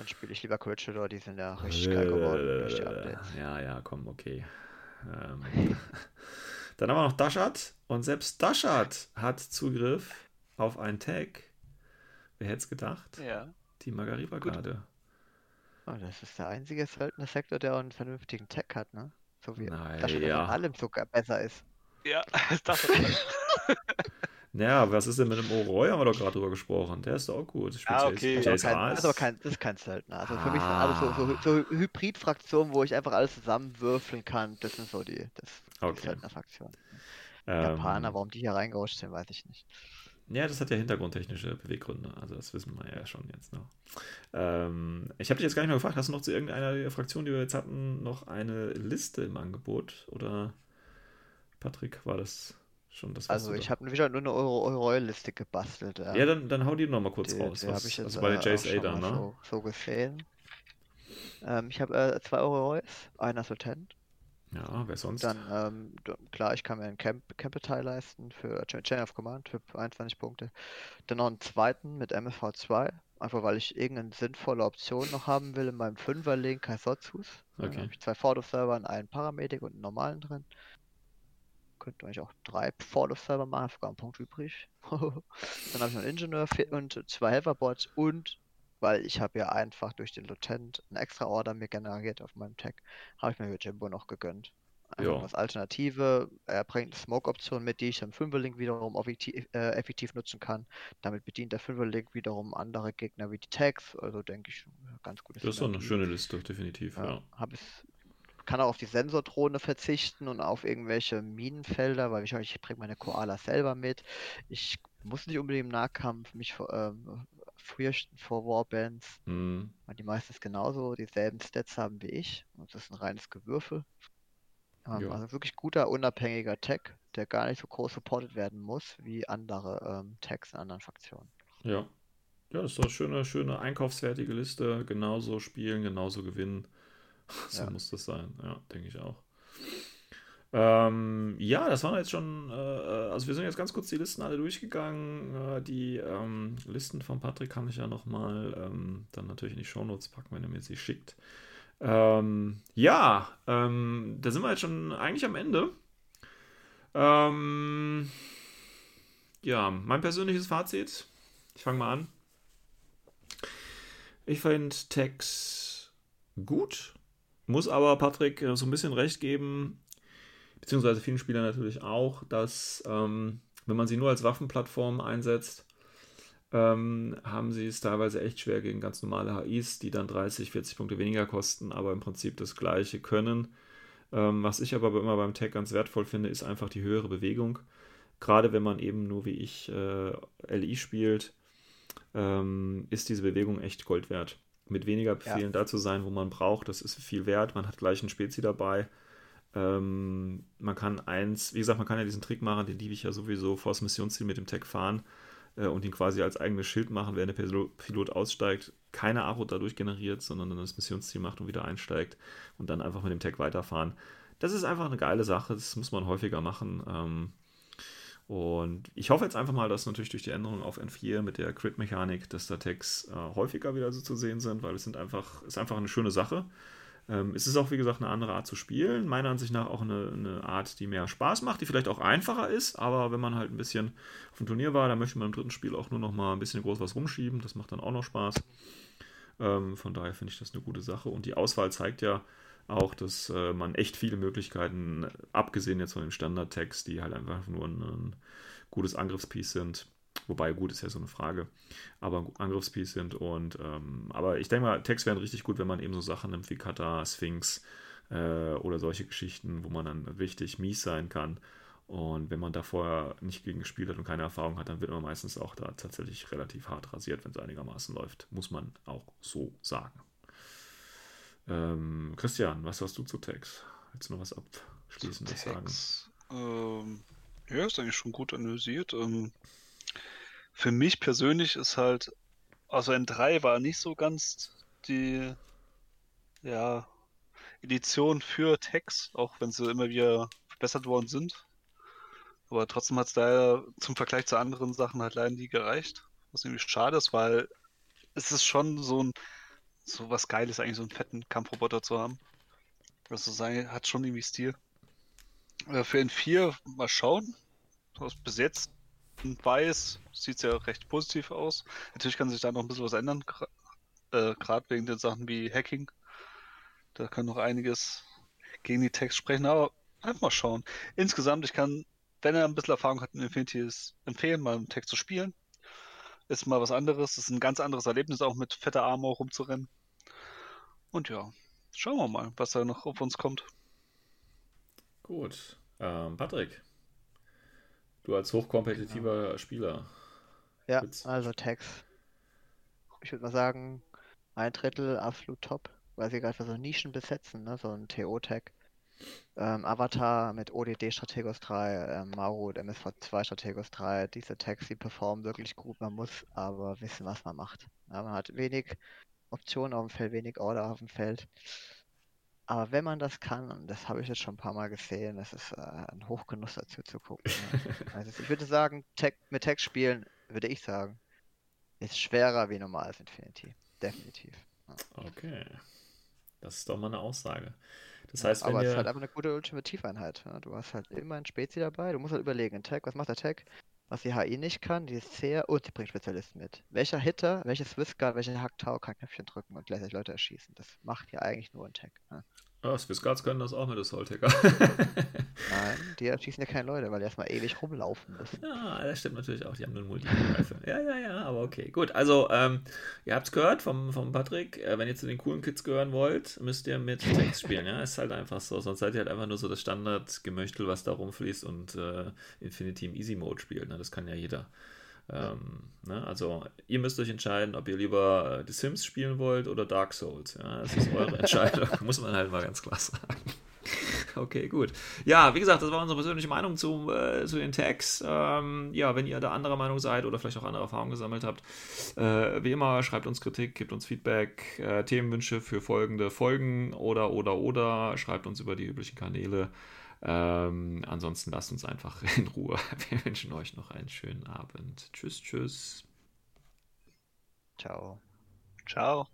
Dann spiele ich lieber Corregidor, die sind ja richtig geil geworden durch die Updates. Ja, ja, komm, okay. Ähm, dann haben wir noch Dashat und selbst Dashat hat Zugriff auf einen Tag. Wer hätte es gedacht? Ja. Die Margariba-Garde. Oh, das ist der einzige Söldner-Sektor, der auch einen vernünftigen Tech hat, ne? So wie Na das schon ja. in allem sogar besser ist. Ja, das Naja, was ist denn mit dem Oroy? Haben wir doch gerade drüber gesprochen. Der ist doch auch gut. Ah, okay. Das ist, kein, Ras. das ist aber kein, das ist kein Söldner. Also für mich sind alles so, so, Ah. so Hybrid-Fraktionen, wo ich einfach alles zusammenwürfeln kann. Das sind so die, das, die Okay. Söldner-Fraktionen. Ähm, Japaner, warum die hier reingerutscht sind, weiß ich nicht. Ja, das hat ja hintergrundtechnische Beweggründe. Also das wissen wir ja schon jetzt noch. Ähm, ich habe dich jetzt gar nicht mehr gefragt, hast du noch zu irgendeiner der Fraktionen, die wir jetzt hatten, noch eine Liste im Angebot? Oder Patrick, war das schon das, Also ich da- habe wieder nur eine Euro-Liste gebastelt. Ja, Ja, dann, dann hau die noch mal kurz die, raus. die was- ich jetzt also bei der Ada, mal ne? so, so gesehen. Ähm, ich habe äh, zwei Euro einer ist Lieutenant. Ja, wer sonst? Dann, ähm, klar, ich kann mir einen Camp Camp-Teil leisten für Cha- Chain of Command für 21 Punkte. Dann noch einen zweiten mit MFV2, einfach weil ich irgendeine sinnvolle Option noch haben will in meinem Fünferlink Kaisotsus. Dann Okay. habe ich zwei Ford-of-Server, einen Paramedic und einen normalen drin. Könnte eigentlich auch drei Ford-of-Server machen, hab sogar einen Punkt übrig. Dann habe ich noch einen Ingenieur und zwei Helferbots und weil ich habe ja einfach durch den Lieutenant einen extra Order mir generiert auf meinem Tag, habe ich mir Jimbo noch gegönnt. Einfach nur als Alternative. Er bringt eine Smoke-Option mit, die ich im Fünferlink wiederum effektiv, äh, effektiv nutzen kann. Damit bedient der Fünferlink wiederum andere Gegner wie die Tags. Also denke ich, ganz gutes Das ist doch eine schöne Liste, definitiv, ja. ja, hab es, kann auch auf die Sensordrohne verzichten und auf irgendwelche Minenfelder, weil ich, ich bringe meine Koala selber mit. Ich muss nicht unbedingt im Nahkampf mich vor- ähm, fürchten vor Warbands, Hm, weil die meistens genauso dieselben Stats haben wie ich. Und das ist ein reines Gewürfel. Ähm. Also wirklich guter, unabhängiger Tech. der gar nicht so groß supported werden muss wie andere ähm, Tags in anderen Fraktionen. Ja. Ja, das ist doch eine schöne, schöne einkaufsfertige Liste. Genauso spielen, genauso gewinnen. So Ja. muss das sein. Ja, denke ich auch. Ähm, ja, das waren jetzt schon, äh, also wir sind jetzt ganz kurz die Listen alle durchgegangen. Äh, die ähm, Listen von Patrick kann ich ja nochmal ähm, dann natürlich in die Shownotes packen, wenn er mir sie schickt. Ähm, ja, ähm, da sind wir jetzt schon eigentlich am Ende. Ähm, ja, mein persönliches Fazit. Ich fange mal an. Ich finde Tex gut, muss aber Patrick äh, so ein bisschen recht geben, beziehungsweise vielen Spielern natürlich auch, dass ähm, wenn man sie nur als Waffenplattform einsetzt, ähm, haben sie es teilweise echt schwer gegen ganz normale HIs, die dann 30, 40 Punkte weniger kosten, aber im Prinzip das gleiche können. Ähm, was ich aber immer beim Tech ganz wertvoll finde, ist einfach die höhere Bewegung. Gerade wenn man eben nur wie ich äh, LI spielt, ähm, ist diese Bewegung echt Gold wert. Mit weniger Befehlen da zu sein, wo man braucht, das ist viel wert. Man hat gleich einen Spezi dabei. Ähm, man kann eins, wie gesagt, man kann ja diesen Trick machen, den liebe ich ja sowieso, vor das Missionsziel mit dem Tech fahren äh, und ihn quasi als eigenes Schild machen, während der Pilot, Pilot aussteigt, keine Aro dadurch generiert, sondern dann das Missionsziel macht und wieder einsteigt und dann einfach mit dem Tech weiterfahren. Das ist einfach eine geile Sache, das muss man häufiger machen. Ähm, und ich hoffe jetzt einfach mal, dass natürlich durch die Änderung auf N4 mit der Crit-Mechanik, dass da Tags äh, häufiger wieder so zu sehen sind, weil es sind einfach, ist einfach eine schöne Sache. Ähm, es ist auch, wie gesagt, eine andere Art zu spielen. Meiner Ansicht nach auch eine, eine Art, die mehr Spaß macht, die vielleicht auch einfacher ist, aber wenn man halt ein bisschen auf dem Turnier war, dann möchte man im dritten Spiel auch nur noch mal ein bisschen groß was rumschieben. Das macht dann auch noch Spaß. Ähm, von daher finde ich das eine gute Sache. Und die Auswahl zeigt ja auch, dass äh, man echt viele Möglichkeiten, abgesehen jetzt von den Standard-Tags, die halt einfach nur ein, ein gutes Angriffspiece sind, Wobei, gut, ist ja so eine Frage. Aber ein Angriffspiece sind und, ähm, aber ich denke mal, Tags wären richtig gut, wenn man eben so Sachen nimmt wie Kata, Sphinx äh, oder solche Geschichten, wo man dann richtig mies sein kann. Und wenn man da vorher nicht gegen gespielt hat und keine Erfahrung hat, dann wird man meistens auch da tatsächlich relativ hart rasiert, wenn es einigermaßen läuft. Muss man auch so sagen. Ähm, Christian, was hast du zu Tags? Willst du noch was abschließendes sagen? Ähm, ja, ist eigentlich schon gut analysiert. Ähm, für mich persönlich ist halt, also N3 war nicht so ganz die, ja, Edition für Tags, auch wenn sie immer wieder verbessert worden sind. Aber trotzdem hat es da zum Vergleich zu anderen Sachen halt leider nie gereicht. Was irgendwie schade ist, weil es ist schon so ein, so was Geiles, eigentlich so einen fetten Kampfroboter zu haben. Also sein, hat schon irgendwie Stil. Äh, Für N4 mal schauen. Was bis jetzt weiß, sieht es ja recht positiv aus. Natürlich kann sich da noch ein bisschen was ändern, gerade äh, wegen den Sachen wie Hacking. Da kann noch einiges gegen die Text sprechen, aber einfach mal schauen. Insgesamt, ich kann, wenn er ein bisschen Erfahrung hat in Infinity, empfehlen, mal einen Text zu spielen. Ist mal was anderes, ist ein ganz anderes Erlebnis, auch mit fetter Armor rumzurennen. Und ja, schauen wir mal, was da noch auf uns kommt. Gut. Ähm, Patrick, du als hochkompetitiver Spieler. Ja, Witz. also Tags. Ich würde mal sagen, ein Drittel absolut top, weil sie gerade für so Nischen besetzen, ne? so ein TO-Tag. Ähm, Avatar mit ODD Strategos 3, ähm, Maru und MSV2 Strategos 3, diese Tags, die performen wirklich gut. Man muss aber wissen, was man macht. Ja, man hat wenig Optionen auf dem Feld, wenig Order auf dem Feld. Aber wenn man das kann, und das habe ich jetzt schon ein paar Mal gesehen, das ist äh, ein Hochgenuss dazu zu gucken. Ja. Also ich würde sagen, Tag, mit Tag spielen, würde ich sagen, ist schwerer wie normales Infinity. Definitiv. Ja. Okay. Das ist doch mal eine Aussage. Das heißt, wenn Aber es ist halt einfach eine gute Ultimativeinheit. Ja. Du hast halt immer ein Spezi dabei. Du musst halt überlegen, ein Tag, was macht der Tag? Was die HI nicht kann, die ist sehr und sie bringt Spezialisten mit. Welcher Hitter, welches Whisker, welcher Hacktau kann Knöpfchen drücken und gleichzeitig Leute erschießen? Das macht ja eigentlich nur ein Tag. Ja. Oh, Swissguards können das auch mit Assault Hacker. Nein, die erschießen ja keine Leute, weil die erstmal ewig rumlaufen müssen. Ja, das stimmt natürlich auch. Die haben nur einen Multi-Rifle. Ja, ja, ja, aber okay. Gut, also, ähm, ihr habt es gehört vom, vom Patrick. Äh, wenn ihr zu den coolen Kids gehören wollt, müsst ihr mit Text spielen. Ja, ist halt einfach so. Sonst seid ihr halt einfach nur so das Standard-Gemöchtel, was da rumfließt und äh, Infinity im Easy Mode spielt. Ne? Das kann ja jeder. Ähm, ne? Also, ihr müsst euch entscheiden, ob ihr lieber äh, The Sims spielen wollt oder Dark Souls. Ja, das ist eure Entscheidung. Muss man halt mal ganz klar sagen. Okay, gut. Ja, wie gesagt, das war unsere persönliche Meinung zu, äh, zu den Tags. Ähm, ja, wenn ihr da anderer Meinung seid oder vielleicht auch andere Erfahrungen gesammelt habt, äh, wie immer, schreibt uns Kritik, gebt uns Feedback, äh, Themenwünsche für folgende Folgen oder, oder, oder, schreibt uns über die üblichen Kanäle. Ähm, ansonsten lasst uns einfach in Ruhe. Wir wünschen euch noch einen schönen Abend. Tschüss, tschüss. Ciao. Ciao.